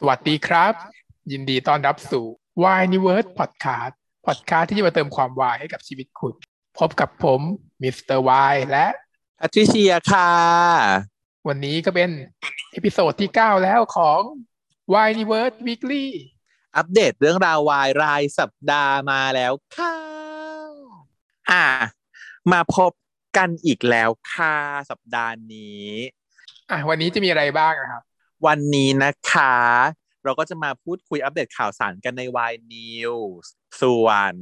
สวัสดีครับ ยินดีต้อนรับสู่ Why n i v e r s e Podcast Podcast ที่จะมาเติมความวายให้กับชีวิตคุณ พบกับผมมิสเตอร์วายและแพทริเชียค่ะ วันนี้ก็เป็น episode ที่ 9 แล้วของ Why n i v e r s e Weekly อัปเดตเรื่องราววายรายสัปดาห์มาแล้วค่ะอ่า มาพบกันอีกแล้วค่ะสัปดาห์นี้ อะวันนี้จะมีอะไรบ้างนะครับ วันนี้นะคะ เราก็จะมาพูดคุยอัปเดตข่าวสารกันใน Y News ส่วน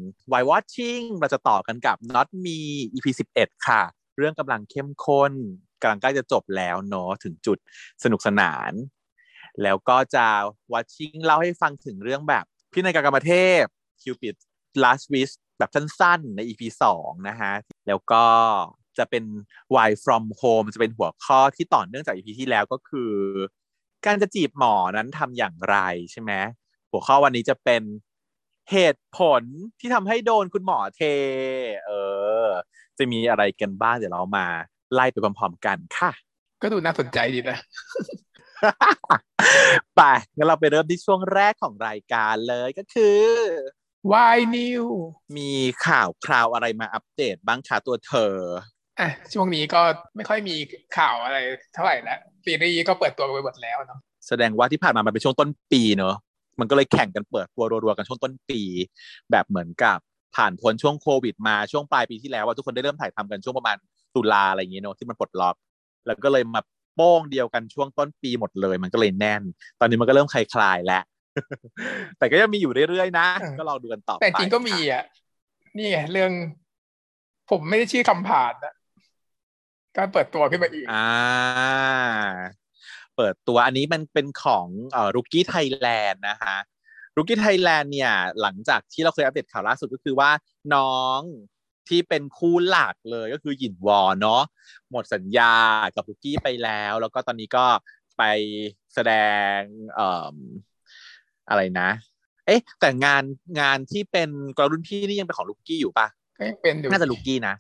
Y Watching เราจะต่อกันกับ Not Me EP 11 ค่ะ เรื่องกำลังเข้มข้นกำลังใกล้จะจบแล้วเนาะถึงจุดสนุกสนาน แล้วก็จะ Watching เล่าให้ฟังถึงเรื่องแบบพี่นายกากรรมเทพ Cupid Last Wish แบบสั้นๆ ใน EP 2 นะฮะ แล้วก็จะเป็น Why from Home จะเป็นหัวข้อที่ต่อเนื่องจาก EP ที่แล้วก็คือ การจะจีบหมอนั้นทำอย่างไรใช่ไหมหัวข้อวันนี้จะเป็นเหตุผลที่ทำให้โดนคุณหมอเท เออ จะมีอะไรกันบ้างเดี๋ยวเรามา ไล่ไปพร้อมๆกันค่ะ ก็ดูน่าสนใจดีนะ ไปงั้นเราไปเริ่มที่ช่วงแรกของรายการเลยก็คือ Why New มีข่าวคราวอะไรมาอัปเดตบ้างคะตัวเธออะช่วงนี้ก็ไม่ค่อยมีข่าวอะไรเท่าไหร่แล้ว ซีรีส์ก็เปิดตัวไปหมดแล้วเนาะแสดงว่าที่ผ่านมามันเป็นช่วงต้นปีเนอะมันก็เลยแข่งกันเปิดตัวรัวๆกันช่วงต้นปี แบบเหมือนกับผ่านพ้นช่วงโควิด มาช่วงปลายปีที่แล้วว่าทุกคนได้เริ่มถ่ายทำกันช่วงประมาณตุลาอะไรอย่างเงี้ยเนอะที่มันปลดล็อกแล้วก็เลยมาโป้งเดียวกันช่วงต้นปีหมดเลย มันก็เลยแน่น ตอนนี้มันก็เริ่มคลายๆแล้วแต่ก็ยังมีอยู่เรื่อยๆนะ ก็ลองดูกันต่อไปแต่จริงก็มีอะนี่ไงเรื่อง ผมไม่ได้ชื่อคำผ่านนะ การเปิดตัวขึ้นมาอีก อ่า เปิดตัวอันนี้มันเป็นของเอ่อรุกี้ไทยแลนด์นะคะรุกี้ไทยแลนด์เนี่ย หลังจากที่เราเคยอัปเดตข่าวล่าสุดก็คือว่าน้องที่เป็นคู่หลักเลยก็คือหยินวอเนาะหมดสัญญากับรุกี้ไปแล้ว แล้วก็ตอนนี้ก็ไปแสดงเอ่ออะไรนะ เอ๊ะ แต่งานงานที่เป็นกรรุ่นพี่นี่ยังเป็นของลูกกี้อยู่ปะก็ยังเป็นอยู่น่าจะลูกกี้นะ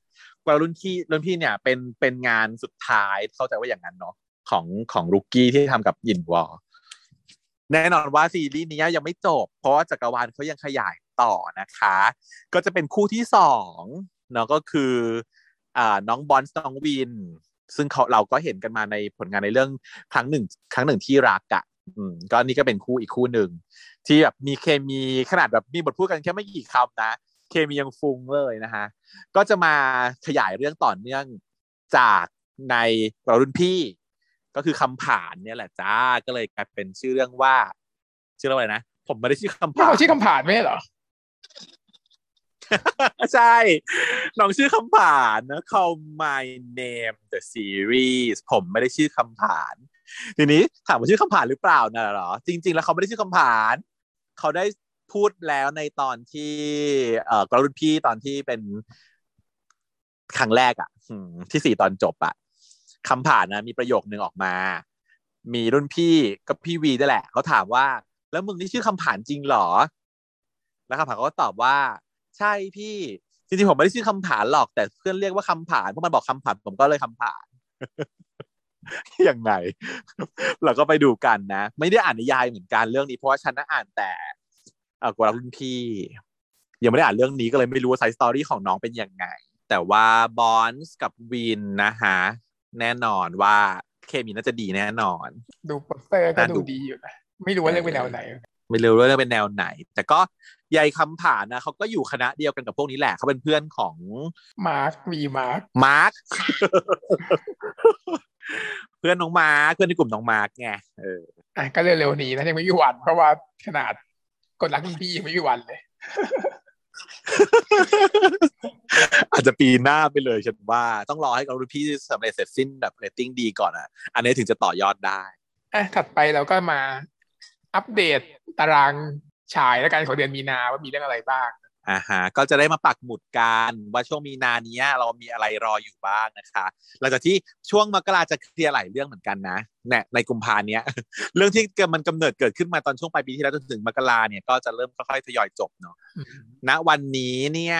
กว่ารุ่นพี่รุ่นพี่เนี่ยเป็นเป็นงานสุดท้ายเข้าใจว่าอย่างนั้นเนาะของของลูกกี้ที่ทำกับยินวอลแน่นอนว่าซีรีส์นี้ยังไม่จบ เพราะว่าจักรวาลเขายังขยายต่อนะคะ ก็จะเป็นคู่ที่สองเนาะก็คืออ่าน้องบอนส์น้องวิน ซึ่งเขาเราก็เห็นกันมาในผลงานในเรื่องครั้งหนึ่ง ครั้งหนึ่งที่รักอะ่ะอืมก็นี่ก็เป็นคู่อีกคู่หนึ่งที่แบบมีเคมีขนาดแบบมีบทพูดกันแค่ไม่กี่คำนะ เคมียังฟุ้งเลยนะฮะก็จะมาขยายเรื่องต่อเนื่องจากในเรารุ่นพี่ ก็คือคำผ่านเนี่ยแหละจ้าก็เลยกลายเป็นชื่อเรื่องว่าชื่อเรื่องอะไรนะผมไม่ได้ชื่อคำไม่ผ่านเอาชื่อคำผ่านไม่ใช่เหรอใช่น้องชื่อคำผ่านนะ Call My Name the Series ผมไม่ได้ชื่อคำผ่าน ทีนี้ถามว่าชื่อคำผ่านหรือเปล่านะเหรอ จริง ๆ แล้วเขาไม่ได้ชื่อคำผ่าน เขาได้ พูดแล้วในตอนที่เอ่อกรรุ่นพี่ตอนที่เป็นครั้งแรกอะ่ะที่สี่ตอนจบอะ่ะคำผ่านนะมีประโยคนึงออกมา มีรุ่นพี่ก็พี่วีนี่แหละเขาถามว่า แล้วมึงนี่ชื่อคำผ่านจริงหรอ แล้วคำผ่านเขาก็ตอบว่า ใช่พี่จริงๆผมไม่ได้ชื่อคำผ่านหรอกแต่เพื่อนเรียกว่าคำผ่านเพราะมันบอกคำผ่านผมก็เลยคำผ่านยังไง เราก็ไปดูกันนะ ไม่ได้อ่านนิยายเหมือนกันเรื่องนี้เพราะว่าฉันน่ะอ่านแต่ เอ่อกลรักรุ่นพี่ ยังไม่ได้อ่านเรื่องนี้ก็เลยไม่รู้ว่า side story ของน้องเป็นยังไง แต่ว่าบอนส์กับวินนะฮะแน่นอนว่าเคมีน่าจะดีแน่นอน ดูโปสเตอร์ก็น่าดูดูดีอยู่นะไม่รู้ว่าเรื่องเป็นแนวไหน ไม่รู้ว่าจะเป็นแนวไหน แต่ก็ยายคำผ่านนะเขาก็อยู่คณะเดียวกันกับพวกนี้แหละเขาเป็นเพื่อนของมาร์ควีมาร์คมาร์คเพื่อนน้องมาร์คเพื่อนในกลุ่มน้องมาร์คไงเอออะก็เร็วๆนี้นะยังไม่มีวันเพราะว่าขนาด กลรักรุ่นพี่ยังไม่มีวันเลย อาจจะปีหน้าไปเลยฉันว่าต้องรอให้เรารุ่นพี่สำเร็จเสร็จสิ้นแบบเรตติ้งดีก่อนอะ อันนี้ถึงจะต่อยอดได้อะถัดไปเราก็มาอัปเดตตารางฉายและการของเดือนมีนาว่ามีเรื่องอะไรบ้าง อ่าฮะก็จะได้มาปักหมุดกันว่าช่วงมีนาเนี้ย เรามีอะไรรออยู่บ้างนะคะหลังจากที่ช่วงมกราจะเคลียร์หลายเรื่องเหมือนกันนะเนี่ยในกุมภาเนี้ยเรื่องที่มันกำเนิดเกิดขึ้นมาตอนช่วงปลายปีที่แล้วจนถึงมกราเนี่ยก็จะเริ่มค่อยๆทยอยจบเนาะณวันนี้เนี่ย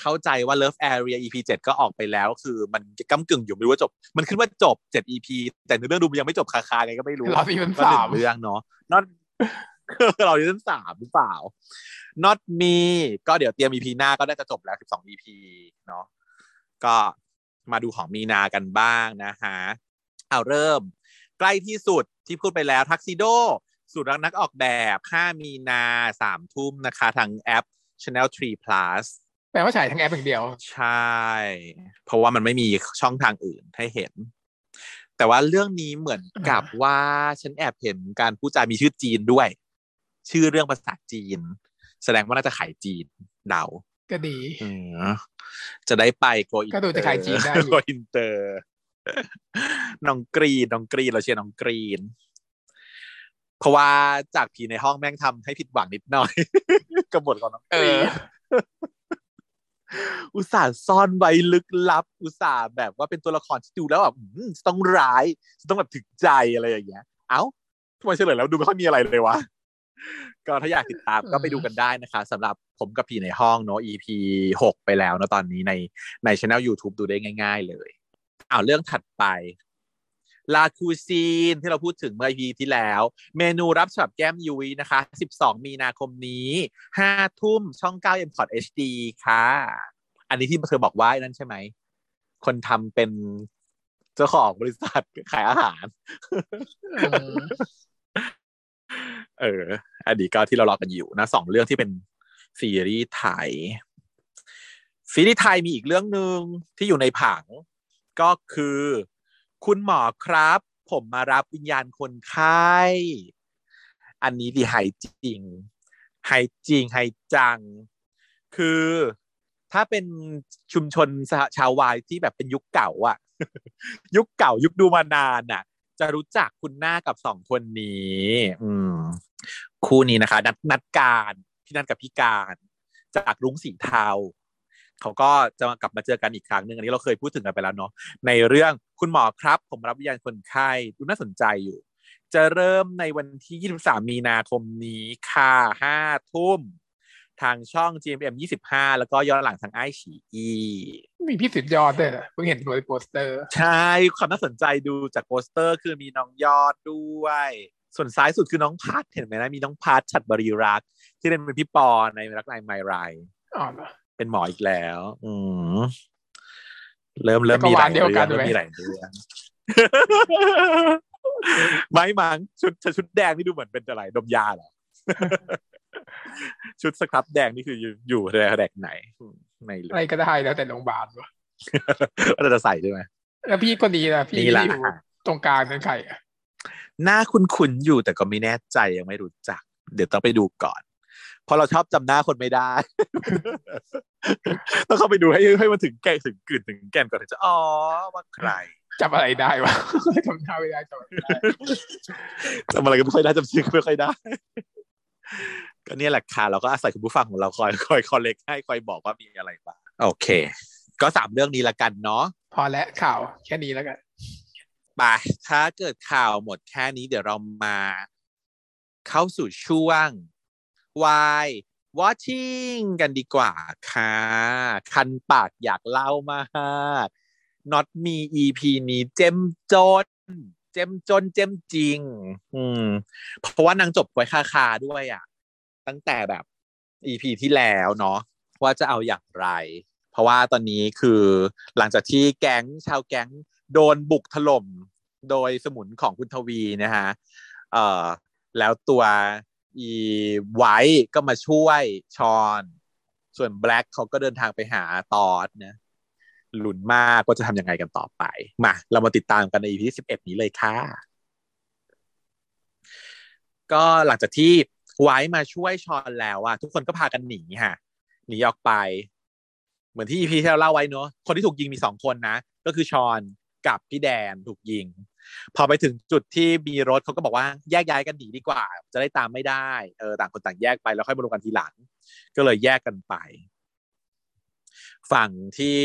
เข้าใจว่า Love Area EP 7 ก็ออกไปแล้วคือมันก้ากึ่งอยู่ไม่รู้ว่าจบ มันขึ้นว่าจบ 7 EP แต่ในเรื่องดูมันยังไม่จบคาๆไงก็ไม่รู้รอซีซั่นก็หนึ่สางมเรื่องเนาะนอก เราซีซั่นสามหรือเปล่า not me ก็เดี๋ยวเตรียม EP หน้าก็น่าจะจบแล้ว12 EP เนาะก็มาดูของมีนากันบ้างนะฮะเอาเริ่ม ใกล้ที่สุดที่พูดไปแล้วทักซิโดสุดรักนักออกแบบ 5 มีนาสามทุ่มนะคะ ทางแอป Channel 3 Plus แปลว่าฉายทางแอปอย่างเดียว ใช่ เพราะว่ามันไม่มีช่องทางอื่นให้เห็น แต่ว่าเรื่องนี้เหมือนกับว่าฉันแอบเห็นการพูดจามีชื่อจีนด้วย ชื่อเรื่องภาษาจีน แสดงว่าน่าจะขายจีนเดาก็ดีเออจะได้ไป go in ก็ดูจะขายจีนได้อยู่ go interน้องกรีนน้องกรีนเราเชียร์น้องกรีน เพราะว่าจากผีในห้องแม่งทำให้ผิดหวังนิดหน่อยกบฏของน้องเอกรีอนอุตส่าห์ซ่อนไว้ลึกลับ อุตส่าห์แบบว่าเป็นตัวละครที่ดูแล้วแบบอืมจะต้องร้ายจะต้องแบบถึกใจอะไรอย่างเงี้ย เอ้าทำไมเฉลยแล้วดูไม่ค่อยมีอะไรเลยวะ ก็ถ้าอยากติดตามก็ไปดูกันได้นะคะสำหรับผมกับผีในห้องเนอะ EP หกไปแล้วเนอะตอนนี้ในในช anel YouTube ดูได้ง่าย ๆ เลยอ้าวเรื่องถัดไปลาคูซีนที่เราพูดถึงเมื่อ EP ที่แล้ว เมนูรับฉบับแก้มยุ้ยนะคะ 12 มีนาคมนี้5ทุ่มช่อง 9 m p o r t HD ค่ะ อันนี้ที่เธอบอกว่าไอ้นั่นใช่ไหม คนทำเป็นเจ้าของบริษัทขายอาหารอืม เอออันนี้ก็ที่เรารอกันอยู่นะสองเรื่องที่เป็นซีรีส์ไทยซีรีส์ไทยมีอีกเรื่องหนึ่งที่อยู่ในผัง ก็คือ คุณหมอครับ ผมมารับวิญญาณคนไข้อันนี้ดีไฮจริงไฮจริงไฮจัง คือถ้าเป็นชุมชนชาววายที่แบบเป็นยุคเก่าอะยุคเก่ายุคดูมานานน่ะ จะรู้จักคุณหน้ากับสองคนนี้ อืม คู่นี้นะคะ นัดนัดการพี่นัดกับพี่การ จากรุ้งสีเทาเขาก็จะกลับมาเจอกันอีกครั้งหนึ่งอันนี้เราเคยพูดถึงกันไปแล้วเนาะในเรื่องคุณหมอครับ ผมรับวิญญาณคนไข้ดูน่าสนใจอยู่ จะเริ่มในวันที่ 23 มีนาคมนี้ค่ะ5ทุ่ม ทางช่อง GMM 25 แล้วก็ย้อนหลังทางไอฉีอีมีพี่สุดยอดด้วยนะเพิ่งเห็นตัวในโปสเตอร์ ใช่ความน่าสนใจดูจากโปสเตอร์คือมีน้องยอดด้วย ส่วนซ้ายสุดคือน้องพัทเห็นไหมนะมีน้องพัทฉัดบริรักษ์ที่เล่นเป็นพี่ปอในรักนายไมไรอ๋อเหรอเป็นหมออีกแล้ว อืมเริ่มเริ่มจักรมีหวาลาลยเดียวเรื่กัอนงเริ่มไหมมีหลายเรื่องไม่มั้งชุดชุดแดงนี่ดูเหมือนเป็นอะไรดมยาเหรอ ชุดสครับแดงนี่คืออยู่อยู่แดกไหนไม่รู้อะไรก็ได้แล้วแต่โรงพยาบาลวะว่าเราจะใส่ใช่ไหมแล้วพี่คนนี้นะพี่นี่แหละที่อยู่ตรงกลางนั่นใครอะหน้าคุ้นๆอยู่แต่ก็ไม่แน่ใจยังไม่รู้จัก เดี๋ยวต้องไปดูก่อนเพราะเราชอบจำหน้าคนไม่ได้ ต้องเข้าไปดูให้ให้มันถึงแก่นถึงกลิ่นถึงแก่นก่อนถึงจะอ๋อว่าใครจำอะไรได้วะจำหน้าไม่ได้จำอะไรไม่ได้จำอะไรก็ไม่ค่อยได้จำชื่อก็ไม่ค่อยได้ ก็เนี่ยแหละค่ะเราก็อาศัยคุณผู้ฟังของเราคอยคอยคอลเลกให้คอยบอกว่ามีอะไรบ้างโอเค ก็สามเรื่องนี้ละกันเนาะพอแล้วข่าวแค่นี้แล้วกันไปถ้าเกิดข่าวหมดแค่นี้เดี๋ยวเรามา เข้าสู่ช่วง Why Watching กันดีกว่าค่ะ คันปากอยากเล่ามาก Not มี EP นี้เจ้มจน เจ้มจนเจ้มจริง อืม เพราะว่านางจบไว้คาคาๆด้วยอะ ตั้งแต่แบบ EP ที่แล้วเนาะว่าจะเอาอย่างไร เพราะว่าตอนนี้คือหลังจากที่แก๊งชาวแก๊งโดนบุกถล่มโดยสมุนของคุณทวีนะฮะเอ่อแล้วตัวอีไว้ก็มาช่วยชอน ส่วนแบล็กเขาก็เดินทางไปหาตอดนะหลุนมากว่าจะทำยังไงกันต่อไป มา เรามาติดตามกันใน EP ที่11 นี้เลยค่ะ ก็หลังจากที่ ไว้มาช่วยชอนแล้วอะทุกคนก็พากันหนีค่ะหนีออกไป เหมือนที่ EP ที่เราเล่าไว้เนอะคนที่ถูกยิงมีสองคนนะ ก็คือชอนกับพี่แดนถูกยิง พอไปถึงจุดที่มีรถเขาก็บอกว่าแยกย้ายกันหนีดีกว่า จะได้ตามไม่ได้เออต่างคนต่างแยกไปแล้วค่อยมารวมกันทีหลัง ก็เลยแยกกันไป ฝั่งที่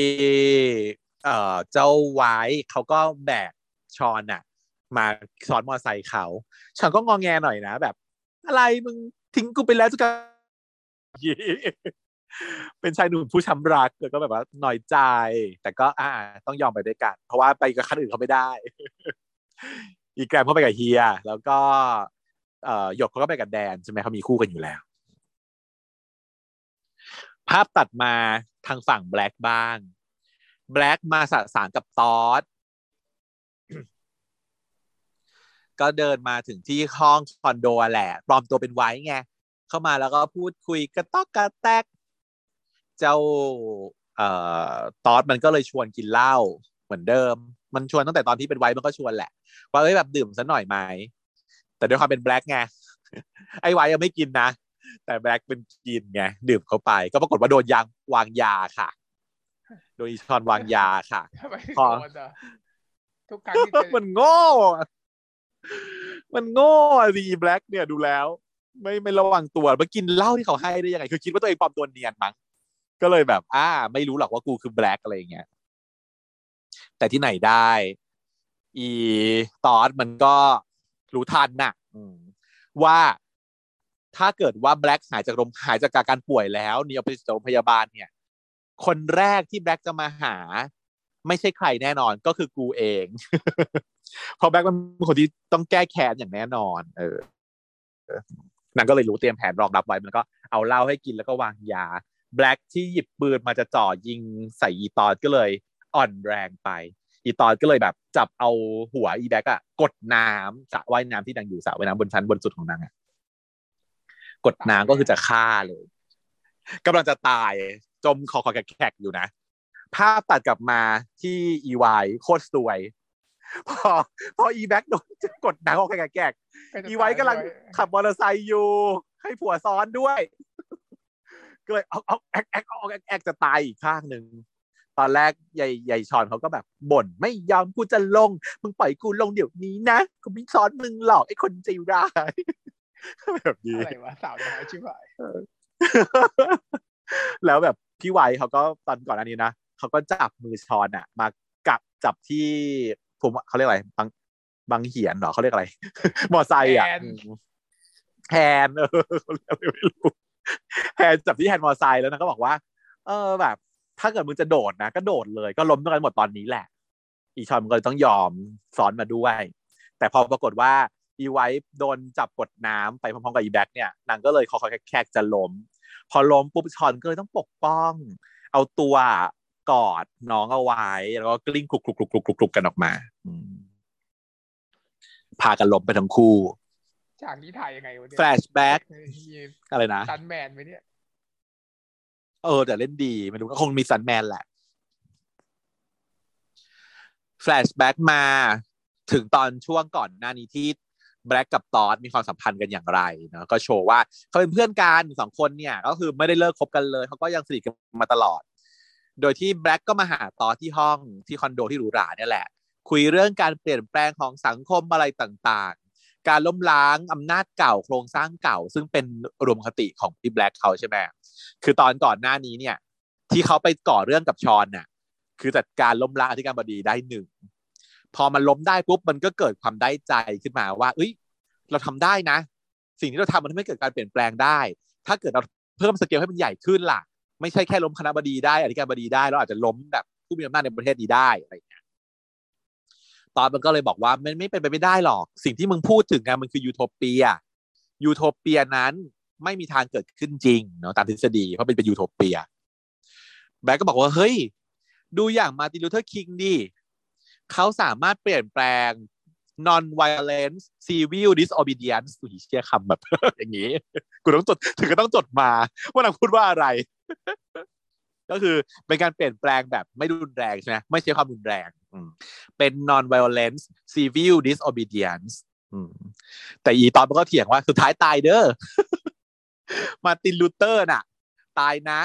เอ่อเจ้าไว้เขาก็แบกชอนน่ะมาซ้อนมอเตอร์ไซค์เขาชอนก็งองแงหน่อยนะ แบบ อะไรมึงทิ้งกูไปแล้วจะกันเป็นชายหนุ่มผู้ช้ำรักแล้วก็แบบว่าหน่อยใจ แต่ก็อ่า ต้องยอมไปด้วยกัน เพราะว่าไปกับคันอื่นเขาไม่ได้ อีแกรมเข้าไปกับเฮีย แล้วก็ เอ่อหยกเขาก็ไปกับแดนใช่ไหมเขามีคู่กันอยู่แล้ว ภาพตัดมาทางฝั่งแบล็กบ้างแบล็กมาสสารกับตอส ก็เดินมาถึงที่ห้องคอนโดแหละปลอมตัวเป็นไว้ไงเข้ามาแล้วก็พูดคุยกระตอกกระแตก เจ้าเอ่อตอสมันก็เลยชวนกินเหล้าเหมือนเดิม มันชวนตั้งแต่ตอนที่เป็นไว้มันก็ชวนแหละ ว่าเอ้ยแบบดื่มสักหน่อยไหมแต่ด้วยความเป็นแบล็กไงไอ้ไว้ยังไม่กินนะแต่แบล็กเป็นกินไงดื่มเข้าไป ก็ปรากฏว่าโดนยางวางยาค่ะ โดยอีชอนวางยาค่ะทำไมถึงพอโดนอะทุกครั้งที่เจอมันโง่อะ มันโง่ดีแบล็กเนี่ยดูแล้ว ไม่ไม่ระวังตัวมากินเหล้าที่เขาให้ได้ยังไง คือคิดว่าตัวเองปลอมตัวเนียนมั้งก็เลยแบบ อ่า ไม่รู้หรอกว่ากูคือแบล็กอะไรอย่างเงี้ยแต่ที่ไหนได้ อีตอสมันก็รู้ทันน่ะว่าถ้าเกิดว่าแบล็กหายจากโรงหายจากการป่วยแล้วนี่เอาไปโรงพยาบาลเนี่ย คนแรกที่แบล็กจะมาหา ไม่ใช่ใครแน่นอนก็คือกูเอง เพราะแบล็กมันเป็นคนที่ต้องแก้แค้นอย่างแน่นอน เออนางก็เลยรู้เตรียมแผนรองรับไว้มันก็เอาเหล้าให้กินแล้วก็วางยาแบล็กที่หยิบปืนมาจะจ่อยิงใส่อีต็อดก็เลยอ่อนแรงไป อีต็อดก็เลยแบบจับเอาหัวอีแบล็คอะกดน้ำสระว่ายน้ำที่นางอยู่สระว่ายน้ำบนชั้นบนสุดของนางอะกดน้ำก็คือจะฆ่าเลยกำลังจะตายจมคอคอแขกอยู่นะ ภาพตัดกลับมาที่อีไวท์โคตรสวย พอพออีแบล็คโดนกดน้ำออกแขกๆอีไวท์กำลังขับมอเตอร์ไซค์อยู่ ให้ผัวซ้อนด้วยก็เลยเอาเอาแอกแอกเอาแอกแอกจะตายอีกข้างหนึ่งตอนแรกยายยายชอนเขาก็แบบบ่นไม่ยอมกูจะลง มึงปล่อยกูลงเดี๋ยวนี้นะกูไม่ซ้อนมึงหรอกไอ้คนใจร้ายแบบนี้อะไรวะสาวน้อยชิบหายแล้วแบบพี่ไวเขาก็ตอนก่อนอันนี้นะเขาก็จับมือชอนอะมากับจับที่ ผมเขาเรียกอะไรบางบางเหียนเหรอเขาเรียกอะไร มอไซค์อะอืมแฮนด์เออเขาเรียกอะไรไม่รู้แฮนด์จับที่แฮนด์มอไซค์แล้วนะก็บอกว่า เออแบบ ถ้าเกิดมึงจะโดดนะก็โดดเลย ก็ล้มด้วยกันหมดตอนนี้แหละ อีฌอนมันก็เลยต้องยอมซ้อนมาด้วย แต่พอปรากฏว่าอีไวท์โดนจับกดน้ำไปพร้อมๆกับอีแบล็คเนี่ยนางก็เลยคอๆแคกๆจะล้ม พอล้มปุ๊บฌอนก็เลยต้องปกป้อง เอาตัว กอดน้องเอาไว้ แล้วก็กลิ้งคลุกๆๆๆๆกันออกมาอืมพากันล้มไปทั้งคู่ฉากนี้ถ่ายยังไงวะเนี่ย flashback มีอะไรนะซันแมนไหมเนี่ยเออแต่เล่นดีไม่รู้ก็คงมีซันแมนแหละ flashback มาถึงตอนช่วงก่อนหน้านี้ที่แบล็คกับต็อดมีความสัมพันธ์กันอย่างไรเนาะก็โชว์ว่าเขาเป็นเพื่อนกันสองคนเนี่ย ก็คือไม่ได้เลิกคบกันเลยเขาก็ยังสนิทกันมาตลอด โดยที่แบล็คก็มาหาต็อดที่ห้องที่คอนโดที่หรูหราเนี่ยแหละ คุยเรื่องการเปลี่ยนแปลงของสังคมอะไรต่างๆ การล้มล้างอำนาจเก่าโครงสร้างเก่า ซึ่งเป็นอุดมคติของพี่แบล็กเขาใช่ไหมคือตอนก่อนหน้านี้เนี่ย ที่เขาไปก่อเรื่องกับชอนน่ะ คือจัดการล้มล้างอธิการบดีได้หนึ่งพอมันล้มได้ปุ๊บมันก็เกิดความได้ใจขึ้นมาว่า เอ้ย เราทำได้นะ สิ่งที่เราทำมันทำให้เกิดการเปลี่ยนแปลงได้ ถ้าเกิดเราเพิ่มสเกลให้มันใหญ่ขึ้นล่ะ ไม่ใช่แค่ล้มคณะบดีได้อธิการบดีได้เราอาจจะล้มแบบผู้มีอำนาจในประเทศนี้ได้อะไรอย่างเงี้ยต็อดมันก็เลยบอกว่ามันไม่เป็นไปไม่ได้หรอก สิ่งที่มึงพูดถึงกันมันคือ utopia utopia นั้นไม่มีทางเกิดขึ้นจริงเนาะตามทฤษฎีเพราะเป็นเป็นยูโทเปีย แบล็คก็บอกว่าเฮ้ย ดูอย่างมาร์ติน ลูเธอร์คิงดิเขาสามารถเปลี่ยนแปลง non violence civil disobedience อุ้ยเชี่ยคำแบบ อย่างนี้ กูต้องจด ถึงก็ต้องจดมา ว่านางพูดว่าอะไร ก็คือเป็นการเปลี่ยนแปลงแบบไม่รุนแรงใช่ไหมไม่ใช่ความรุนแรงเป็น non violence civil disobedience แต่อีต็อดมันก็เถียงว่าสุดท้ายตายเด้อมาร์ตินลูเธอร์น่ะ ตายนะ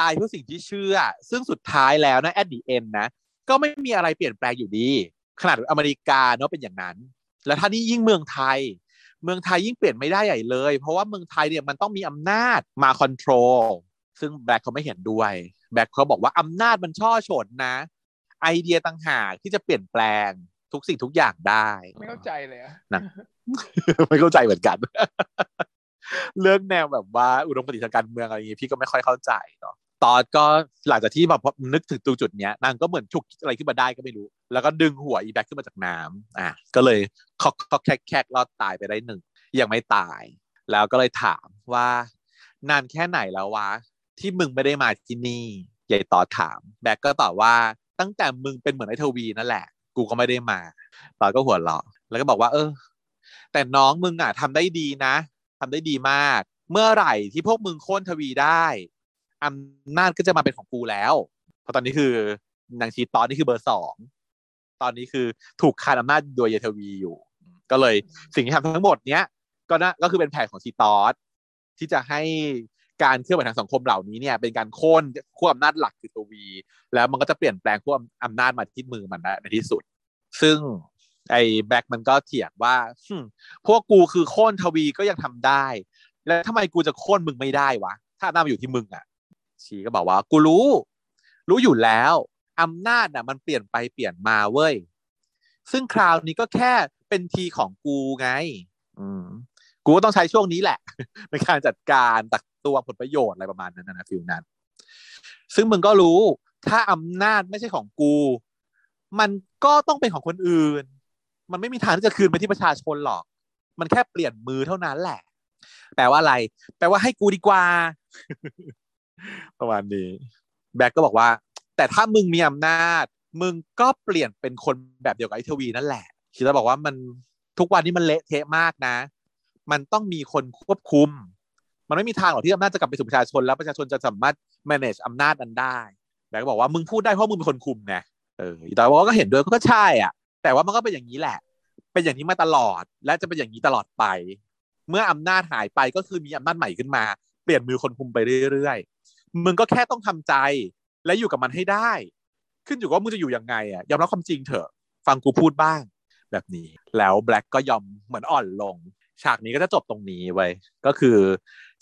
ตายเพื่อสิ่งที่เชื่อ ซึ่งสุดท้ายแล้วนะ at the end นะ ก็ไม่มีอะไรเปลี่ยนแปลงอยู่ดี ขนาดอเมริกาเนาะเป็นอย่างนั้น แล้วถ้านี่ยิ่งเมืองไทย เมืองไทยยิ่งเปลี่ยนไม่ได้ใหญ่เลย เพราะว่าเมืองไทยเนี่ยมันต้องมีอำนาจมาคอนโทรล ซึ่งแบล็คเขาไม่เห็นด้วย แบล็คเขาบอกว่าอำนาจมันช่อฉนนะ ไอเดียต่างหากที่จะเปลี่ยนแปลงทุกสิ่งทุกอย่างได้ ไม่เข้าใจเลยอะไม่เข้าใจเหมือนกัน เรื่องแนวแบบว่าอุดมคติทางการเมืองอะไรอย่างงี้พี่ก็ไม่ค่อยเข้าใจเนาะตอนก็หลังจากที่แบบพอนึกถึงตรงจุดเนี้ยนางก็เหมือนฉุกคิดอะไรขึ้นมาได้ก็ไม่รู้ แล้วก็ดึงหัวอีแบ็คขึ้นมาจากน้ำอะก็เลยคอกคอกแคกแคกรอดตายไปได้หนึ่งยังไม่ตาย แล้วก็เลยถามว่านานแค่ไหนแล้ววะ ที่มึงไม่ได้มาที่นี่ใหญ่ต่อถาม แบ็กก็ตอบว่าตั้งแต่มึงเป็นเหมือนไอทวีนั่นแหละ กูก็ไม่ได้มาต่อก็หัวเราะแล้วก็บอกว่า เออ แต่น้องมึงอะทำได้ดีนะทำได้ดีมาก เมื่อไหร่ที่พวกมึงโค่นทวีได้อำนาจก็จะมาเป็นของกูแล้ว เพราะตอนนี้คือนางชีตอนนี้คือเบอร์สองตอนนี้คือถูกคานอำนาจโดยอีทวีอยู่ ก็เลยสิ่งที่ทำทั้งหมดเนี้ยก็น่าก็คือเป็นแผนของชีต็อดที่จะให้ การเคลื่อนไหวทางสังคมเหล่านี้เนี่ยเป็นการโค่นขั้วอำนาจหลักคือทวี แล้วมันก็จะเปลี่ยนแปลงขั้วอำนาจมาที่มือมันในที่สุด ซึ่งไอ้แบล็คมันก็เถียงว่าพวกกูคือโค่นทวีก็ยังทำได้ แล้วทำไมกูจะโค่นมึงไม่ได้วะ ถ้าอำนาจอยู่ที่มึงอะ ชีก็บอกว่า กูรู้ รู้อยู่แล้วอำนาจน่ะ มันเปลี่ยนไปเปลี่ยนมาเว้ย ซึ่งคราวนี้ก็แค่เป็นทีของกูไง อืม กูก็ต้องใช้ช่วงนี้แหละ ในการจัดการตักตัวผลประโยชน์อะไรประมาณนั้นนะฟิลนั้น ซึ่งมึงก็รู้ถ้าอำนาจไม่ใช่ของกู มันก็ต้องเป็นของคนอื่น มันไม่มีทางที่จะคืนไปที่ประชาชนหรอก มันแค่เปลี่ยนมือเท่านั้นแหละ แปลว่าอะไร แปลว่าให้กูดีกว่า ประมาณนี้ แบล็คก็บอกว่า แต่ถ้ามึงมีอำนาจ มึงก็เปลี่ยนเป็นคนแบบเดียวกับไอ้ทวีนั่นแหละคิดแล้วบอกว่ามันทุกวันนี้มันเละเทะมากนะ มันต้องมีคนควบคุม มันไม่มีทางหรอกที่อำนาจจะกลับไปสู่ประชาชนแล้วประชาชนจะสามารถ manage อำนาจนั้นได้แบล็คก็บอกว่ามึงพูดได้เพราะมึงเป็นคนคุมไงเออแต่ว่าก็เห็นด้วยก็ใช่อะ แต่ว่ามันก็เป็นอย่างนี้แหละ เป็นอย่างนี้มาตลอด และจะเป็นอย่างนี้ตลอดไป เมื่ออำนาจหายไปก็คือมีอำนาจใหม่ขึ้นมา เปลี่ยนมือคนคุมไปเรื่อยๆมึงก็แค่ต้องทำใจ และอยู่กับมันให้ได้ ขึ้นอยู่ว่ามึงจะอยู่ยังไงอะยอมรับความจริงเถอะ ฟังกูพูดบ้าง แบบนี้ แล้วแบล็คก็ยอมเหมือนอ่อนลง ฉากนี้ก็จะจบตรงนี้ไว้ก็คือ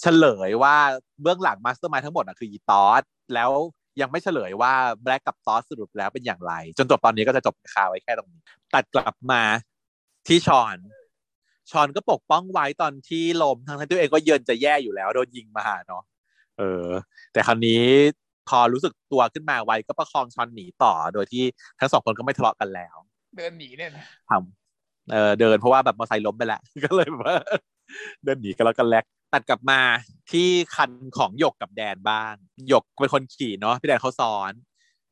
เฉลยว่าเบื้องหลัง mastermind ทั้งหมดอะคืออีต็อดแล้วยังไม่เฉลยว่าแบล็กกับตอสสรุปแล้วเป็นอย่างไร จนจบตอนนี้ก็จะจบคาไว้แค่ตรงนี้ ตัดกลับมาที่ชอนชอนก็ปกป้องไว้ตอนที่ลมทั้งที่ตัวเองก็เยินจะแย่อยู่แล้วโดนยิงมาเนาะเออ แต่คราวนี้พอรู้สึกตัวขึ้นมาไว้ก็ประคองชอนหนีต่อโดยที่ทั้งสองคนก็ไม่ทะเลาะกันแล้ว เดินหนีเนี่ยนะทำ เออเดินเพราะว่าแบบมอเตอร์ไซค์ล้มไปแล้วก็เลยแบบว่าเดินหนีกันแล้วกันแลกตัดกลับมาที่คันของหยกกับแดนบ้างหยกเป็นคนขี่เนาะพี่แดนเขาซ้อน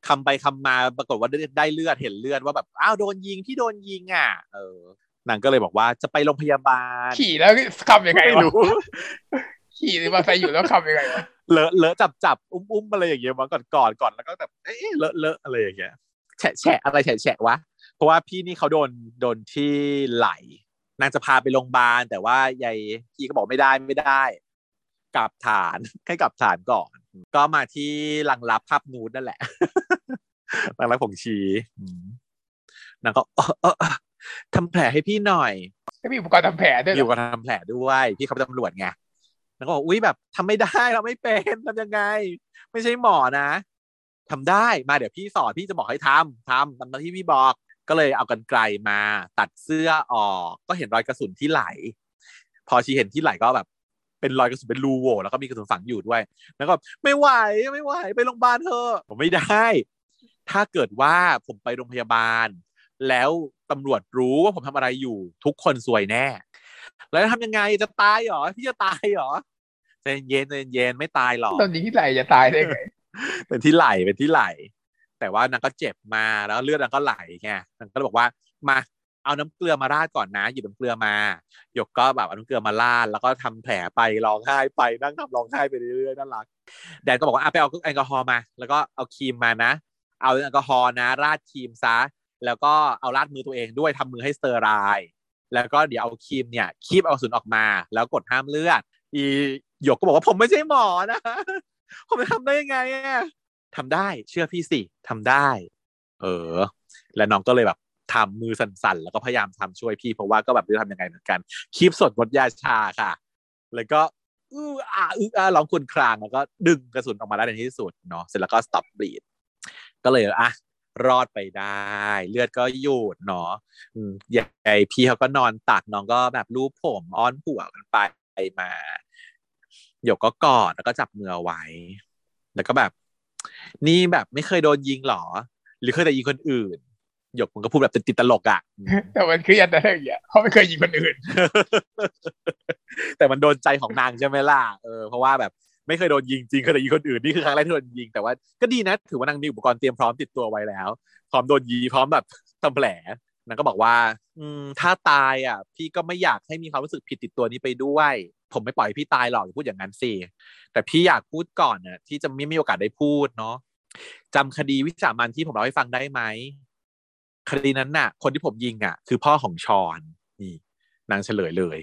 คำไปคำมาปรากฏว่าได้ได้เลือดเห็นเลือดว่าแบบอ้าวโดนยิงพี่โดนยิงอะ เออนางก็เลยบอกว่าจะไปโรงพยาบาล ขี่แล้วขับยังไงไม่วะรู้ขี่หรือมาใส่อยู่แล้วขับยังไงวะเลอะเลอะจับจับอุ้มอุ้มอะไรอย่างเงี้ยมาก่อนก่อนก่อนแล้วก็แบบเอ๊ะเลอะเลอะอะไรอย่างเงี้ยแฉะแฉะอะไรแฉะแฉะวะ เพราะว่าพี่นี่เขาโดนโดนที่ไหลนางจะพาไปโรงพยาบาลแต่ว่ายายพี่ก็บอกไม่ได้ไม่ได้ กลับฐานให้กลับฐานก่อน ก็มาที่ลังรับภาพนูดนั่นแหละลังรับผงชีอืมนางก็เออเออเออทำแผลให้พี่หน่อยไม่มีอุปกรณ์ทำแผลด้วยอเหรยู่อกับทำแผลด้วย พี่เขาเป็นตำรวจไงแล้วก็บอกอุ้ยแบบทำไม่ได้เราไม่เป็นทำยังไง ไม่ใช่หมอนะทำได้มาเดี๋ยวพี่สอนพี่จะบอกให้ทำทำตามที่พี่บอก ก็เลยเอากันไกลมาตัดเสื้อออก ก็เห็นรอยกระสุนที่ไหล พอชีเห็นที่ไหลก็แบบ เป็นรอยกระสุนเป็นรูโหว่แล้วก็มีกระสุนฝังอยู่ด้วย แล้วก็ไม่ไหวไม่ไหวไปโรงพยาบาลเถอะผมไม่ได้ ถ้าเกิดว่าผมไปโรงพยาบาล แล้วตำรวจรู้ว่าผมทำอะไรอยู่ ทุกคนซวยแน่ แล้วจะทำยังไงจะตายเหรอพี่จะตายเหรอใจเย็นใจเย็นไม่ตายหรอกตอนนี้ที่ไหลจะตายได้ไงเป็นที่ไหลเป็นที่ไหล แต่ว่านางก็เจ็บมาแล้วเลือดนางก็ไหลไงนางก็บอกว่ามาเอาน้ำเกลือมาราดก่อนนะหยิบน้ำเกลือมาหยกก็แบบเอาน้ำเกลือมาราดแล้วก็ทำแผลไปร้องไห้ไปนั่งทำร้องไห้ไปเรื่อยๆน่ารักแดนก็บอกว่าไปเอาแอลกอฮอล์มา แล้วก็เอาครีมมานะ เอาแอลกอฮอล์นะ ราดครีมซะ แล้วก็เอาราดมือตัวเองด้วยทำมือให้สเตอร์ไรล์แล้วก็เดี๋ยวเอาครีมเนี่ยคีบเอาสุนออกมา แล้วกดห้ามเลือด อีหยกก็บอกว่าผมไม่ใช่หมอนะผมจะทำได้ยังไงอะ ทำได้ เชื่อพี่สิทำได้ เออ แล้วน้องก็เลยแบบทำมือสั่นๆ แล้วก็พยายามทำช่วยพี่เพราะว่าก็แบบไม่รู้ทำยังไงเหมือนกันคีบสดงดยาชาค่ะ แล้วก็อื้ออ่าอื้ออ่าร้องครวญครางแล้วก็ดึงกระสุนออกมาได้ในที่สุดเนาะเสร็จแล้วก็ stop bleed ก็เลยอะรอดไปได้ เลือดก็หยุดเนาะอืมยายพี่เขาก็นอนตักน้องก็แบบรูปผมอ้อนผัวกันไปมาหยกก็กอดแล้วก็จับมือไว้ แล้วก็แบบ นี่แบบไม่เคยโดนยิงหรอ หรือเคยแต่ยิงคนอื่น หยกมันก็พูดแบบติดๆตลกอะแต่มันเครียดนะอย่างเงี้ยเขาไม่เคยยิงคนอื่น แต่มันโดนใจของนางใช่ไหมล่ะเออเพราะว่าแบบไม่เคยโดนยิงจริงเคยแต่ยิงคนอื่นนี่คือครั้งแรกที่โดนยิงแต่ว่าก็ดีนะถือว่านางมีอุปกรณ์เตรียมพร้อมติดตัวไว้แล้ว พร้อมโดนยีพร้อมแบบทำแผลนางก็บอกว่า อืมถ้าตายอะ พี่ก็ไม่อยากให้มีความรู้สึกผิดติดตัวนี้ไปด้วย ผมไม่ปล่อยพี่ตายหรอกพูดอย่างนั้นสิแต่พี่อยากพูดก่อนน่ะที่จะไม่มีโอกาสได้พูดเนาะจำคดีวิสามันที่ผมเล่าให้ฟังได้ไหมคดีนั้นน่ะ คนที่ผมยิงอะ คือพ่อของชอนนี่ นางเฉลยเลย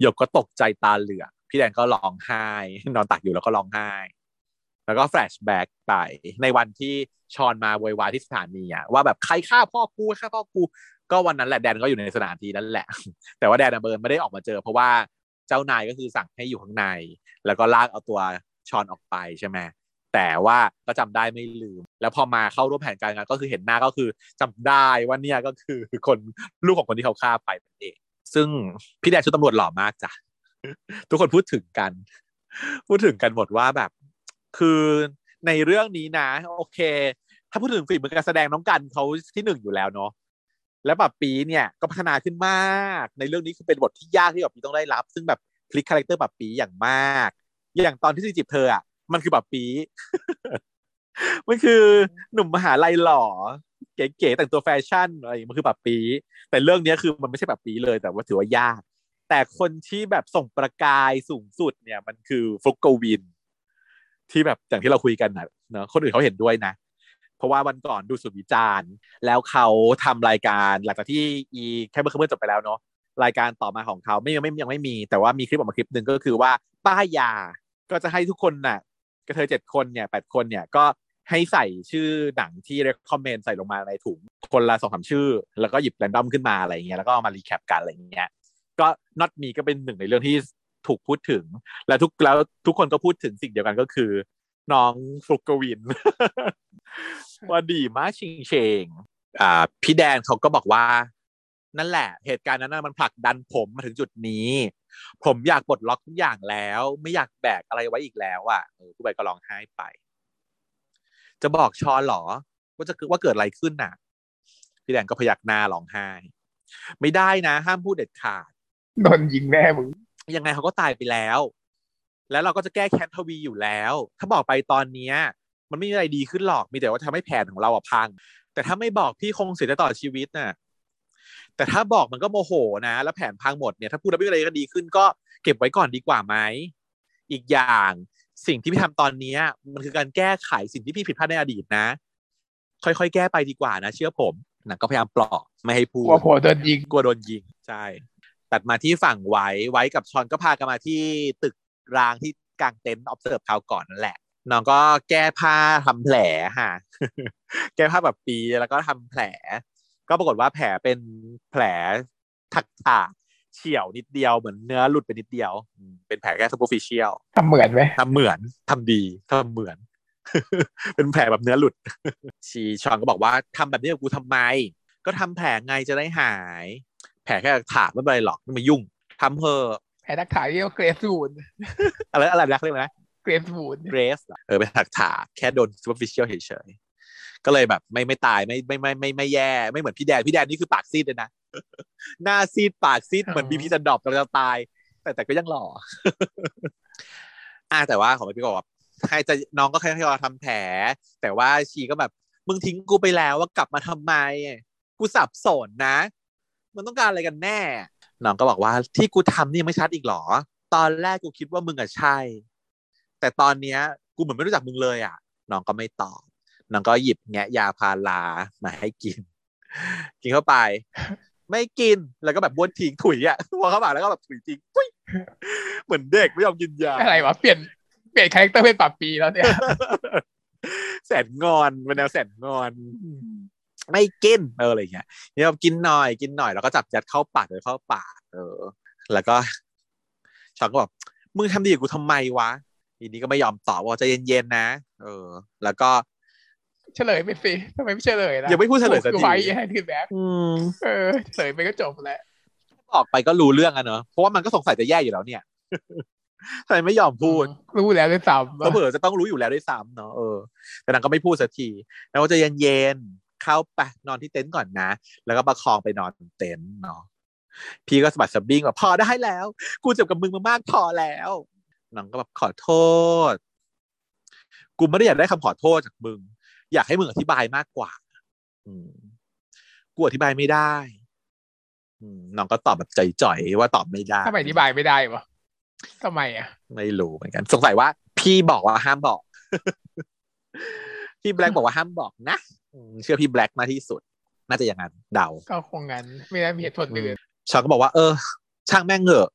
หยกก็ตกใจตาเหลือกพี่แดงก็ร้องไห้ นอนตักอยู่แล้วก็ร้องไห้ แล้วก็แฟลชแบ็กไปในวันที่ชอนมาโวยวายที่สถานีอะว่าแบบใครฆ่าพ่อกูฆ่าพ่อกู ก็วันนั้นแหละแดนก็อยู่ในสถานที่นั้นแหละ แต่ว่าแดนเบิร์นไม่ได้ออกมาเจอ เพราะว่า เจ้านายก็คือสั่งให้อยู่ข้างใน แล้วก็ลากเอาตัวชอนออกไปใช่ไหมแต่ว่าก็จำได้ไม่ลืม แล้วพอมาเข้าร่วมแผนการงานก็คือเห็นหน้าก็คือจำได้ว่าเนี่ยก็คือคนลูกของคนที่เขาฆ่าไปนั่นเอง ซึ่งพี่แดนชุดตำรวจหล่อมากจ้ะทุกคนพูดถึงกัน พูดถึงกันหมดว่าแบบ คือในเรื่องนี้นะ โอเค ถ้าพูดถึงฝีมือการแสดงน้องกันเขาที่หนึ่งอยู่แล้วเนาะ แล้วแบบปีเนี่ยก็พัฒนาขึ้นมาก ในเรื่องนี้คือเป็นบทที่ยากที่แบบปีต้องได้รับ ซึ่งแบบพลิก character แบบปีอย่างมาก อย่างตอนที่จีบเธออะมันคือแบบปีมันคือหนุ่มมหาลัยหล่อเก๋ๆแต่งตัวแฟชั่นอะไรมันคือแบบปี แต่เรื่องนี้คือมันไม่ใช่แบบปีเลยแต่ว่าถือว่ายาก แต่คนที่แบบส่งประกายสูงสุดเนี่ย มันคือฟลุกโกวิน ที่แบบอย่างที่เราคุยกันนะเนาะคนอื่นเขาเห็นด้วยนะ เพราะว่าวันก่อนดูสุดวิจารณ์ แล้วเขาทำรายการหลังจากที่อีแค่เมื่อคืนจบไปแล้วเนาะรายการต่อมาของเขาไม่ยังไม่ยังไม่มี แต่ว่ามีคลิปออกมาคลิปหนึ่งก็คือว่าป้ายยาก็จะให้ทุกคนน่ะกระเทยเจ็ดคนเนี่ยแปดคนเนี่ยก็ให้ใส่ชื่อหนังที่ recommend ใส่ลงมาในถุงคนละสองสามชื่อ แล้วก็หยิบแรนดอมขึ้นมาอะไรอย่างเงี้ยแล้วก็มารีแคปกันอะไรอย่างเงี้ยก็ not me ก็เป็นหนึ่งในเรื่องที่ถูกพูดถึง แล้วทุกแล้วทุกคนก็พูดถึงสิ่งเดียวกันก็คือ น้องฟลุกกวิน ว่าดีมากชิงเชงอ่าพี่แดนเขาก็บอกว่า นั่นแหละ เหตุการณ์นั้นนะมันผลักดันผมมาถึงจุดนี้ ผมอยากปลดล็อกทุกอย่างแล้ว ไม่อยากแบกอะไรไว้อีกแล้วอะเออผู้ใบก็ร้องไห้ไป จะบอกชอนหรอ ว่าจะว่าเกิดอะไรขึ้นน่ะ พี่แดนก็พยักหน้าร้องไห้ ไม่ได้นะ ห้ามพูดเด็ดขาดโดนยิงแน่มึงยังไงเขาก็ตายไปแล้ว แล้วเราก็จะแก้แค้นทวีอยู่แล้ว ถ้าบอกไปตอนเนี้ย มันไม่มีอะไรดีขึ้นหรอกมีแต่ว่าทำให้แผนของเราอะพัง แต่ถ้าไม่บอกพี่คงเสียใจต่อชีวิตน่ะแต่ถ้าบอกมันก็โมโหนะ แล้วแผนพังหมดเนี่ยถ้าพูดแล้วไม่มีอะไรก็ดีขึ้น ก็เก็บไว้ก่อนดีกว่าไหมอีกอย่างสิ่งที่พี่ทำตอนเนี้ยมันคือการแก้ไขสิ่งที่พี่ผิดพลาดในอดีตนะ ค่อยๆแก้ไปดีกว่านะ เชื่อผมนะก็พยายามปลอบไม่ให้พูกดลัวผัวโดนยิงกลัวโดนยิงใช่ตัดมาที่ฝั่งไว้ไว้กับชอนก็พากันมาที่ตึกรางที่กลางเต็นท์ observe คราวก่อนนั่นแหละ น้องก็แก้ผ้าทำแผลค่ะ แก้ผ้าแบบปีแล้วก็ทำแผล ก็ปรากฏว่าแผลเป็นแผลถักถากเฉียวนิดเดียวเหมือนเนื้อหลุดไปนิดเดียวอืมเป็นแผลแค่ superficial ทำเหมือนไหมทำเหมือนทำดีทำเหมือน เป็นแผลแบบเนื้อหลุด ชีชอนก็บอกว่าทำแบบนี้กับกูทำไม ก็ทำแผลไงจะได้หาย แผลแค่ถากไม่เป็นไรหรอกไม่มายุ่งทำเพอแพ้นักถ่ายเรียกว่าเกรซวูดอะไรอะไรนะเรียกว่านะเก รซวูดเกรสเออไปถากถากแค่โดน superficial เฉยๆ ก็เลยแบบไม่ไม่ตายไม่ไม่ไม่ไม่ไม่แย่ไม่เหมือนพี่แดน พี่แดนนี่คือปากซีดเลยนะ หน้าซีดปากซีดเหมือนบีพีจะดรอปเราจะตาย แต่แต่ก็ยังหล่ออ่าแต่ว่าของพี่ก็บอกว่าใครจะน้องก็แค่ให้เราทำแผล แต่ว่าชีก็แบบมึงทิ้งกูไปแล้วว่ากลับมาทำไม กูสับสนนะ มันต้องการอะไรกันแน่น้องก็บอกว่าที่กูทำนี่ยังไม่ชัดอีกเหรอ ตอนแรกกูคิดว่ามึงอะใช่ แต่ตอนเนี้ยกูเหมือนไม่รู้จักมึงเลยอะน้องก็ไม่ตอบน้องก็หยิบแงะยาพารามาให้กิน กินเข้าไป ไม่กินแล้วก็แบบบ้วนทิ้งถุยอะพอเข้ามาแล้วก็แบบถุยทิ้งปุ๊ยเหมือนเด็กไม่ยอมกินยาอะไรวะเปลี่ยนเปลี่ยน character เป็น puppy แล้วเนี่ยแสนงอนเป็นแนวแสนงอน ไม่กินเอออะไรอย่างเงี้ยเนี่ยแบบกินหน่อยกินหน่อยแล้วก็จับยัดเข้าปากเลยเข้าปากเออ แล้วก็ชอนก็บอกมึงทำดีกับกูทำไมวะ ทีนี้ก็ไม่ยอมตอบว่าใจะเย็นๆนะ เออ แล้วก็เฉลยไปสิทำไมไม่เฉลยนะยังไม่พูดเฉลยสักคือทีไว้ให้คือแบ็คอืมเออเฉลยไปก็จบแล้วออกไปก็รู้เรื่องอะเนอะเพราะว่ามันก็สงสัยจะแย่อยู่แล้วเนี่ยทำไมไม่ยอมพูด รู้แล้วด้วยซ้ำก็เผื่อจะต้องรู้อยู่แล้วด้วยซ้ำเนาะเออแต่นางก็ไม่พูดสักทีแล้วก็จะเย็นเข้าไปนอนที่เต็นท์ก่อนนะ แล้วก็ประคองไปนอนเต็นท์เนาะพี่ก็สะบัดสะบิ้งว่าพอได้แล้ว กูเจ็บกับมึงมามากพอแล้ว น้องก็แบบขอโทษ กูไม่ได้อยากได้คำขอโทษจากมึง อยากให้มึงอธิบายมากกว่า อืมกูอธิบายไม่ได้อืมน้องก็ตอบแบบจ่อยๆว่าตอบไม่ได้ทำไมอธิบายไม่ได้วะทำไมอะ ไม่รู้เหมือนกัน สงสัยว่า พี่บอกว่าห้ามบอก พี่แบล็กบอกว่าห้ามบอกนะอืมเชื่อพี่แบล็กมากที่สุด น่าจะอย่างนั้นเดา ก็คงงั้น ไม่ได้มีเหตุผลอื่นชอนก็บอกว่า เออ ช่างแม่งเหอะ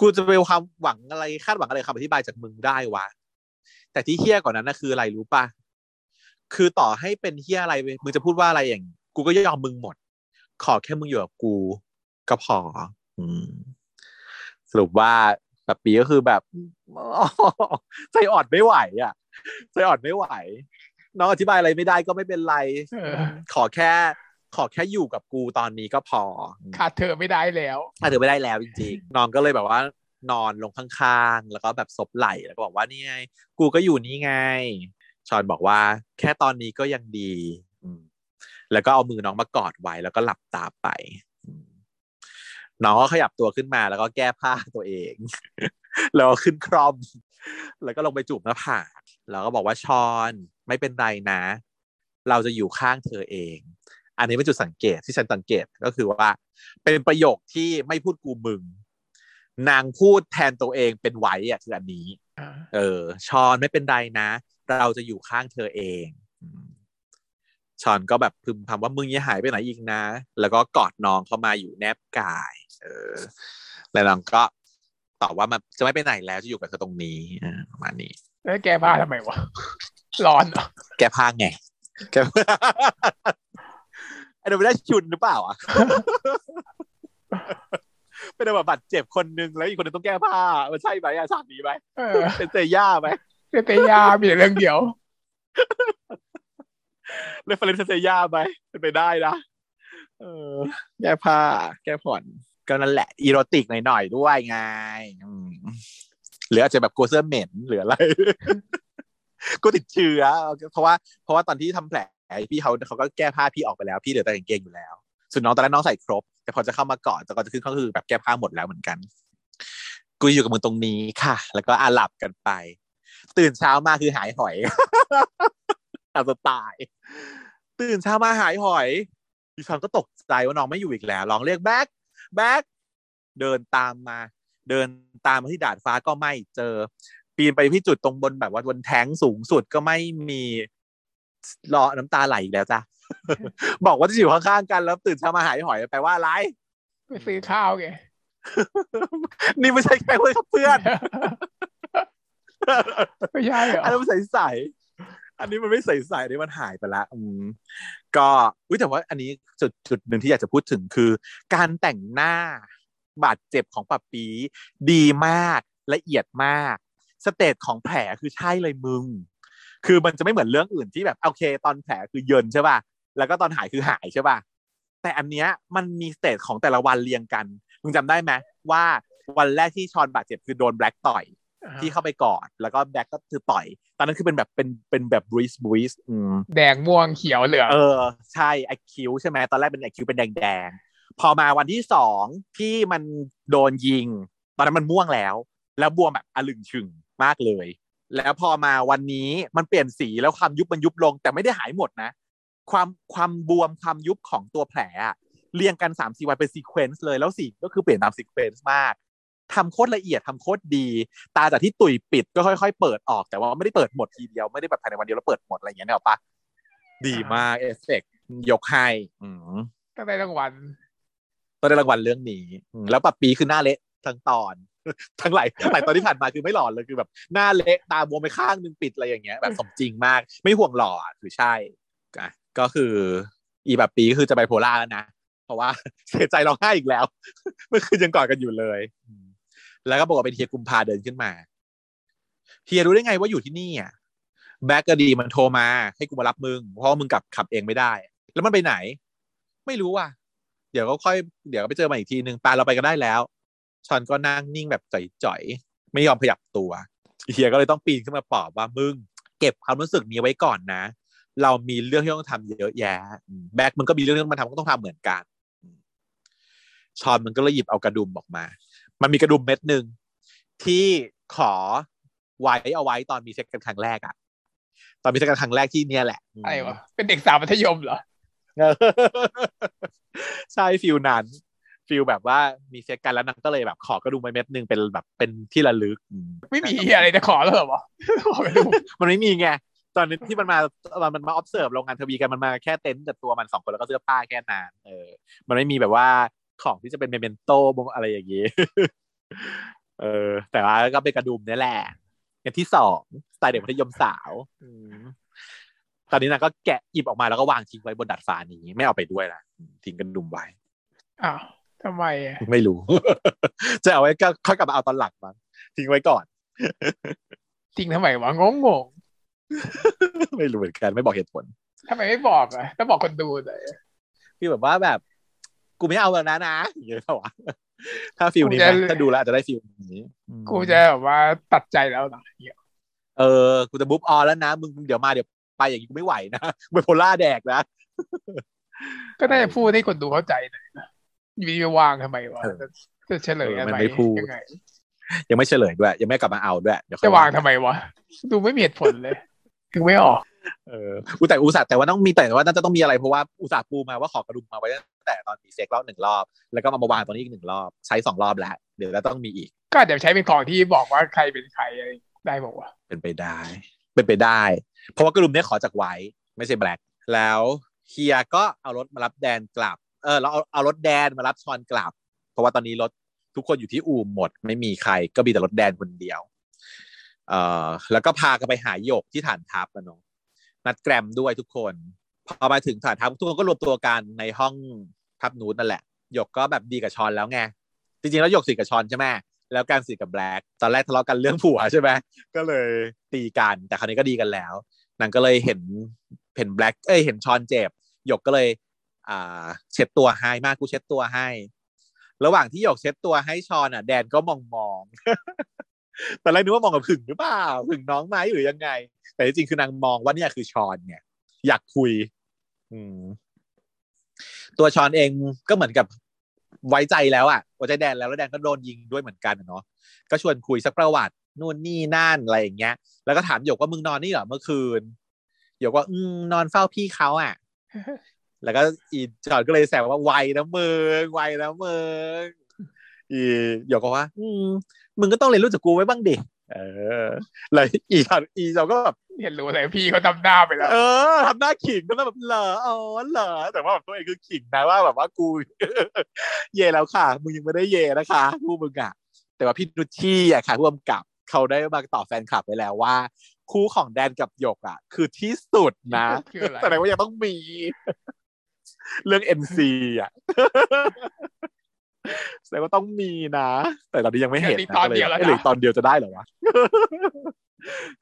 กูจะไปความหวังอะไรคาดหวังอะไรคำอธิบายจากมึงได้วะ แต่ที่เฮี้ยกว่อนนั้นนะคืออะไรรู้ปะคือต่อให้เป็นเฮี้ยอะไรเว้ยมึงจะพูดว่าอะไรอย่าง กูก็ยอมมึงหมด ขอแค่มึงอยู่กับกูก็พออืมสรุปว่าแบบปีก็คือแบบใจอ่อนไม่ไหว อะใจอ่อนไม่ไหว น้องอธิบายอะไรไม่ได้ก็ไม่เป็นไรเออขอแค่ ขอแค่อยู่กับกูตอนนี้ก็พอขาดเธอไม่ได้แล้วอะเธอไม่ได้แล้วจริงๆน้องก็เลยแบบว่านอนลงข้างๆ แล้วก็แบบซบไหล่แล้วก็บอกว่านี่ไง กูก็อยู่นี่ไง ชอนบอกว่า แค่ตอนนี้ก็ยังดีอืมแล้วก็เอามือน้องมากอดไว้ แล้วก็หลับตาไปอืมน้องก็ขยับตัวขึ้นมาแล้วก็แก้ผ้าตัวเอง แล้วก็ขึ้นครอม แล้วก็ลงไปจูบหน้าผากแล้วก็บอกว่าชอนไม่เป็นไรนะ เราจะอยู่ข้างเธอเอง อันนี้เป็นจุดสังเกตที่ฉันสังเกตก็คือว่า เป็นประโยคที่ไม่พูดกูมึง นางพูดแทนตัวเองเป็นไว้อะคืออันนี้อ่าเออชอนไม่เป็นไรนะ เราจะอยู่ข้างเธอเองอืมชอนก็แบบพึมพำว่ามึงอย่าหายไปไหนอีกนะ แล้วก็กอดน้องเข้ามาอยู่แนบกาย เออ แล้วน้องก็ตอบว่ามันจะไม่ไปไหนแล้วจะอยู่กับเธอตรงนี้อ่าประมาณนี้แล้วแกผ้าทำไมวะร้อนเหรอแกพางไงแก ไอ้เดี๋ยวไม่ได้ชุนหรือเปล่าอะเป็นแบบบาดเจ็บคนนึงแล้วอีกคนนึงต้องแก้ผ้า มันใช่ไหมอะฉากนี้ไหมเออเป็นเตย่าไหมเตยามีแต่เรื่องเดียว reference เตย่าไหมเป็นไปได้นะเออ แก้ผ้า แก้ผ่อนก็นั่นแหละ อีโรติกหน่อยๆด้วยไงอืมหรืออาจจะแบบกลัวเสื้อเหม็นหรืออะไรกูติดเชื้อเพราะว่าเพราะว่าตอนที่ทำแผล พี่เขาเขาก็แก้ผ้าพี่ออกไปแล้ว พี่เหลือแต่กางเกงอยู่แล้ว ส่วนน้องตอนแรกน้องใส่ครบ แต่พอจะเข้ามาก่อนแต่ก่อนจะขึ้นก็คือแบบแก้ผ้าหมดแล้วเหมือนกันกูอยู่กับมึงตรงนี้ค่ะ แล้วก็อาหลับกันไป ตื่นเช้ามาคือหายหอยตามสไตล์ตื่นเช้ามาหายหอยดิฉันก็ตกใจว่าน้องไม่อยู่อีกแล้วลองเรียกแบ็คแบ็คเดินตามมา เดินตามมาที่ดาดฟ้าก็ไม่เจอ ปีนไปที่จุดตรงบนแบบว่าบนแท้งสูงสุดก็ไม่มี รอน้ำตาไหลอีกแล้วจ้ะบอกว่าจะอยู่ข้างๆกันแล้วตื่นเช้ามาหายหอยแปลว่าอะไรไปซื้อข้าวไงนี่ไม่ใช่แค่เพื่อนครับเพื่อนไม่ใช่เหรออันนั้นมันใสๆอันนี้มันไม่ใสๆอันนี้มันหายไปละอืมก็อุ้ยแต่ว่าอันนี้จุดจุดหนึ่งที่อยากจะพูดถึงคือ การแต่งหน้าบาดเจ็บของปับปีดีมากละเอียดมาก stage ของแผลคือใช่เลยมึง คือมันจะไม่เหมือนเรื่องอื่นที่แบบโอเค ตอนแผลคือเยินใช่ป่ะแล้วก็ตอนหายคือหายใช่ป่ะแต่อันเนี้ยมันมี stage ของแต่ละวันเรียงกันมึงจำได้ไหมว่าวันแรกที่ชอนบาดเจ็บคือโดนแบล็กต่อยที่เข้าไปกอดแล้วก็แบ็กก็คือต่อย ตอนนั้นคือเป็นแบบเป็นเป็นแบบ bruise bruise อืมแดงม่วงเขียวเหลืองเออใช่ไอคิวใช่ไหมตอนแรกเป็นไอคิวเป็นแดงแดงๆพอมาวันที่สองที่มันโดนยิง ตอนนั้นมันม่วงแล้ว แล้วบวมแบบอลึ่งฉึ่งมากเลย แล้วพอมาวันนี้มันเปลี่ยนสีแล้วความยุบมันยุบลง แต่ไม่ได้หายหมดนะ ความความบวมความยุบของตัวแผลอะเรียงกันสามสี่วันเป็น sequence เลยแล้วสีก็คือเปลี่ยนตาม sequence มากทำโคตรละเอียดทำโคตรดี ตาจากที่ตุยปิดก็ค่อยๆ เปิดออกแต่ว่าไม่ได้เปิดหมดทีเดียวไม่ได้แบบภายในวันเดียวแล้วเปิดหมดอะไรอย่างเงี้ยเนี่ยหรอกปะดีมากเอฟเฟกต์ยกให้อืมตั้งแต่รางวัลต้องได้รางวัลเรื่องนี้อืมแล้วปับปีคือหน้าเละทั้งตอน ทั้งหลายหลายตอนที่ผ่านมาคือไม่หล่อเลยคือแบบหน้าเละตาบวมไปข้างนึงปิดอะไรอย่างเงี้ยแบบสมจริงมาก ไม่ห่วงหล่ออะคือใช่อะก็คืออีแบบปีก็คือจะไบโพล่าแล้วนะเพราะว่าเสียใจร้องไห้อีกแล้วเมื่อคืนยังกอดกันอยู่เลยอืมแล้วก็บอกว่าเป็นเฮียกุมภาเดินขึ้นมาเฮียรู้ได้ไงว่าอยู่ที่นี่อะแบ็กกดีมันโทรมาให้กูมารับมึงเพราะว่ามึงกลับขับเองไม่ได้ แล้วมันไปไหน ไม่รู้ว่ะเดี๋ยวก็ค่อยเดี๋ยวก็ไปเจอมาอีกทีนึงปะเราไปกันได้แล้ว ชอนก็นั่งนิ่งแบบจ่อยๆ ไม่ยอมขยับตัวเฮียก็เลยต้องปีนขึ้นมาปลอบว่ามึงเก็บความรู้สึกนี้ไว้ก่อนนะ เรามีเรื่องที่ต้องทำเยอะแยะอืมแบ็คมันก็มีเรื่องที่มันทำก็ต้องทำเหมือนกันอืมชอนมันก็เลยหยิบเอากระดุมออกมา มันมีกระดุมเม็ดหนึ่งที่ขอไว้เอาไว้ตอนมีเซ็กกันครั้งแรกอะตอนมีเซ็กกันครั้งแรกที่เนี่ยแหละมอะไรวะเป็นเด็กสาวมัธยมเหรอเออใช่ feel นั้น feel แบบว่ามีเซ็กกันแล้วนางก็เลยแบบขอกระดุมไปเม็ดหนึ่งเป็นแบบเป็นที่ระลึกอืมไม่มีอะไรจะขอแล้วเหรอวะขอไปดูมันไม่มีไงตอนนี้ที่มันมามันมา observe โรงงานทวีกันมันมาแค่เต็นท์กับตัวมันสองคนแล้วก็เสื้อผ้าแค่นั้นเออ มันไม่มีแบบว่าของที่จะเป็นเมเมนโตอะไรอย่างงี้เออ แต่ว่าก็เป็นกระดุมนี่แหละอย่างที่สองสไตล์เด็กมัธยมสาวอืมตอนนี้นางก็แกะหยิบออกมาแล้วก็วางทิ้งไว้บนดาดฟ้านี้ ไม่เอาไปด้วยละอืมทิ้งกระดุมไว้อ้าว ทำไมอะไม่รู้ จะเอาไว้ก็ค่อยกลับมาเอาตอนหลังมั้งทิ้งไว้ก่อนจริงทำไมวะงงงไม่รู้เหมือนกันไม่บอกเหตุผลๆทำไมไม่บอกอะถ้าบอกคนดูหน่อยคือแบบว่าแบบ กูไม่เอาแล้วนะนะอย่างเงี้ยเปล่าวะถ้า feel นี้นะถ้าดูแล้วอาจจะได้ feel นี้อืมกูจะแบบว่าตัดใจแล้วนะเหี้ยเออ กูจะ move on แล้วนะ มึงเดี๋ยวมาเดี๋ยวไปอย่างนี้กูไม่ไหวนะเบโพล่าแดกนะ ก็น่าจะพูดให้คนดูเข้าใจหน่อยนะ อยู่ดีไปวางทำไมวะเออจะจะเฉลยเอออะมันไรไม่พูดยังไงยังไม่เฉลยด้วย ยังไม่กลับมาเอาด้วยเดี๋ยวค่อยจะวางทำไมวะ ดูไม่มีเหตุผลเลย ถึงไม่ออก เอออุยแต่อุตส่าห์แต่ว่าต้องมีแต่ว่าน่าจะต้องมีอะไรเพราะว่าอุตส่าห์ปูมาว่าขอกระดุมมาไว้ตั้งแต่ตอนมีเซ็กรอบหนึ่งรอบ แล้วก็มามาวางตอนนี้อีกหนึ่งรอบ ใช้สองรอบแล้ว เดี๋ยวแล้วต้องมีอีก ก็อาจจะใช้เป็นของที่บอกว่าใครเป็นใครอะไรได้บอกว่า เป็นไปได้ เป็นไปได้ เพราะว่ากลุ่มเนี้ยขอจากไว้ไม่ใช่แบล็กแล้วเฮียก็เอารถมารับแดนกลับ เออเราเอาเอารถแดนมารับชอนกลับ เพราะว่าตอนนี้รถทุกคนอยู่ที่อู่หมด ไม่มีใครก็มีแต่รถแดนคนเดียว เอ่อแล้วก็พากันไปหาหยกที่ฐานทัพนะเนาะนัดแกรมด้วยทุกคน พอมาถึงฐานทัพทุกคนก็รวมตัวกันในห้องทัพนูนนั่นแหละหยกก็แบบดีกับชอนแล้วไงจริงๆแล้วหยกสีกับชอนใช่ไหมแล้วการสีกับแบล็กตอนแรกทะเลาะกันเรื่องผัวใช่ไหมก็เลยตีกัน แต่คราวนี้ก็ดีกันแล้วนางก็เลยเห็นเห็นแบล็กเอ้ยเห็นชอนเจ็บหยกก็เลย อ่าเช็ดตัวให้มากกูเช็ดตัวให้ ระหว่างที่หยกเช็ดตัวให้ชอนอะ แดนก็มองมองตอนแรกนึกว่ามองกับผึ่งหรือเปล่าผึ่งน้องไหมหรือยังไง แต่จริงๆคือนางมองว่าเนี่ยคือชอนเนี่ย อยากคุย อืม ตัวชอนเองก็เหมือนกับไว้ใจแล้วอะไว้ใจแดนแล้วแล้วแดนก็โดนยิงด้วยเหมือนกันเนาะก็ชวนคุยสักประวัตินู่นนี่นั่นอะไรอย่างเงี้ย แล้วก็ถามหยกว่ามึงนอนนี่เหรอเมื่อคืนหยกว่าอืมนอนเฝ้าพี่เขาอะ แล้วก็อีจอนก็เลยแซวว่าไวนะมึงไวนะมึงอีหยกก็ว่าอืมมึงก็ต้องเรียนรู้จากกูไว้บ้างดิเออแล้วอีจอนอีจอนก็แบบเห็นรู้อะไรพี่เขาทำหน้าไปแล้วเออทำหน้าขิงก็แบบเหรออ๋อเหรอแต่ว่าแบบตัวเองคือขิงนะว่าแบบว่ากู เย่แล้วค่ะ มึงยังไม่ได้เย่นะคะผู้มึงอะแต่ว่าพี่นุชชี่อะค่ะผู้กำกับเขาได้มาตอบแฟนคลับไปแล้วว่า คู่ของแดนกับหยกอะ คือที่สุดนะคืออะไรแสดงว่ายังต้องมี เรื่อง NC อะแสดงว่าต้องมีนะ แต่ตอนนี้ยังไม่เห็นเหลืออีกนะตอนเดียวแล้วนะก็เลยเอ๊ะเหลืออีกตอนเดียวจะได้เหรอวะ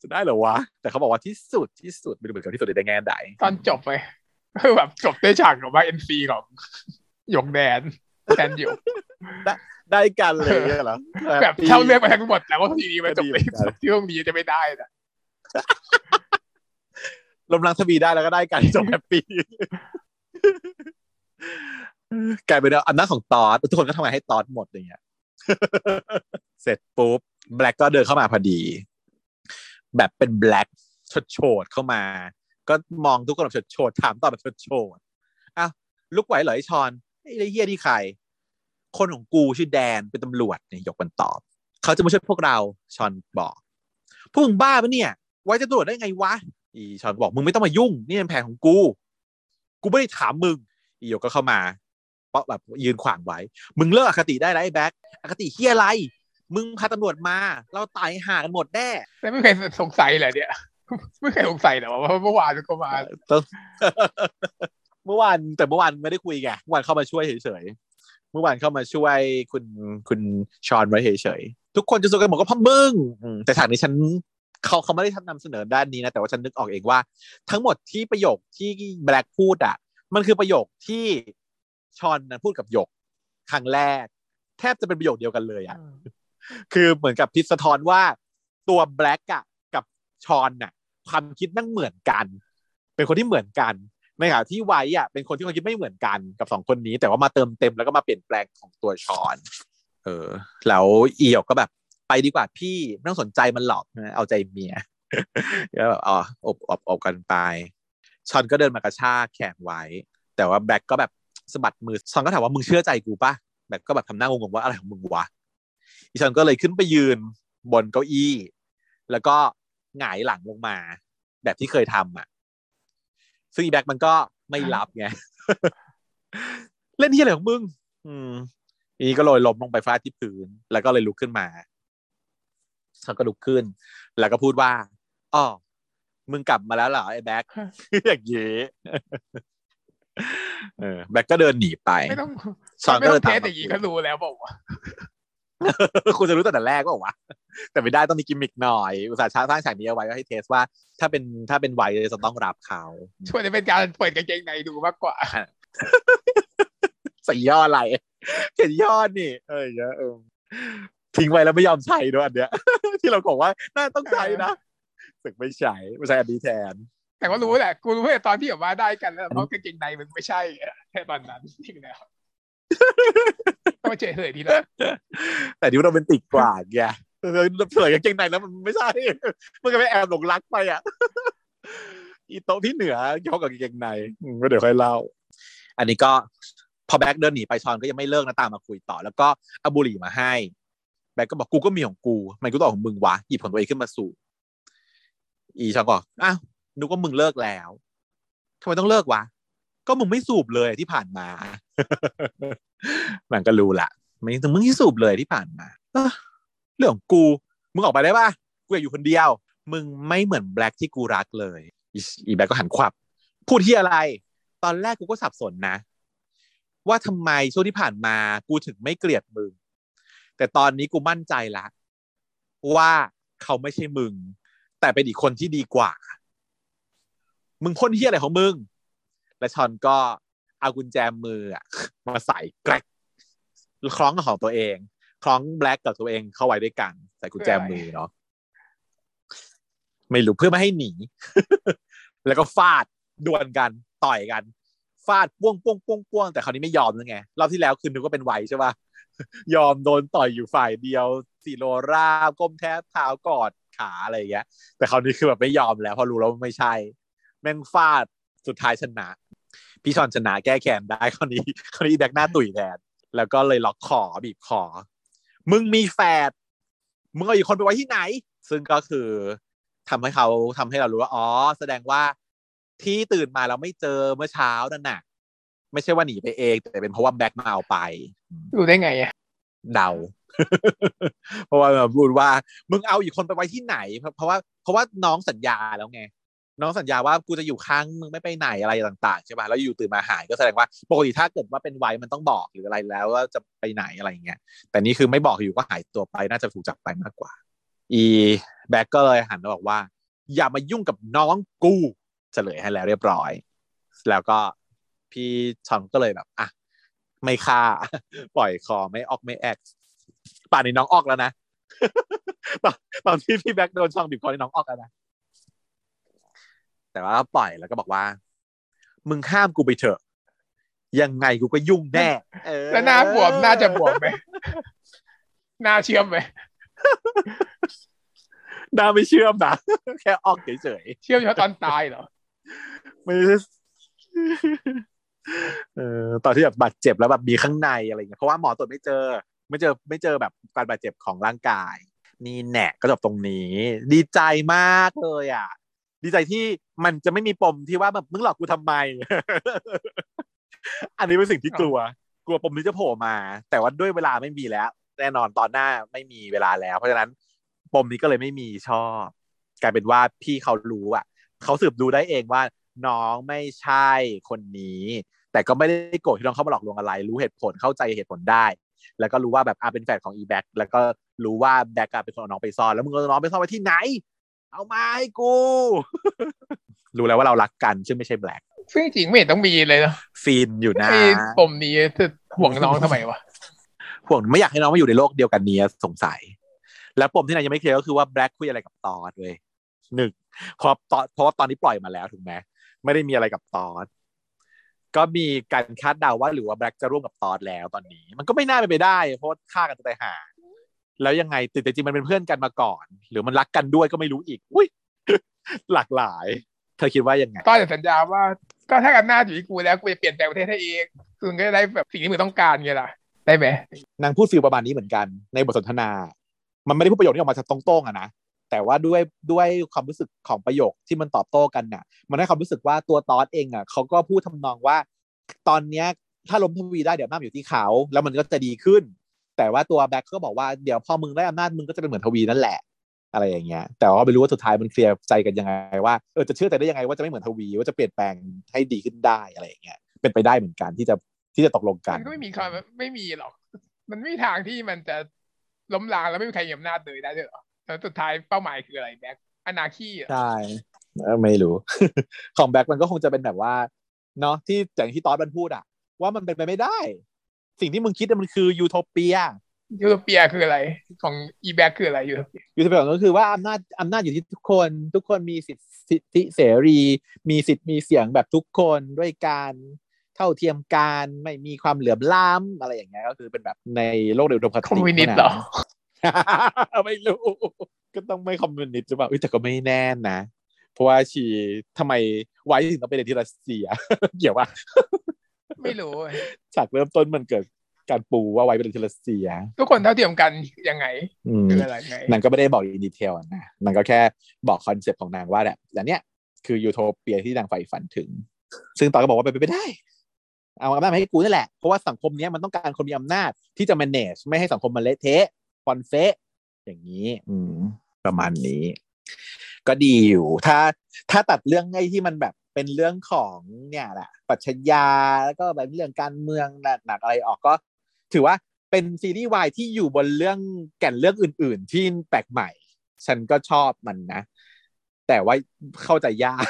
จะได้เหรอวะ แต่เขาบอกว่าที่สุดที่สุดไม่รู้เหมือนกันที่สุดในแง่ใดตอนจบไปคือแบบจบด้วยฉากแบบว่าเอ็นซีของหยกแดนแดนหยกได้กันเลยเหรอแบบเท่าเรื่องไปทั้งหมดแล้วว่าทีนี้มันจบไปก็ดีเหมือนกันที่ตรงนี้จะไม่ได้นะลมลังทวีได้แล้วก็ได้กันจบแฮปปี้ กลายเป็นอำนาจของตอสทุกคนก็ทำงานให้ตอสหมดอย่างเงี้ย เสร็จปุ๊บแบล็กก็เดินเข้ามาพอดี แบบเป็นแบล็กชดโฉดเข้ามา ก็มองทุกคนแบบชดโฉดถามตอบแบบชดโฉดอ้าวลุกไหวเหรอไอชอนไอ้เฮียนี่ใคร คนของกูชื่อแดนเป็นตำรวจเนี่ยยกมันตอบ เขาจะมาช่วยพวกเราชอนบอกพวกมึงบ้าปะเนี่ย ไว้จะตรวจได้ไงวะอีชอนบอกมึงไม่ต้องมายุ่ง นี่เป็นแผนของกู กูไม่ได้ถามมึงอีโยกก็เข้ามาเพราะแบบยืนขวางไว้ มึงเลิกอคติได้แล้วไอ้แบ็คอคติเฮียอะไร มึงพาตำรวจมา เราตายห่ากันหมดแน่แต่ไม่เคยสงสัยเลยเนี่ยไม่เคยสงสัยเหรอว่าเมื่อวานก็มาต้องเมื่อวานแต่เมื่อวานไม่ได้คุยไงเมื่อวานเข้ามาช่วยเฉยๆเมื่อวานเข้ามาช่วยคุณคุณชอนไว้เฉยๆทุกคนจะสู้กันหมดก็เพ่อมึงอืมแต่ฉากนี้ฉัน เขาเขาไม่ได้นำเสนอด้านนี้นะแต่ว่าฉันนึกออกเองว่า ทั้งหมดที่ประโยคที่แบล็กพูดอะ มันคือประโยคที่ชอนนะพูดกับหยกครั้งแรก แทบจะเป็นประโยคเดียวกันเลยอะคือเหมือนกับพิสะท้อนว่าตัวแบล็กอะกับชอนน่ะ ความคิดนั่งเหมือนกัน เป็นคนที่เหมือนกันในขณะที่ไว้อะเป็นคนที่คนคิดไม่เหมือนกันกับสองคนนี้ แต่ว่ามาเติมเต็มแล้วก็มาเปลี่ยนแปลงของตัวชอน เออ แล้วอียกก็แบบ ไปดีกว่าพี่ไม่ต้องสนใจมันหรอกเอาใจเมียแล้วแบบอ๋ออบอบอบกันไปชอนก็เดินมากระชากแขนไว้ แต่ว่าแบ็กก็แบบสะบัดมือชอนก็ถามว่ามึงเชื่อใจกูปะแบ็กก็แบบทำหน้างงๆว่าอะไรของมึงวะอีชอนก็เลยขึ้นไปยืนบนเก้าอี้ แล้วก็หงายหลังลงมา แบบที่เคยทำอะซึ่งอีแบ็กมันก็ไม่รับไงเล่นที่อะไรของมึง อืมอีก็เลยล้มลงไปฟาดที่พื้น แล้วก็เลยลุกขึ้นมา เขาก็ลุกขึ้น แล้วก็พูดว่าอ๋อมึงกลับมาแล้วเหรอไอ้แบ็คอย่างเงี้เออแบ็คก็เดินหนีไปไม่ต้องชอนไม่ก็ต้เลอยงเทตามสอย่างนี้ก็รู้แล้วบอกว่าคุณจะรู้ตั้งแต่แรกก็บอกว่า แต่ไม่ได้ต้องมีกิมมิกหน่อยอุตส่าห์สร้างฉากนี้เอาไว้ก็ให้เทสว่า ถ้าเป็นถ้าเป็นไวจะต้องรับเขาช่วยจะเป็นการเปิดกางเกงในดูมากกว่าใส่ย่ออะไรเขียนย่อนี่เอออย่างเงี้ยเออ ทิ้งไว้แล้วไม่ยอมใช้ด้วยอันเนี้ย ที่เราบอกว่าน่าต้องใช้นะสึกไม่ใช้ไม่ใช่อันนี้แทน แต่ก็รู้แหละ กูรู้แค่ตอนที่แบบว่าได้กันแล้วเพราะกางเกงในมันไม่ใช่แค่ตอนนั้นจริงแล้วก็มาเฉยเฉยทีละแต่ที่โรแมนติกกว่าแกเออเผยกางเกงในแล้วมันไม่ใช่มันก็ไปแอบหลงรักไปอะอีโต๊ะที่เหนือยกกับกางเกงในอืมก็เดี๋ยวค่อยเล่า อันนี้ก็พอแบ็คเดินหนีไปชอนก็ยังไม่เลิกนะตามมาคุยต่อ แล้วก็เอาบุหรี่มาให้ แบ็คก็บอกกูก็มีของกูทำไมกูต้องเอาของมึงวะหยิบของตัวเองขึ้นมาสูบอีชอนก็อ้าวนึกว่ามึงเลิกแล้วทำไมต้องเลิกวะก็มึงไม่สูบเลยที่ผ่านมา มันก็รู้ละไม่ถึงมึงที่สูบเลยที่ผ่านมาเรื่องของกู มึงออกไปได้ปะกูอยากอยู่คนเดียว มึงไม่เหมือนแบล็กที่กูรักเลย อีแบล็กก็หันขวับ พูดที่อะไร ตอนแรกกูก็สับสนนะ ว่าทำไมช่วงที่ผ่านมากูถึงไม่เกลียดมึง แต่ตอนนี้กูมั่นใจละว่าเขาไม่ใช่มึง แต่เป็นอีกคนที่ดีกว่า มึงพ่นที่อะไรของมึง และชอนก็เอากุญแจมือมาใส่แกรกคล้องของตัวเอง คล้องแบล็กกับตัวเองเข้าไว้ด้วยกัน ใส่กุญแจมือเนาะไม่รู้เพื่อไม่ให้หนี แล้วก็ฟาดดวลกันต่อยกัน ฟาดป้วงป้วงป้วงป้วงแต่คราวนี้ไม่ยอมแล้วไงรอบที่แล้วคือนึกว่าเป็นไวใช่ปะ ยอมโดนต่อยอยู่ฝ่ายเดียวสีโลราก้มแทบเท้ากอดขาอะไรอย่างเงี้ย แต่คราวนี้คือแบบไม่ยอมแล้วพราะรู้แล้วไม่ใช่ แม่งฟาดสุดท้ายชนะ พี่ชอนชนะแก้แค้นได้คราวนี้คราวนี้แบ็กหน้าตุ๋ยแทนแล้วก็เลยล็อกคอบีบคอมึงมีแฟดมึงเอาอีกคนไปไว้ที่ไหน ซึ่งก็คือทำให้เขาทำให้เรารู้ว่าอ๋อ แสดงว่าที่ตื่นมาเราไม่เจอเมื่อเช้านั่นน่ะ ไม่ใช่ว่าหนีไปเอง แต่เป็นเพราะว่าแบ็กมาเอาไป รู้ได้ไงอะเดา เพราะว่าพูดว่า มึงเอาอีกคนไปไว้ที่ไหน เพราะว่าเพราะว่าน้องสัญญาแล้วไง น้องสัญญาว่ากูจะอยู่ข้างมึงไม่ไปไหนอะไรต่างๆใช่ป่ะแล้วอยู่ตื่นมาหายก็แสดงว่าปกติถ้าเกิดว่าเป็นไว้มันต้องบอกหรืออะไรแล้วว่าจะไปไหนอะไรอย่างเงี้ยแต่นี่คือไม่บอกอยู่ก็หายตัวไปน่าจะถูกจับไปมากกว่า อีแบ็กก็เลยหันมาบอกว่า อย่ามายุ่งกับน้องกูเฉลยให้แล้วเรียบร้อย แล้วก็พี่ชอนก็เลยแบบอะ ไม่ฆ่า ปล่อยคอไม่ออกไม่แอกป่านนี้น้องออกแล้วนะตอนตอนที่พี่แบ็กโดนช่องบีบคอนี่น้องออกแล้วนะแต่ว่าก็ปล่อยแล้วก็บอกว่า มึงห้ามกูไปเถอะยังไงกูก็ยุ่งแน่เออแล้วหน้าบวมน่าจะบวมไหมหน้าเชื่อมไหมหน้าไม่เชื่อมนะแค่ออกเฉยเชื่อมเฉพาะตอนตายเหรอๆไม่ใช่ เออตอนที่แบบบาดเจ็บแล้วแบบมีข้างในอะไรเงี้ยเพราะว่าหมอตรวจไม่เจอ ไม่เจอไม่เจอแบบการบาดเจ็บของร่างกาย นี่แหนะก็จบตรงนี้ ดีใจมากเลยอะ ดีใจที่มันจะไม่มีปมที่ว่าแบบมึงหลอกกูทำไม อันนี้เป็นสิ่งที่กลัว กลัวปมนี้จะโผล่มา แต่ว่าด้วยเวลาไม่มีแล้ว แน่นอนตอนหน้าไม่มีเวลาแล้ว เพราะฉะนั้นปมนี้ก็เลยไม่มีชอบ กลายเป็นว่าพี่เขารู้อะเขาสืบดูได้เองว่าน้องไม่ใช่คนนี้ แต่ก็ไม่ได้โกรธที่น้องเข้ามาหลอกลวงอะไร รู้เหตุผลเข้าใจเหตุผลได้ แล้วก็รู้ว่าแบบอาเป็นแฟนของอีแบ็กแล้วก็รู้ว่าแบ็กเป็นคนเอาน้องไปซ่อนแล้วมึงเอาน้องไปซ่อนไว้ที่ไหน เอามาให้กู รู้แล้วว่าเรารักกันซึ่งไม่ใช่แบล็กซึ่งจริงไม่เห็นต้องมีเลยเนาะฟินอยู่นะไอ้ปมนี้จะห่วงน้องทำไมวะห่วงไม่อยากให้น้องมาอยู่ในโลกเดียวกันนี้สงสัย แล้วปมที่นายยังไม่เคลียร์ก็คือว่าแบล็กคุยอะไรกับตอดเลยหนึ่งเพราะตอนเพราะว่าตอนนี้ปล่อยมาแล้วถูกไหมไม่ได้มีอะไรกับตอส ก็มีการคาดเดาว่าหรือว่าแบล็กจะร่วมกับตอสแล้วตอนนี้ มันก็ไม่น่าเป็นไปได้ เพราะฆ่ากันจะตายหา แล้วยังไงแต่จริงมันเป็นเพื่อนกันมาก่อน หรือมันรักกันด้วยก็ไม่รู้อีก อุ้ยหลากหลาย เธอคิดว่ายังไงตอนจะสัญญาว่าก็ถ้าอำนาจอยู่ที่กูแล้วกูจะเปลี่ยนแปลงประเทศให้เองคุณก็จะได้แบบสิ่งที่มึงต้องการไงล่ะได้ไหมนางพูดฟิลประมาณนี้เหมือนกันในบทสนทนา มันไม่ได้พูดประโยคนี้ออกมาตรงๆอะนะ แต่ว่าด้วยด้วยความรู้สึกของประโยคที่มันตอบโต้กันน่ะ มันให้ความรู้สึกว่าตัวตอสเองอะเขาก็พูดทำนองว่า ตอนเนี้ยถ้าล้มทวีได้เดี๋ยวอำนาจอยู่ที่เขาแล้วมันก็จะดีขึ้น แต่ว่าตัวแบ็คก็บอกว่าเดี๋ยวพอมึงได้อำนาจมึงก็จะเป็นเหมือนทวีนั่นแหละ อะไรอย่างเงี้ย แต่ว่าไม่รู้ว่าสุดท้ายมันเคลียร์ใจกันยังไงว่าเออจะเชื่อใจได้ยังไงว่าจะไม่เหมือนทวีว่าจะเปลี่ยนแปลงให้ดีขึ้นได้อะไรอย่างเงี้ยเป็นไปได้เหมือนกันที่จะที่จะตกลงกัมันก็ไม่มีความไม่มีหรอก มันไม่มีทางที่มันจะล้มล้างแล้วไม่มีใครมีอำนาจเลยได้หรอ แล้วสุดท้ายเป้าหมายคืออะไรแบ็คอนาคีเหรอใช่เออไม่รู้ ของแบ็คมันก็คงจะเป็นแบบว่า เนาะที่อย่างที่ตอสมันพูดอะว่ามันเป็นไปไม่ได้ สิ่งที่มึงคิดอะมันคือยูโทเปียยูโทเปียคืออะไร ของอีแบ็คคืออะไรยูโทเปียยูโทเปียก็คือว่าอำนาจอำนาจอยู่ที่ทุกคน ทุกคนมีสิทธิเสรี มีสิทธิ์มีเสียงแบบทุกคนด้วยการเท่าเทียมกันไม่มีความเหลื่อมล้ำอะไรอย่างเงี้ยก็คือเป็นแบบในโลกเดียวดมคคอมติมิวนิสต์เหรอ ไม่รู้ ก็ต้องไม่คอมมิวนิสต์หรือเปล่าเอ้ยแต่ก็ไม่แน่นะ เพราะว่าชีทำไมไว้ถึงต้องไปเรียนที่รัสเซีย เกี่ยวว่าไม่รู้จากเริ่มต้นมันเกิดการปูว่าไว้เป็นที่รัสเซีย ทุกคนเท่าเทียมกันยังไงอืมคืออะไรไงนางก็ไม่ได้บอก in detail นะนางก็แค่บอก concept ของนางว่าแบบแต่เนี้ยคือยูโทเปียที่นางใฝ่ฝันถึง ซึ่งตอนก็บอกว่าเป็นไปไม่ได้ เอาอำนาจมาให้กูนี่แหละ เพราะว่าสังคมเนี้ยมันต้องการคนมีอำนาจที่จะ manage ไม่ให้สังคมมันเละเทะ ฟอนเฟะอย่างนี้ อืม ประมาณนี้ ก็ดีอยู่ ถ้าถ้าตัดเรื่องไอ้ที่มันแบบเป็นเรื่องของเนี่ยแหละปรัชญาแล้วก็แบบเรื่องการเมืองหนักๆอะไรออกก็ ถือว่าเป็นซีรีส์วายที่อยู่บนเรื่องแก่นเรื่องอื่น ๆ ที่แปลกใหม่ ฉันก็ชอบมันนะ แต่ว่าเข้าใจยาก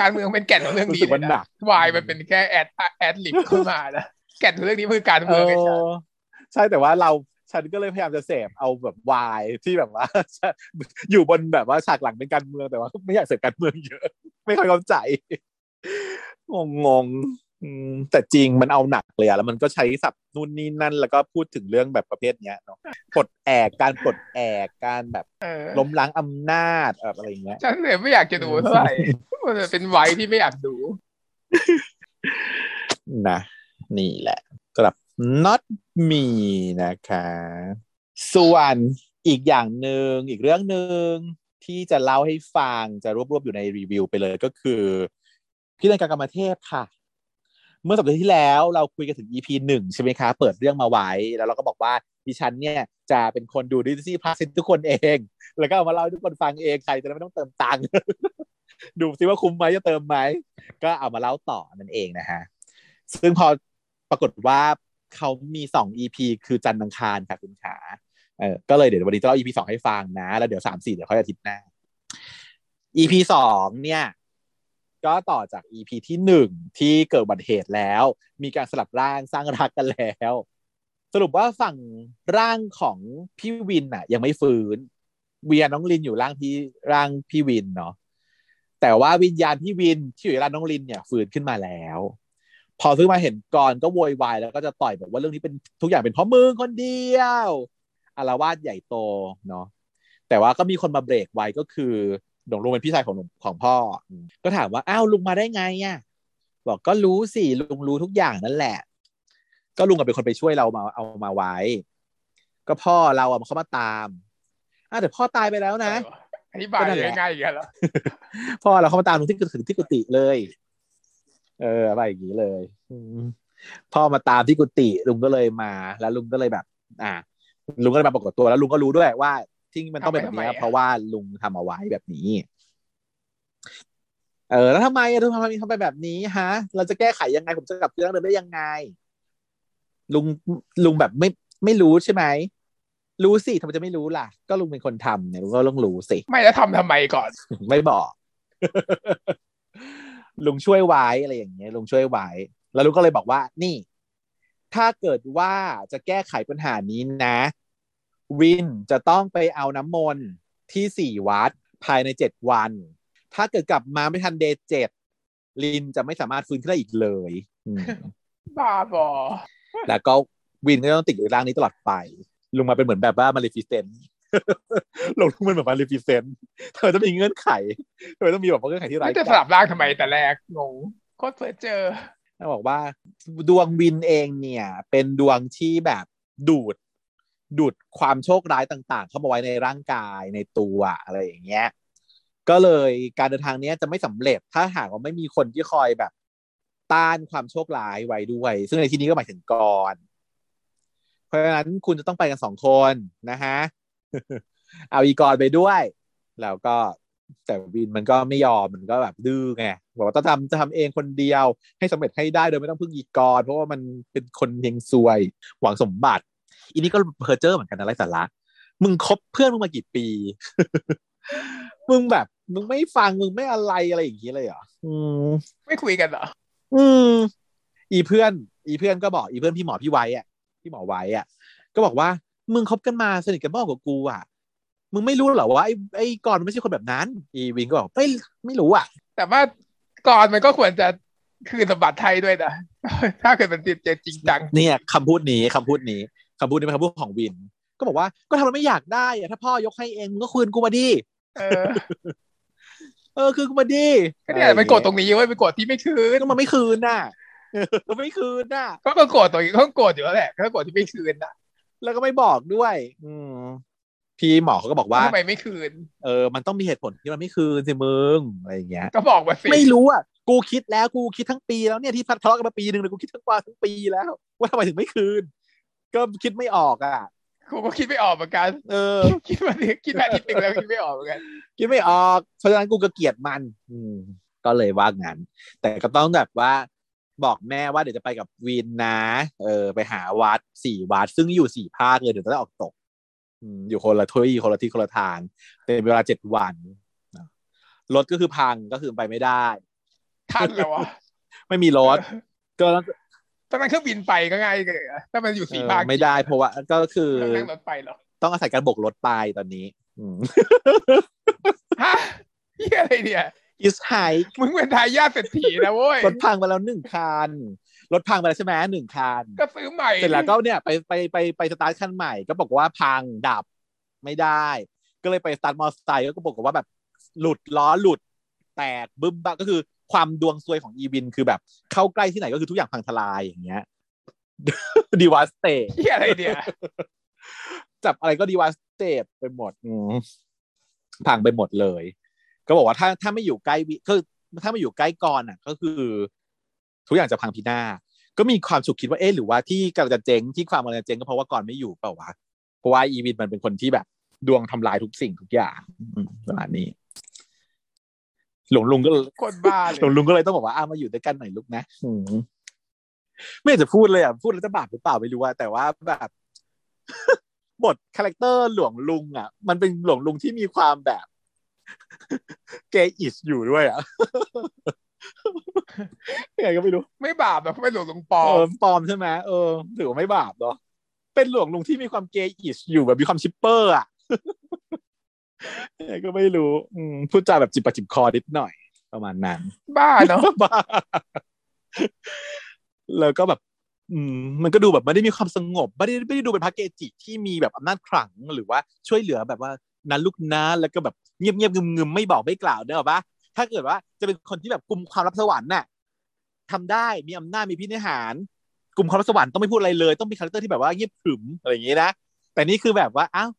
การเมืองเป็นแก่นของเรื่องรู้นี้สึกเลว่ายหนันะกวายมันเป็นแค่แอดแอดลิบเข้ามานะแก่นของเรื่องนี้คือการเมืองไงใช่เออใช่แต่ว่าเรา ฉันก็เลยพยายามจะเสพเอาแบบวายที่แบบว่า อยู่บนแบบว่าฉากหลังเป็นการเมืองแต่ว่า ไม่อยากเสพการเมืองเยอะ ไม่ค่อยเข้าใจงงงๆอืมแต่จริงมันเอาหนักเลยอะแล้วมันก็ใช้ศัพท์นู่นนี่นั่น แล้วก็พูดถึงเรื่องแบบประเภทเนี้ยเนาะปลดแอกการปลดแอกการแบบเออล้มล้างอำนาจแบบอะไรอย่างเงี้ยฉันเลยไม่อยากจะดูเท่าไหร่มันเป็นไว้ที่ไม่อยากดู นะ นี่แหละสำหรับ not me นะคะ ส่วนอีกอย่างหนึ่งอีกเรื่องหนึ่งที่จะเล่าให้ฟังจะรวบรวบอยู่ในรีวิวไปเลยก็คือพี่เล่นการกรรมเทพค่ะ เมื่อสัปดาห์ที่แล้วเราคุยกันถึง EP หนึ่งใช่ไหมคะ เปิดเรื่องมาไว้ แล้วเราก็บอกว่าดิฉันเนี่ยจะเป็นคนดูดิสนีย์พลัสทุกคนเอง แล้วก็เอามาเล่าให้ทุกคนฟังเองใครจะไม่ต้องเติมตังค์ดูซิว่าคุ้มไหมจะเติมไหม ก็เอามาเล่าต่อนั่นเองนะฮะ ซึ่งพอปรากฏว่า เขามีสอง EP คือจันทร์อังคารค่ะคุณขาเออก็เลยเดี๋ยววันนี้จะเล่า EP สองให้ฟังนะ แล้วเดี๋ยวสามสี่เดี๋ยวค่อยอาทิตย์หน้า EP สองเนี่ย ก็ต่อจาก EP ที่หนึ่งที่เกิดอุบัติเหตุแล้ว มีการสลับร่างสร้างรักกันแล้ว สรุปว่าฝั่งร่างของพี่วินน่ะ ยังไม่ฟื้น เวียน้องลินอยู่ร่างพี่ร่างพี่วินเนาะแต่ว่าวิญญาณพี่วินที่อยู่ในร่างน้องลินเนี่ย ฟื้นขึ้นมาแล้ว พอซื้อมาเห็นก่อนก็โวยวายแล้วก็จะต่อยบอกว่าเรื่องนี้เป็นทุกอย่างเป็นเพราะมึงคนเดียวอารวาสใหญ่โตเนาะแต่ว่าก็มีคนมาเบรกไว้ก็คือหลวงลุงเป็นพี่ชายของหลวงของพ่ออืมก็ถามว่าอ้าวลุงมาได้ไงอะบอกก็รู้สิลุงรู้ทุกอย่างนั่นแหละ ก็ลุงอะเป็นคนไปช่วยเรามาเอามาไว้ ก็พ่อเราอะเขามาตามอ้าวแต่พ่อตายไปแล้วนะอธิบายก็นั่นแหละง่ายๆอย่างเงี้ยเหรอพ่อเราเขามาตามลุงที่ถึงที่กุฏิเลย เอออะไรอย่างนี้เลยอืมพ่อมาตามที่กุฏิลุงก็เลยมา แล้วลุงก็เลยแบบ อ่า ลุงก็เลยมาปรากฏตัวแล้วลุงก็รู้ด้วยว่าที่มันต้องเป็นแบบนี้เพราะว่าลุงทำเอาไว้แบบนี้ เออแล้วทำไมอะลุงทำไมทำไปแบบนี้ฮะ เราจะแก้ไขยังไงผมจะกลับเรื่องเดิมได้ยังไง ลุงลุงแบบไม่ไม่รู้ใช่ไหมรู้สิทำไมจะไม่รู้ล่ะ ก็ลุงเป็นคนทำเนี่ยลุงก็ต้องรู้สิ ไม่แล้วทำทำไมก่อน ไม่บอก ลุงช่วยไว้อะไรอย่างเงี้ยลุงช่วยไว้ แล้วลุงก็เลยบอกว่า นี่ ถ้าเกิดว่าจะแก้ไขปัญหานี้นะ วินจะต้องไปเอาน้ำมนต์ที่สี่วัดภายในเจ็ดวัน ถ้าเกิดกลับมาไม่ทันเดย์เจ็ดลินจะไม่สามารถฟื้นขึ้นได้อีกเลยอืมบ้าบอแล้วก็วินก็ต้องติดอยู่ในร่างนี้ตลอดไปลงมาเป็นเหมือนแบบว่ามาเลฟิเซน ลงทุนมันเหมือนมาเลฟิเซนเธอต้องมีเงื่อนไขเธอต้องมีแบบว่าเงื่อนไขที่ร้ายไม่จะสกาลัจบร่างทำไมแต่แรกงงโคตรเพอเจอเขาบอกว่า ดวงวินเองเนี่ย เป็นดวงที่แบบดูด ดูดความโชคร้ายต่าง ๆ เข้ามาไว้ในร่างกายในตัวอะไรอย่างเงี้ยก็เลยการเดินทางเนี้ยจะไม่สำเร็จถ้าหากว่าไม่มีคนที่คอยแบบ ต้านความโชคร้ายไว้ด้วย ซึ่งในที่นี้ก็หมายถึงกรเพราะฉะนั้นคุณจะต้องไปกันสองคนนะฮะ เอาอีกรไปด้วย แล้วก็แต่วินมันก็ไม่ยอมมันก็แบบดื้อไงบอกว่าต้องทำจะทำเองคนเดียว ให้สำเร็จให้ได้โดยไม่ต้องพึ่งอีกรเพราะว่ามันเป็นคนเฮงซวย หวังสมบัติ อีนี่ก็เพอเจอร์เหมือนกันนะไรสาระมึงคบเพื่อนมึงมากี่ปี มึงแบบมึงไม่ฟังมึงไม่อะไรอะไรอย่างนี้เลยเหรออืมไม่คุยกันเหรออืมอีเพื่อน อีเพื่อนก็บอก อีเพื่อนพี่หมอพี่ไว้อะพี่หมอไว้อะก็บอกว่า มึงคบกันมาสนิทกันมากกว่ากูอะมึงไม่รู้เหรอว่าไอ้ไอ้ก่อนมันไม่ใช่คนแบบนั้น อีวินก็บอกไม่ไม่รู้อะแต่ว่าก่อนมันก็ควรจะคืนสมบัติไทยด้วยนะถ้าเกิดมันติดเจจริงจังเนี่ยคำพูดนี้คำพูดนี้คำพูดนี้เป็นคำพูดของวิน ก็บอกว่าก็ทำไมไม่อยากได้อะถ้าพ่อยกให้เองมึงก็คืนกูมาดิเออ เออคืนกูมาดิก็เนี่ยมันโกรธตรงนี้เว้ยมันโกรธที่ไม่คืนก็มันไม่คืนน่ะไม่คืนน่ะ ก็ก็โกรธตัวเองก็โกรธอยู่แล้วแหละก็โกรธที่ไม่คืนนะ แล้วก็ไม่บอกด้วย อืมพี่หมอเขาก็บอกว่าทำไมไม่คืน เออ มันต้องมีเหตุผลที่มันไม่คืนสิมึงอะไรอย่างเงี้ย ก็บอกมาสิ ไม่รู้อะ กูคิดแล้วกูคิดทั้งปีแล้วเนี่ยที่ทะเลาะกันมาปีหนึ่งเลยกูคิดทั้งวันทั้งปีแล้ว ว่าทำไมถึงไม่คืน ก็คิดไม่ออกอะ กูก็คิดไม่ออกเหมือนกัน เออ คิดมาดิคิดมาอาทิตย์หนึ่งแล้วคิดไม่ออกเหมือนกัน คิดไม่ออก เพราะฉะนั้นกูก็เกลียดมัน อืม ก็เลยว่างั้น แต่ก็ต้องแบบว่า บอกแม่ว่าเดี๋ยวจะไปกับวินนะ เออ ไปหาวัดสี่วัด ซึ่งอยู่สี่ภาคเลยเดี๋ยวจะได้ออกตกอืมอยู่คนละที่คนละที่คนละทางเป็นเวลาเจ็ดวันนะรถก็คือพังก็คือไปไม่ได้ทันแล้ววะไม่มีรถก็ตอนนั้นเครื่องบินไปก็ง่ายเลยอะถ้ามันอยู่สี่เออภาคไม่ได้เพราะว่าก็คือต้องนั่งรถไปเหรอต้องอาศัยการโบกรถไปตอนนี้อืมฮะเหียอะไรเนี่ย อิสไฮมึงเป็นทายาทเศรษฐีนะเว้ยรถพังไปแล้วหนึ่งคันรถพังไปแล้วใช่ไหมหนึ่งคัน ก็ซื้อใหม่ เสร็จแล้วก็เนี่ยไปไปไปไปสตาร์ทคันใหม่ ก็บอกว่าพังดับไม่ได้ ก็เลยไปสตาร์ทมอเตอร์ไซค์ก็บอกว่าแบบหลุดล้อหลุด แตกบึ้มบ้าก็คือความดวงซวยของอีวินคือแบบ เข้าใกล้ที่ไหนก็คือทุกอย่างพังทลายอย่างเงี้ย devastate เหี้ยอะไรเนี่ยจับอะไรก็ devastate ไปหมดอืมพังไปหมดเลย ก็บอกว่าถ้าถ้าไม่อยู่ใกล้วินคือถ้าไม่อยู่ใกล้กรอะ ก็คือ ทุกอย่างจะพังพินาศก็มีความฉุกคิดว่าเอ๊ะหรือว่าที่กำลังจะเจ๊งที่ความกำลังจะเจ๊งก็เพราะว่ากรไม่อยู่เปล่าวะเพราะว่าอีวินมันเป็นคนที่แบบ ดวงทำลายทุกสิ่งทุกอย่างอืมประมาณนี้หลวงลุงก็คนบ้าเลยหลวงลุงก็เลยต้องบอกว่าอ้ามาอยู่ด้วยกันหน่อยลูกนะอืมไม่อยากจะพูดเลยอะพูดแล้วจะบาปหรือเปล่าไม่รู้ว่า แต่ว่าแบบบท character หลวงลุง อะ มันเป็นหลวงลุงที่มีความแบบ gay-ish อยู่ด้วยอะยังไงก็ไม่รู้ ไม่บาปหรอกไม่หลวงหลวงปอเออมปลอมใช่ไหมเออถือว่าไม่บาปเนาะเป็นหลวงลุงที่มีความ gay-ish อยู่แบบมีความ shipper อะยังไงก็ไม่รู้อืมพูดจาแบบจิบปะจิบคอนิดหน่อย ประมาณนั้น บ้าเนาะบ้าแล้วก็แบบ อืม มันก็ดูแบบไม่ได้มีความสงบไม่ได้ไม่ได้ดูเป็นพระเกจิที่มีแบบอำนาจขลังหรือว่าช่วยเหลือแบบว่านั้นลูกนะแล้วก็แบบ เงียบเงียบงึมงึมไม่บอกไม่กล่าวเนอะปะถ้าเกิดว่าจะเป็นคนที่แบบกลุ่มความลับสวรรค์น่ะทำได้มีอำนาจมีอภินิหาร กลุ่มความลับสวรรค์ต้องไม่พูดอะไรเลยต้องมี character ที่แบบว่าเงียบขรึมอะไรอย่างงี้นะแต่นี่คือแบบว่าอ้าว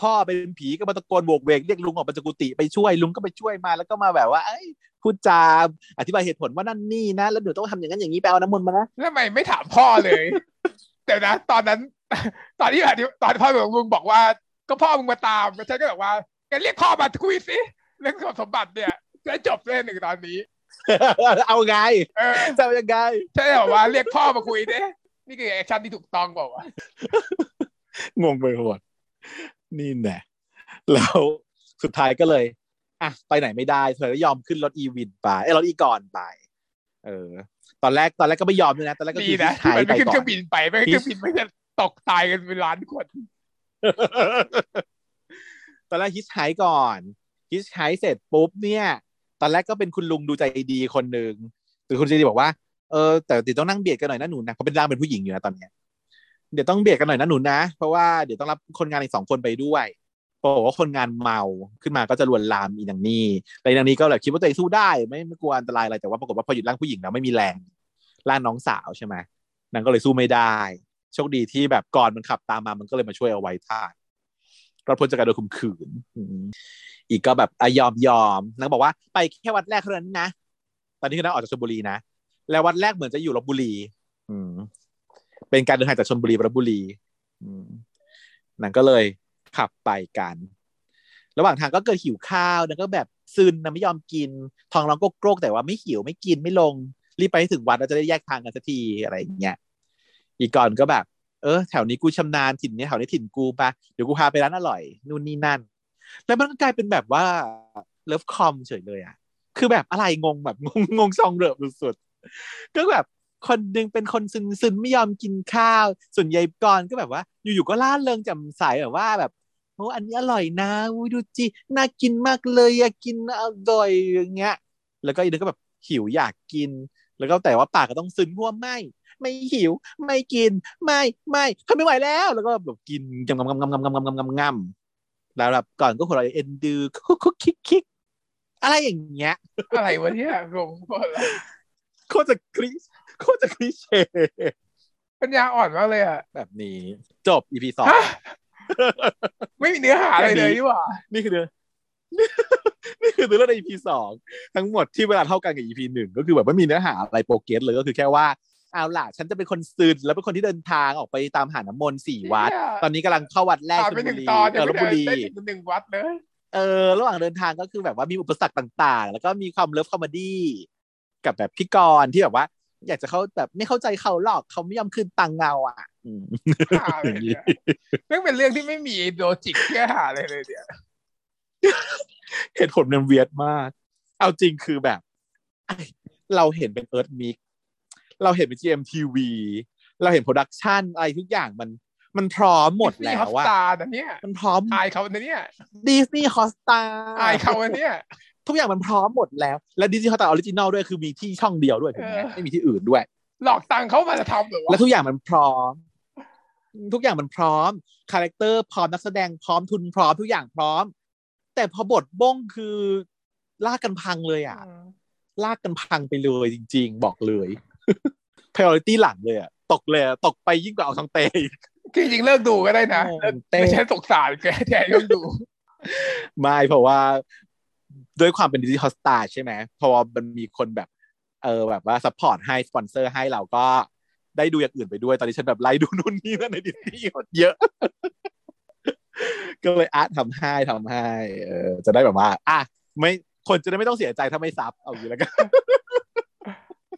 พ่อเป็นผีก็มาตะโกนโหวกเหวกเรียกลุงออกมาจากกุฏิไปช่วยลุงก็ไปช่วยมาแล้วก็มาแบบว่าเอ้ยพูดจาอธิบายเหตุผลว่านั่นนี่นะ แล้วหนูต้องทำอย่างนั้นอย่างนี้ไปเอาน้ำมนต์มานะแล้วทำไมไม่ถามพ่อเลยเดี๋ยวนะ ตอนนั้น ตอนที่อธิตอนพ่อหลวงลุงบอกว่า ก็พ่อมึงมาตามฉันก็บอกว่า แกเรียกพ่อมาคุยสิเรื่องสมบัติเนี่ยจะจบเรื่องหนึ่งตอนนี้เอาไงเออจะเอายังไงใช่บอกว่าเรียกพ่อมาคุยดินี่คือแอคชั่นที่ถูกต้องบอกว่าวะงงไปหมดนี่แน่แล้วสุดท้ายก็เลยอะไปไหนไม่ได้เธอก็ยอมขึ้นรถอีวินไปเอ้ยรถอีกอนไป เออ ตอนแรกตอนแรกก็ไม่ยอมด้วยนะตอนแรกก็ดีคือนะไทที่ยมันไปไม่ขึ้นก่เคอรื่อนงบินไปไม่ขึ้นเครื่องบินไม่จะตกตายกันเป็นล้านคน ตอนแรกฮิชไฮก่อนฮิชไฮเสร็จปุ๊บเนี่ย ตอนแรกก็เป็นคุณลุงดูใจดีคนหนึ่งคือคุณเจดีบอกว่าเออแต่เดี๋ยวต้องนั่งเบียดกันหน่อยนะหนูนะเขาเป็นร่างเป็นผู้หญิงอยู่นะตอนเนี้ยเดี๋ยวต้องเบียดกันหน่อยนะหนูนะ เพราะว่าเดี๋ยวต้องรับคนงานอีกสองคนไปด้วยบอกว่าคนงานเมาขึ้นมาก็จะลวนลามอีนางนี่แล้วอีนางนี่ก็แบบคิดว่าตัวเองสู้ได้ ไม่ไม่กลัวอันตรายอะไรแต่ว่าปรากฏว่าพอหยุดร่างผู้หญิงแล้วไม่มีแรงร่างน้องสาวใช่ไหมนางก็เลยสู้ไม่ได้ โชคดีที่แบบก่อนมันขับตามมามันก็เลยมาช่วยเอาไว้ท่าน รอดพ้นจากการโดนข่มขืน อีกก็แบบอยอมยอมนางบอกว่าไปแค่วัดแรกเท่านั้นนะ ตอนนี้คือนางออกจากชลบุรีนะ แล้ววัดแรกเหมือนจะอยู่ลบบุรี อืม เป็นการเดินทางจากชลบุรีไปลบบุรี อืมนางก็เลยขับไปกัน ระหว่างทางก็เกิดหิวข้าวนางก็แบบซึนนางไม่ยอมกิน ทองร้องก็โกรกแต่ว่าไม่หิวไม่กินไม่ลง รีบไปให้ถึงวัดเราจะได้แยกทางกันสักทีอะไรอย่างเงี้ย อีกก่อนก็แบบ เออแถวนี้กูชำนาญถิ่นนี้แถวนี้ถิ่นกูปะเดี๋ยวกูพาไปร้านอร่อยนู่นนี่นั่น แล้วมันก็กลายเป็นแบบว่าเลิฟคอมเฉยเลยอะ คือแบบอะไรงงแบบงงงงซองเริบสุดๆก็แบบคนหนึ่งเป็นคนซึนซึนไม่ยอมกินข้าว ส่วนยายกรก็แบบว่า อยู่ๆก็ล่าเริงแจ่มใสแบบว่าแบบโอ้อันนี้อร่อยนะอุ้ยดูจีน่ากินมากเลยอยากกินอร่อยอย่างเงี้ย แล้วก็อีนึงก็แบบหิวอยากกิน แล้วก็แต่ว่าปากก็ต้องซึนเพราะว่าไม่ ไม่หิว ไม่กิน ไม่ไม่ทนไม่ไหวแล้ว แล้วก็แบบกินงำงำงำงำงำงำงำงำงำแล้วแบบก่อนก็หัวเราะเอ็นดูคุกคุกคิกคิกอะไรอย่างเงี้ย อะไรวะเนี่ยงงหมดเลยโคตรจะคลิโคตรจะคลิเช่ปัญญาอ่อนมากเลยอะแบบนี้ จบ EP สองไม่มีเนื้อหาอะไรเลยนี่หว่า นี่คือเดือ นนี่คือเรื่องใน EP สองทั้งหมดที่เวลาเท่ากันกับ EP หนึ่งก็คือแบบไม่มีเนื้อหาอะไรโปรเกรสเลยก็คือแค่ว่าเอาล่ะ ฉันจะเป็นคนซึนแล้วเป็นคนที่เดินทางออกไปตามหาน้ำมนต์สี่วัด ตอนนี้กำลังเข้าวัดแรกตอนชไปลถึบุงรีตอนเออลบบุรีได้ถึงหนึ่งวัดเลยเออ ระหว่างเดินทางก็คือแบบว่ามีอุปสรรคต่างๆ แล้วก็มีความเลิฟคอมเมดี้กับแบบพี่กรณ์ที่แบบว่า อยากจะเขาแบบไม่เข้าใจเขาหรอกเขาไม่ยอมคืนตังค์เงาอะอืมหาเลยเนี่ยแม่งเป็นเรื่องที่ไม่มี logic เพื่อหาเลยเลยเนี่ย เหตุผลมัน weird มาก เอาจริงคือแบบไอ้เราเห็นเป็นเอิร์ธมิกซ์เราเห็นเป็น GMMTV เราเห็น production อะไรทุกอย่างมัน มันพร้อมหมดนี่แล้วว่า Hotstar นะเนี่ยมันพร้อมอายเขานะเนี่ย Disney Hotstar อายเขานะเนี่ยทุกอย่างมันพร้อมหมดแล้ว และ Disney Hotstar original ด้วยคือมีที่ช่องเดียวด้วยถูกไหมเออไม่มีที่อื่นด้วย หลอกตังค์เขามาจะทำเหรือและวะทุกอย่างมันพร้อม ทุกอย่างมันพร้อมคาแรคเตอร์พร้อมนักแสดงพร้อมทุนพร้อมทุกอย่างพร้อม แต่พอบทบ้งคือ ลากกันพังเลยอะ ลากกันพังไปเลยจริง ๆ บอกเลย priority หลังเลยอะ ตกเลยอะตกไปยิ่งกว่าเอาทางเตอีกคือจริงๆเลิกดูก็ได้นะเออเลิกเต้ไม่ใช่สงสารแกแทนเลิกดู ไม่เพราะว่าด้วยความเป็นดิจิทัลสตาร์ใช่ไหมเพราะว่ามันมีคนแบบ เออแบบว่า support ให้สปอนเซอร์ให้เราก็ได้ดูอย่างอื่นไปด้วย ตอนนี้ฉันแบบไล่ดูนู่นนี่นั่นในดิสนีย์เยอะ ก็เลยอาร์ตทำให้ทำให้เออจะได้แบบว่า อะไม่คนจะได้ไม่ต้องเสียใจถ้าไม่ sub เอาอย่างนี้แล้วกัน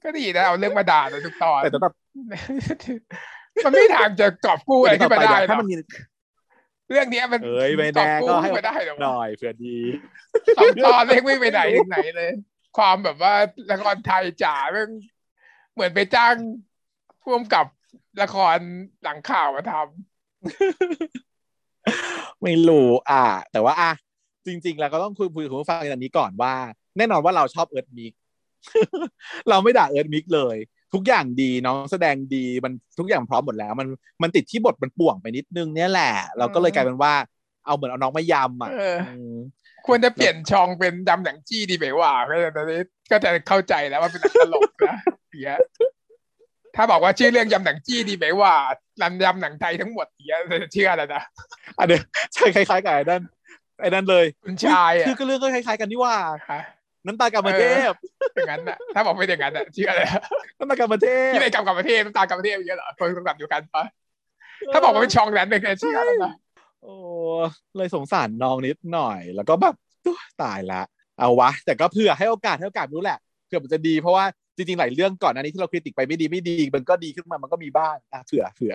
ก็ดีนะเอาเรื่องมาด่าในทุกตอนแต่สำหรับมันไม่มีทางจะกอบกู้อะไรขึ้นมาได้หรถ้าอกมันมีเรื่องเนี้ยมันเอ้ยไม่กอแน่บกู้ก็ให้ขึ้นมาได้หรอกหน่อยเผื่อดีสองตอนเร่งไม่ไปไหนถึงไหนเลย ความแบบว่าละครไทยจ๋าเรื่องเหมือนไปจ้างพ่วงกับละครหลังข่าวมาท ไม่รู้อะแต่ว่าอะจริง ๆ แล้วก็ต้องคุยคุยกับคุณผู้ฟังอันนี้ก่อนว่า แน่นอนว่าเราชอบเอิร์ธมิกซ์เราไม่ด่าเอิร์ธมิกซ์เลย ทุกอย่างดีน้องแสดงดีมันทุกอย่างพร้อมหมดแล้ว มันมันติดที่บทมันป่วงไปนิดนึงเนี่ยแหละ เราก็เลยกลายเป็นว่าเอาเหมือนเอาน้องมายำำอะเอออืมควรจะเปลี่ยนช่องเป็นยำหนังจี้ดีไหมว่าก็จะตอนนี้ก็จะเข้าใจแล้วว่าเป็นหนังตลกนะเนี้ย ถ้าบอกว่าชื่อเรื่องยำหนังจี้ดีไหมว่ารันยำหนังไทยทั้งหมดเนี้ยจะเชื่อแล้วนะอันเนี้ยใช่คล้ายๆกับไอ้นั่นไอ้นั่นเลยคุณชายคือะอก็เรื่องก็คล้ายๆกันนี่ว่าฮะน้ำตากรรมเทพอย่างนั้นน่ะถ้าบอกไม่อย่างนั้นอะเชื่อเลยน้ำตากรรมเทพที่ในกรรมกับประเทศน้ำตากรรมประเทศอย่างเงี้ยเหรอคนกำกับอยู่กันปะถ้าบอกว่าเป็นช่องนั้นเนี่ยเชื่อแล้วนะโอ้เลยสงสารน้องนิดหน่อย แล้วก็แบบอุ๊ยตายละ เอาวะ แต่ก็เผื่อให้โอกาสให้โอกาสรู้แหละเผื่อมันจะดีเพราะว่า จริงๆหลายเรื่องก่อนหน้านี้ที่เราคริติกไปไม่ดีไม่ดี มันก็ดีขึ้นมามันก็มีบ้างอะเผื่อเผื่อ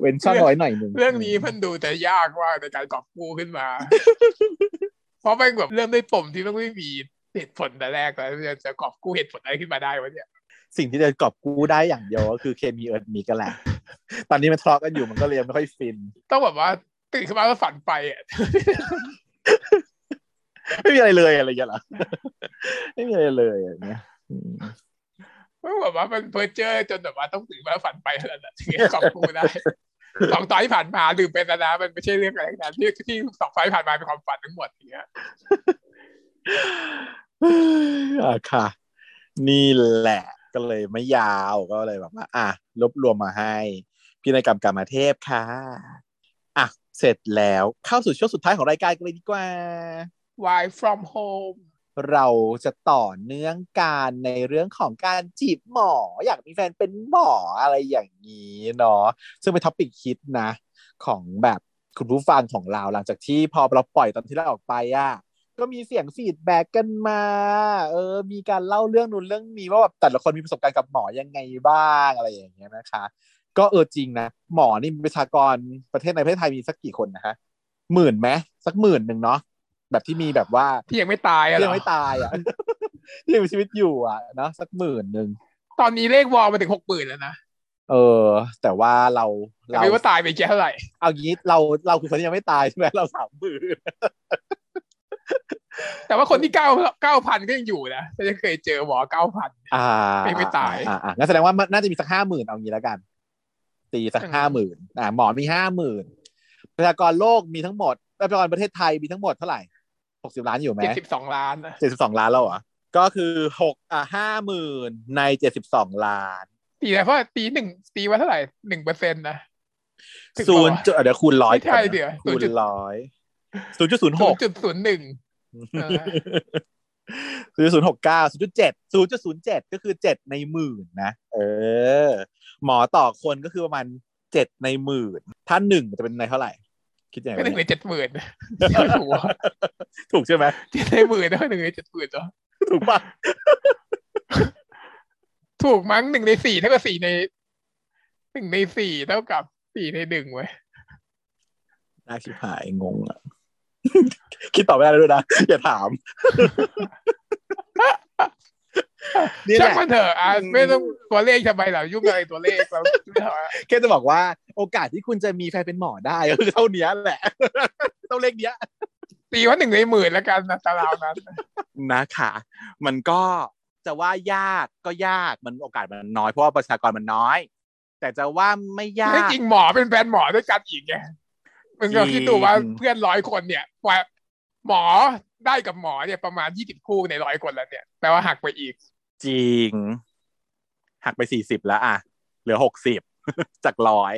เว้นช่องเอาไว้หน่อยหนึ่งเรื่องนี้มันดูแต่ยากมากในการกอบกู้ขึ้นมา เพราะมันแบบเริ่มด้วยปมที่มันไม่มีเหตุผลแต่แรกแล้วจะจะกอบกู้เหตุผลอะไรขึ้นมาได้วะเนี่ยสิ่งที่จะกอบกู้ได้อย่างเดียวก็คือเคมีเอิร์ธมีกันแหละ ตอนนี้มันทะเลาะกันอยู่มันก็เลยยังไม่ค่อยฟิน ต้องแบบว่าตื่นขึ้นมาแล้วฝันไปอะ ไม่มีอะไรเลยอะไรอย่างเงี้ยเหรอไม่มีอะไรเลยอย่างเงี้ยอืมไม่แบบว่ามันเพอเจอร์จนแบบว่าต้องตื่นมาฝันไปแล้วนะถึงจะกอบกูได้สองตอนที่ผ่านมาลืมไปแล้วนะมันไม่ใช่เรื่องอะไรนะที่ที่สองตอนที่ผ่านมาเป็นความฝันทั้งหมดอย่างเงี้ยอะค่ะ นี่แหละก็เลยไม่ยาวก็เลยแบบว่า อะรวบรวมมาให้พี่นายกรรมกรรมเทพค่ะ อะ เสร็จแล้วเข้าสู่ช่วงสุดท้ายของรายการกันเลยดีกว่า Why from home เราจะต่อเนื่องการในเรื่องของการจีบหมอ อยากมีแฟนเป็นหมออะไรอย่างนี้เนาะซึ่งเป็นท็อปิกคิดนะ ของแบบคุณผู้ฟังของเราหลังจากที่พอเราปล่อยตอนที่เราออกไปอะก็มีเสียงฟีดแบ็กกันมา เออ มีการเล่าเรื่องนู้นเรื่องนี้ว่าแบบแต่ละคนมีประสบการณ์กับหมอยังไงบ้างอะไรอย่างเงี้ยนะคะ ก็เออจริงนะหมอนี่มีประชากรประเทศในประเทศไทยมีสักกี่คนนะฮะหมื่นไหมสักหมื่นหนึ่งเนาะ แบบที่มีแบบว่าที่ยังไม่ตายอะที่เหรยังอไม่ตายอะที่ยังมีชีวิตอยู่อะเนาะสักหมื่นหนึ่งตอนนี้เลขวอลมาถึงหกหมื่นแล้วนะเออ แต่ว่าเราแต่เราไม่รู้ว่าตายไปแค่เท่าไหร่เอางี้เราเราคือคนที่ยังไม่ตายใช่ไหมเราสามหมื่นแต่ว่าคนที่เก้าเก้าพันก็ยังอยู่นะแต่ยังเคยเจอหมอเก้าพันอ่าไม่ไม่ตายอ่าอ่างั้นแสดงว่ามันน่าจะมีสักห้าหมื่นเอางี้แล้วกัน ตีสักอืมห้าหมื่นอ่าหมอมีห้าหมื่นประชากรโลกมีทั้งหมดประชากรประเทศไทยมีทั้งหมดเท่าไหร่ หกสิบล้านอยู่ไหมเจ็ดสิบสองล้านนะเจ็ดสิบสองล้านแล้วเหรอก็คือหกอ่าห้าหมื่นในเจ็ดสิบสองล้านตีอะไรเพราะตีหนึ่งตีว่าเท่าไหร่หนึ่งเปอร์เซ็นต์นะถึงศูปะนย์วะจุดเดี๋ยวคูณร้อยไม่ใช่เดี๋ยวคูณ0.0ร้อยศูนย์จุดศูนย์หศูนกย์จุดศูนย์หนึ่งเออศูนย์จุดศูนย์หกเก้าศูนย์จุดเจ็ดศูนย์จุดศูนย์เจ็ดก็คือเจ็ดในหมื่นนะเออ หมอต่อคนก็คือประมาณเจ็ดในหมื่นถ้าหนึ่งจะเป็นในเท่าไหร่ คิดยังไงก็หนึ่งวะในเนี่ยเจ็ดหมื่นถูกวะถูกใช่ไหมเจ็ดในหมื่นแล้วหนึ่งในเจ็ดหมื่นเหรอถูกปะถูกมั้งหนึ่งในสี่เท่ากับสี่ในหนึ่งในสี่เท่ากับสี่ในหนึ่งเว้ยน่าชิบหายงงอะ คิดต่อไม่ได้ด้วยนะ อย่าถามนี่แห ช่างละมันเถอะอะอืมไม่ต้องตัวเลขทำไมเหรอยุ่งอะไรตัวเลขเราไม่เอาอะแค่จะบอกว่าโอกาสที่คุณจะมีแฟนเป็นหมอได้ก็คือเท่านี้แหละเท่าเลขเนี้ยตีว่าหนึ่งในหมื่นแล้วกันนะตารางนั้นนะคะมันก็จะว่ายากก็ยากมันโอกาสมันน้อยเพราะว่าประชากรมันน้อย แต่จะว่าไม่ยาไม่กจริงหมอเป็นแฟนหมอด้วยกันอีกไงมึงก็คิดดูว่าเพื่อนร้อยคนเนี่ยกว่าหมอได้กับหมอเนี่ยประมาณยี่สิบคู่ในร้อยคนแล้วเนี่ยแปลว่าหักไปอีก จริง หักไปสี่สิบแล้วอะ เหลือหกสิบจากร้อย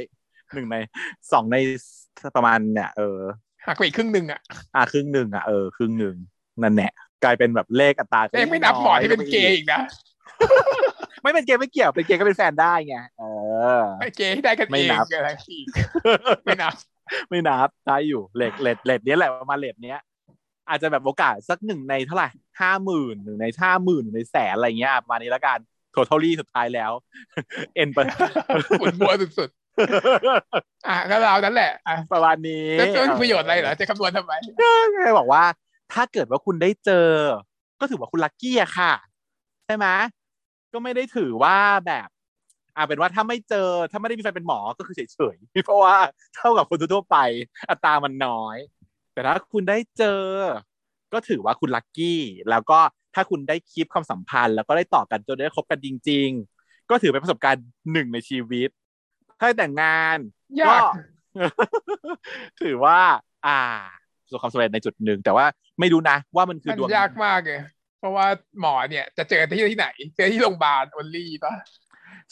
หนึ่งในสองในประมาณเนี่ย เออ หักไปอีกครึ่งหนึ่งอะ อะครึ่งหนึ่งอะเออครึ่งหนึ่งนั่นแหละกลายเป็นแบบเลขอัตราเองไม่นับหมอที่เป็นเกย์อีกนะไม่เป็นเกย์ไม่เกี่ยวเป็นเกย์ก็เป็นแฟนได้ไงเออไอ้เกย์ที่ได้กันไม่เองนับอะไรอีกไม่นับไม่นับได้อยู่เลทเลทเลทเนี้ยแหละประมาณเลทเนี้ย อาจจะแบบโอกาสสักหนึ่งในเท่าไหร่ห้าหมื่นหนึ่งในห้าหมื่นหนึ่งในแสนอะไรเงี้ยประมาณนี้แล้วกัน totaly สุดท้ายแล้วเอ็นไปปวดหัวสุดๆอะก็เรานั้นแหละอะประมาณนี้แล้วจะมีประโยชน์อะไรเหรอจะคำนวณทำไมแค่บอกว่า ถ้าเกิดว่าคุณได้เจอ ก็ถือว่าคุณลัคกี้อะค่ะ ใช่ไหมก็ไม่ได้ถือว่าแบบอ่าเป็นว่าถ้าไม่เจอถ้าไม่ได้มีแฟนเป็นหมอก็คือเฉยๆเพราะว่าเท่ากับคนทั่วๆไป อัตรามันน้อย แต่ถ้าคุณได้เจอ ก็ถือว่าคุณ lucky แล้วก็ถ้าคุณได้ keep ความสัมพันธ์ แล้วก็ได้ต่อกันจนได้คบกันจริง ๆ ก็ถือเป็นประสบการณ์หนึ่งในชีวิต ถ้าได้แต่งงานยากถือว่า อ่าประสบความสำเร็จในจุดหนึ่งแต่ว่าไม่รู้นะ ว่ามันคือมันดวงยากมากเลยเพราะว่าหมอเนี่ยจะเจอที่ที่ไหน เจอที่โรงพยาบาล only ปะ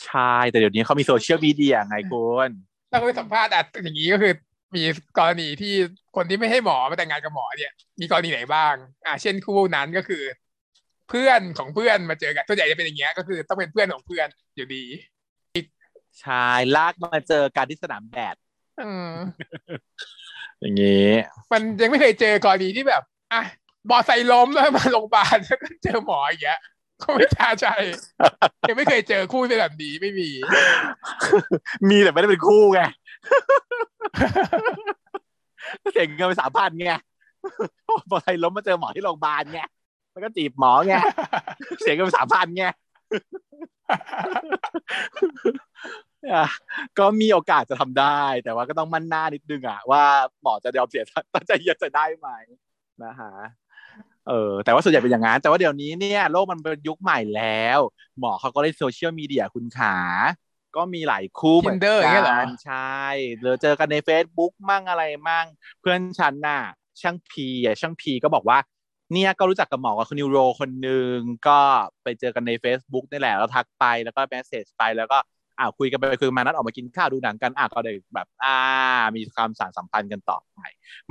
ใช่ แต่เดี๋ยวนี้เขามี social media ไงคุณถ้าเขาไปสัมภาษณ์อะอย่างนี้ก็คือ มีกรณีที่คนที่ไม่ให้หมอมาแต่งงานกับหมอเนี่ย มีกรณีไหนบ้าง อ่า เช่นคู่นั้นก็คือ เพื่อนของเพื่อนมาเจอกันส่วนใหญ่จะเป็นอย่างเงี้ยก็คือต้องเป็นเพื่อนของเพื่อนอยู่ดีใช่ลากมาเจอการที่สนามแบดอืมอย่างนี้ มันยังไม่เคยเจอกรณีที่แบบอะมอไซค์ล้มแล้วมาโรงพยาบาลแล้วก็เจอหมออย่างเงี้ยก็ไม่ท้าใจยังไม่เคยเจอคู่เป็นแบบนี้ไม่มี มีแต่ไม่ได้เป็นคู่ไง เสียเงินไปสามพันไงพอไทยล้มมาเจอหมอที่โรงพยาบาลไงแล้วก็จีบหมอไงเสียเงินไปสามพันไงอะก็มีโอกาสจะทำได้ แต่ว่าก็ต้องมั่นหน้านิดนึงอะว่าหมอจะยอมเสียตั้งใจจะได้ไหมนะฮะเออแต่ว่าส่วนใหญ่เป็นอย่างนั้นแต่ว่าเดี๋ยวนี้เนี่ยโลกมันเป็นยุคใหม่แล้ว หมอเขาก็ได้ social media คุณขา ก็มีหลายคู่เหมือน Tinder อย่างเงี้ยเหรอกันใช่หรือเจอกันใน Facebook มั่งอะไรมั่ง เพื่อนฉันน่ะ ช่างพีอะช่างพีก็บอกว่าเนี่ยก็รู้จักกับหมอกับคุณ neuro คนหนึ่งก็ไปเจอกันใน Facebook นี่แหละแล้วทักไปแล้วก็ message ไปแล้วก็อ่าคุยกันไปคุยกันมานัดออกมากินข้าวดูหนังกันอะก็เลยแบบ อ่า มีความสานสัมพันธ์กันต่อไป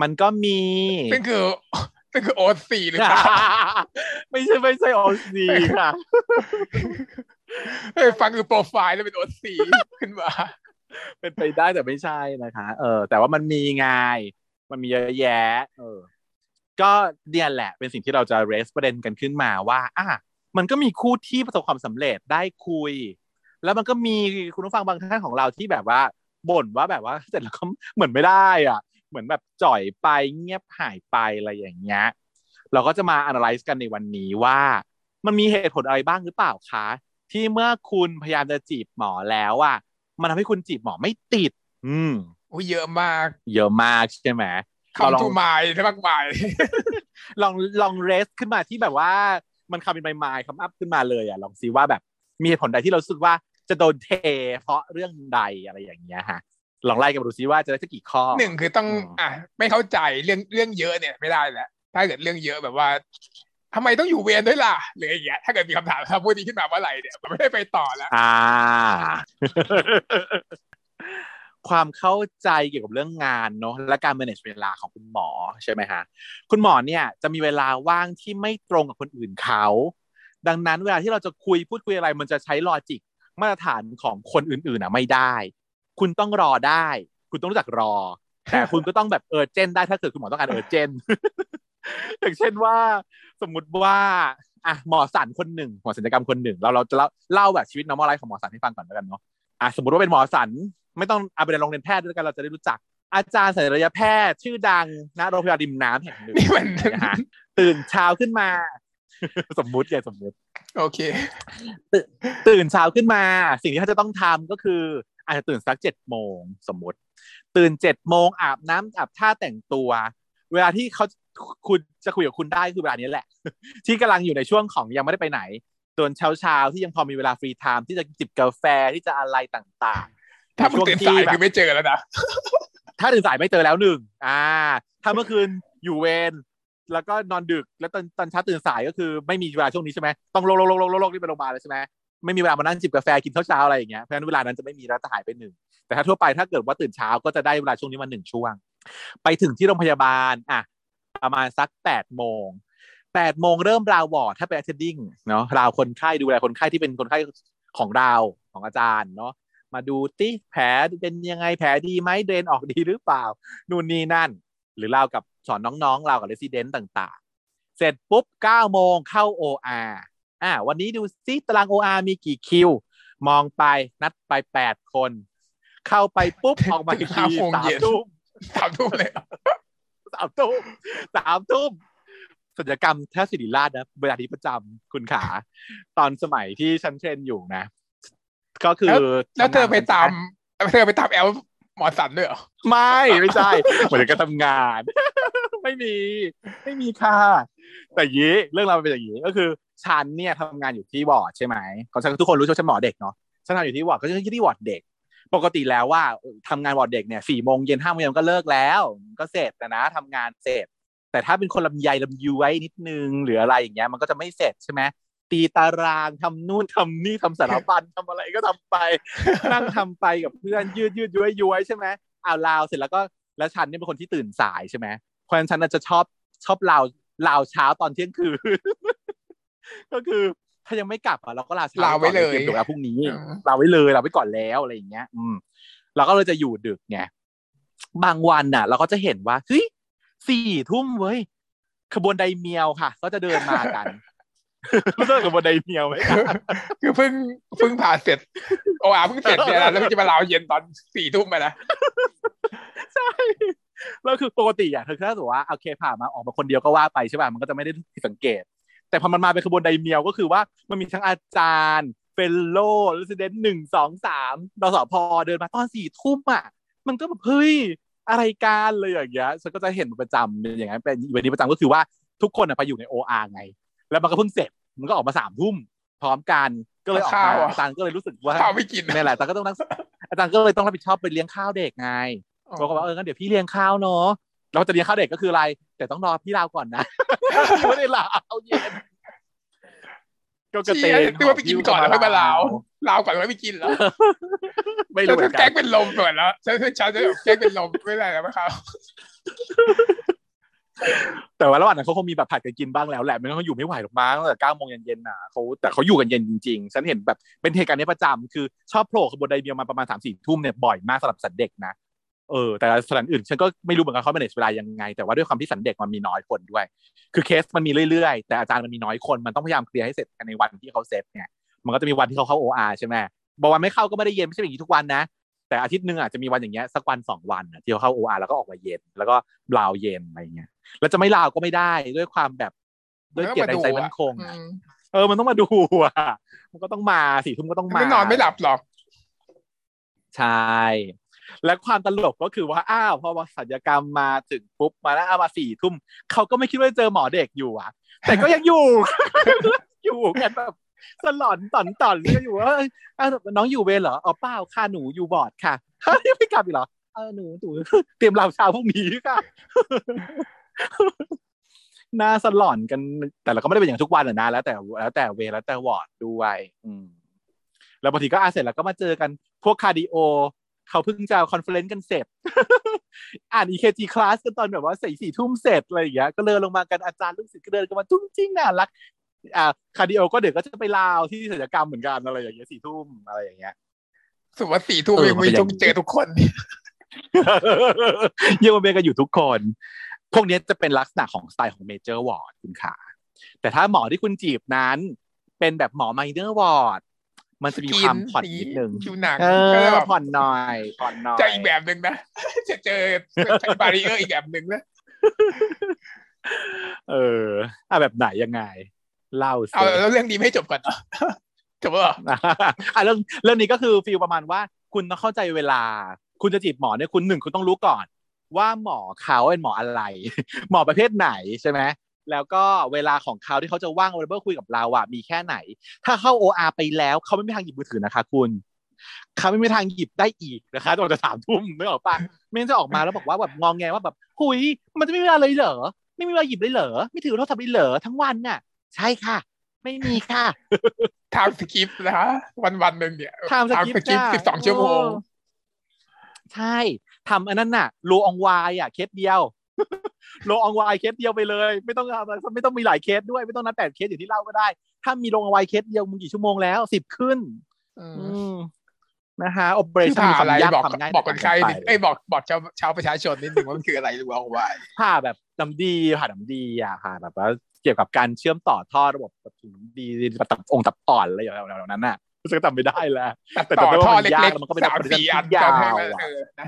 มันก็มีซึ่งคือซึ่งคือโอซีหรือเปล่าไม่ใช่ไม่ใช่โอซีค่ะ เฮ้ยฟังคือโปรไฟล์แล้วเป็นโอซีขึ้นมา เป็นไปได้แต่ไม่ใช่นะคะ เออ แต่ว่ามันมีไงมันมีเยอะแยะ เออ ก็เนี่ยแหละ เป็นสิ่งที่เราจะเรสประเด็นกันขึ้นมาว่าอะมันก็มีคู่ที่ประสบความสำเร็จได้คุย แล้วมันก็มีคุณผู้ฟังบางท่านของเราที่แบบว่าบ่นว่าแบบว่าเสร็จแล้วก็เหมือนไม่ได้อะ เหมือนแบบจ่อยไปเงียบหายไปอะไรอย่างเงี้ย เราก็จะมา analyze กันในวันนี้ว่า มันมีเหตุผลอะไรบ้างหรือเปล่าคะ ที่เมื่อคุณพยายามจะจีบหมอแล้วอะมันทำให้คุณจีบหมอไม่ติด อืมอุ้ยเยอะมาก เยอะมากใช่ไหมคำทูมายได้มากมายลองลองเรสขึ้นมาที่แบบว่ามันคำเป็นไมล์คำอัพขึ้นมาเลยอะลองซิว่าแบบ มีเหตุผลใดที่เราสึกว่าจะโดนเท เพราะเรื่องใดอะไรอย่างเงี้ยฮะลองไล่กันมาดูซิว่าจะได้สักกี่ข้อหนึ่งคือต้องอืมอะไม่เข้าใจเรื่องเรื่องเยอะเนี่ยไม่ได้แล้วถ้าเกิดเรื่องเยอะแบบว่า ทำไมต้องอยู่เวรด้วยล่ะหรืออย่างเงี้ยถ้าเกิดมีคำถามถ้าพูดนี้ขึ้นมาเมื่อไหร่เนี่ยมันไม่ได้ไปต่อแล้วอ่า ความเข้าใจเกี่ยวกับเรื่องงานเนาะและการ manage เวลาของคุณหมอใช่ไหมฮะคุณหมอเนี่ยจะมีเวลาว่างที่ไม่ตรงกับคนอื่นเขาดังนั้นเวลาที่เราจะคุยพูดคุยอะไร มันจะใช้ลอจิกมาตรฐานของคนอื่นๆอะไม่ได้ คุณต้องรอได้ คุณต้องรู้จักรอแต่คุณก็ต้องแบบเออเจนได้ถ้าเกิดคุณหมอต้องการเออเจน อย่างเช่นว่าสมมุติว่าอะหมอสันคนหนึ่งหมอศัลยกรรมคนหนึ่งเราเราจะเล่าเล่าแบบชีวิต normal life ของหมอสันให้ฟังก่อนแล้วกันเนาะอะสมมติว่าเป็นหมอสันไม่ต้องเอาไปเรียนโรงเรียนแพทย์ด้วยกันเราจะได้รู้จัก อาจารย์ศัลยแพทย์ชื่อดังณโรงพยาบาลริมน้ำแห่งหนึ่งนี่มันนะฮะตื่นเช้าขึ้นมา สมมุติไงสมมุติ โอเค ตื่นเช้าขึ้นมา สิ่งที่เขาจะต้องทำก็คือ อาจจะตื่นสักเจ็ดโมงสมมติ ตื่นเจ็ดโมงอาบน้ำอาบท่าแต่งตัว เวลาที่เขาคุณจะคุยกับคุณได้คือเวลานี้แหละ ที่กำลังอยู่ในช่วงของยังไม่ได้ไปไหนตอนเช้าเช้าๆที่ยังพอมีเวลา free time ที่จะจิบกาแฟที่จะอะไรต่างๆ ถ้ามึงตื่นสายแบบคือไม่เจอแล้วนะถ้าตื่นสายไม่เจอแล้วหนึ่งอ่า ถ้าเมื่อคืนอยู่เวรแล้วก็นอนดึกแล้วตอนตอนเช้าตื่นสายก็คือไม่มีเวลาช่วงนี้ใช่ไหมต้องโลกโลกโลกโลกโลกที่ไปโรงพยาบาลเลยใช่ไหมไม่มีเวลามานั่งจิบกาแฟกินข้าวเช้าอะไรอย่างเงี้ยเพราะฉะนั้นเวลานั้นจะไม่มีแล้วจะหายไปหนึ่งแต่ถ้าทั่วไปถ้าเกิดว่าตื่นเช้าก็จะได้เวลาช่วงนี้มาหนึ่งช่วง ไปถึงที่โรงพยาบาลอะประมาณสักแปดโมงแปดโมงเริ่มราววอร์ดถ้าเป็น attending เนาะราวคนไข้ดูแลคนไข้ที่เป็นคนไข้ของเราของอาจารย์เนาะมาดูติแผลเป็นยังไงแผลดีไหมเดนออกดีหรือเปล่า นู่นนี่นั่น หรือเรากับสอนน้องๆ เรากับเรสซิเดนต์ต่างๆ เสร็จปุ๊บ9โมงเข้า OR อ่าวันนี้ดูซิตาราง OR มีกี่คิว มองไปนัดไป8คน เข้าไปปุ๊บออกมาอีกทีห้าโมงสามเย็นทุ่ม สามทุ่มเลยสามทุ่มสามทุ่มศัลยกรรมแทบสิริราชนะเวลานี้ประจำคุณขา ตอนสมัยที่ฉัน train อยู่นะ ก็คือ แล้วเธอไปตามเธอไปตามแอลหมอศัลย์ด้วยเหรอ ไม่ ไม่ใช่เหมือนการทำงาน ไม่มี ไม่มีค่ะ แต่อย่างนี้เรื่องราวมันเป็นอย่างนี้ก็คือฉันเนี่ยทำงานอยู่ที่วอร์ดใช่ไหมเขาทุกคนรู้ใช่ไหมฉันหมอเด็กเนาะฉันทำอยู่ที่วอร์ดก็จะที่วอร์ดเด็ก ปกติแล้วว่าทำงานวอร์ดเด็กเนี่ยสี่โมงเย็นห้าโมงเย็นก็เลิกแล้ว ก็เสร็จนะนะทำงานเสร็จ แต่ถ้าเป็นคนลำไยลำย้วยนิดนึงหรืออะไรอย่างเงี้ยมันก็จะไม่เสร็จใช่ไหมตีตารางทำนู่นทำนี่ทำสารพันทำอะไรก็ทำไป นั่งทำไปกับเพื่อนยืดยืดย้วยย้วยใช่ไหมเอาลาวเสร็จแล้วก็แล้วฉันเนี่ยเป็นคนที่ตื่นสายใช่ไหมเพราะฉะนั้นฉันจะชอบชอบลาวลาวเช้าตอนเที่ยงคืนก็คือ ถ้ายังไม่กลับอะเราก็ลาเช้าลาไว้เลยก่อนเตรียมตัวแล้วพรุ่งนี้อืมลาไว้เลยลาไว้ก่อนแล้วอะไรอย่างเงี้ย อืมเราก็เลยจะอยู่ดึกไงบางวันน่ะ เราก็จะเห็นว่าเฮ้ยสี่ทุ่มเว้ยขบวนไดเมียวค่ะ ก็จะเดินมากันรู้จักขบวนไดเมียวไหมคะคือเพิ่งเพิ่งผ่าเสร็จ OR เพิ่งเสร็จเนี่ยนะแล้วมันจะมาลาวเย็นตอนสี่ทุ่มไปนะใช่แล้วคือปกติอะเธอแค่รู้สึกว่าโอเคผ่ามาออกมาคนเดียวก็ว่าไปใช่ป่ะมันก็จะไม่ได้ผิดสังเกต แต่พอมันมาเป็นขบวนไดเมียวก็คือว่ามันมีทั้งอาจารย์ fellow resident หนึ่งสองสามดสพเดินมาตอนสี่ทุ่มอะมันก็แบบเฮ้ยอะไรการเลยอย่างเงี้ยฉันก็จะเห็นเป็นประจำเป็นอย่างนั้นเป็นวันนี้ประจำก็คือว่าทุกคนอะไปอยู่ในโออาไง แล้วมันก็เพิ่งเสร็จมันก็ออกมาสามทุ่มพร้อมกันก็เลยออกมาอาจารย์ก็เลยรู้สึกว่าข้าวไม่กินนี่แหละอาจารย์ก็ต้องนั่งอาจารย์ก็เลยต้องรับผิดชอบไปเลี้ยงข้าวเด็กไงบอกว่าเอองั้นเดี๋ยวพี่เลี้ยงข้าวเนาะเราจะเลี้ยงข้าวเด็กก็คืออะไร แต่ต้องรอพี่ลาวก่อนนะไม่ได้ลาวเอาเย็นก็กระเตงตัวไปกินก่อนแล้วค่อยมาลาวลาวก่อนแล้วไม่กินแล้วไม่รู้เหมือนกัแก๊นงเป็นลมก่อนแล้วฉันฉันจะแก๊งเป็นลมไม่ได้แล้วมั้งครับแต่ว่าระหว่างนั้นเขาคงมีแบบผัดกันกินบ้างแล้วแหละไม่งั้นเขาอยู่ไม่ไหวหรอกมั้งตั้งแต่เก้าโมงเย็นๆน่ะเขาแต่เขาอยู่กันเย็นจริงๆฉันเห็นแบบเป็นเหตุการณ์นี้ประจำคือชอบโผล่ขบวนไดเมียมาประมาณสามสี่ทุ่มเนี่ยบ่อยมากสำหรับสันเด็กนะ เออแต่สถานอื่นฉันก็ไม่รู้เหมือนกันเขาเป็นเวลายังไง แต่ว่าด้วยความที่สันเด็กมันมีน้อยคนด้วย คือเคสมันมีเรื่อยๆ แต่อาจารย์มันมีน้อยคนมันต้องพยายามเคลียร์ให้เสร็จในวันที่เขาเซตเนี่ยมันก็จะมีวันที่เขาเข้าโออาใช่ไหมบอกวันไม่เข้าก็ไม่ได้เย็นไม่ใช่อย่างนี้ทุกวันนะ แต่อาทิตย์หนึ่งอาจจะมีวันอย่างเงี้ยสักวันสองวันอะที่เขาเข้าโออาแล้วก็ออกมาเย็น แล้วก็ลาวเย็นอะไรเงี้ยแล้วจะไม่ลาวก็ไม่ได้ด้วยความแบบด้วยเกียรติใจมั่นคงอะเออมันต้องมาดูอะมันก็ต้องมาสี่ทุ่มก็ต้องมาไม่นอนไม่หลับหรอกใช่ และความตลกก็คือว่าอ้าวพอสัญญกรรมมาถึงปุ๊บมาแล้วเอามาสี่ทุ่มเขาก็ไม่คิดว่าจะเจอหมอเด็กอยู่อะ แต่ก็ยังอยู่ อยู่กันแบบสลอนตอนตอนก็อยู่ว่าน้องอยู่เวรเหรออ๋อเปล่าค่ะหนูอยู่บอร์ดค่ะไม่กลับอีกเหรอเออหนูหนูเตรียมเราเช้าพรุ่งนี้ค่ะน่าสลอนกัน แต่เราก็ไม่ได้เป็นอย่างทุกวันหรอกนะแล้วแต่แล้วแต่เวรแล้วแต่วอร์ดด้วย อืมแล้วบางทีก็อาเสร็จแล้วก็มาเจอกันพวก cardio เขาเพิ่งจะ conference กันเสร็จ อ่าน EKG class กันตอนแบบว่าสี่สี่ทุ่มเสร็จอะไรอย่างเงี้ยก็เดินลงมากันอาจารย์ลูกศิษย์ก็เดินกันมาจุ้งจิ้งน่ารักอ่า cardio ก็เดี๋ยวก็จะไปลาวที่ศัลยกรรมเหมือนกันอะไรอย่างเงี้ยสี่ทุ่มอะไรอย่างเงี้ยสุว่าสี่ทุ่มยังมีต้องเจอทุกคนยังมาเบกันอยู่ทุกคน พวกนี้จะเป็นลักษณะของสไตล์ของ major ward คุณขาแต่ถ้าหมอที่คุณจีบนั้น เป็นแบบหมอ minor ward มันจะมีความผ่อนนิดนึงดูหนังเอก็อแบบผ่อนหน่อยผ่อนหน่อยจะอีกแบบหนึ่งนะจะเจอ barrier อีกแบบหนึ่งนะเอออะแบบไหนยังไง เล่าสิเอาแล้วเรื่องนี้ไม่จบก่อนเหรอจบแล้วเหรออะเรื่องเรื่องนี้ก็คือ feel ประมาณว่า คุณต้องเข้าใจเวลา คุณจะจีบหมอเนี่ยคุณหนึ่งคุณต้องรู้ก่อน ว่าหมอเขาเป็นหมออะไร หมอประเภทไหนใช่ไหม แล้วก็เวลาของเขาที่เขาจะว่างเวลาคุยกับเราอะมีแค่ไหน ถ้าเข้า OR ไปแล้วเขาไม่มีทางหยิบมือถือนะคะ คุณเขาไม่มีทางหยิบได้อีกนะคะจนจะสามทุ่มไม่ออกปะไม่งั้นจะออกมาแล้วบอกว่าแบบงองแงว่าแบบหุยมันจะไม่มีเวลาเลยเหรอไม่มีเวลาหยิบเลยเหรอไม่ถือโทรศัพท์เลยเหรอทั้งวันน่ะ ใช่ค่ะ ไม่มีค่ะไทม์สกิปนะวันวันหนึ่งเนี่ย Time skip สกิปจ้ะสิบสองชั่วโมงใช่ทำอันนั้นน่ะโลอองวายอะเคสเดียว โลอองวายเคสเดียวไปเลย ไม่ต้องไม่ต้องมีหลายเคสด้วยไม่ต้องนัดแปดเคสอย่างที่เล่าก็ได้ ถ้ามีโลอองวายเคสเดียวมึงกี่ชั่วโมงแล้วสิบขึ้นอืมอืมนะฮะโอเปอเรคือชั่นผ่ามีความอะไรยากบอกความง่ายบอกคนไข้ต่างนิกัดนไปเอ้ยบอกบอกชาวชาวประชาชนนิดนึงว่ามันคืออะไรรู้เอาไว้ผ่าแบบน้ำดีผ่าน้ำดีอะผ่าแบบว่าเกี่ยวกับการเชื่อมต่อท่อระบบแบบถุงน้ำดีตับองค์ตับอ่อนอะไรอย่างเงี้ยนั้นน่ะรู้สึกจำไม่ได้แล้วตัดแต่ต่อจำได้ว่าท่อมันเล็ยากกแล้วมันก็เป็นๆสามสี่อันยาวกั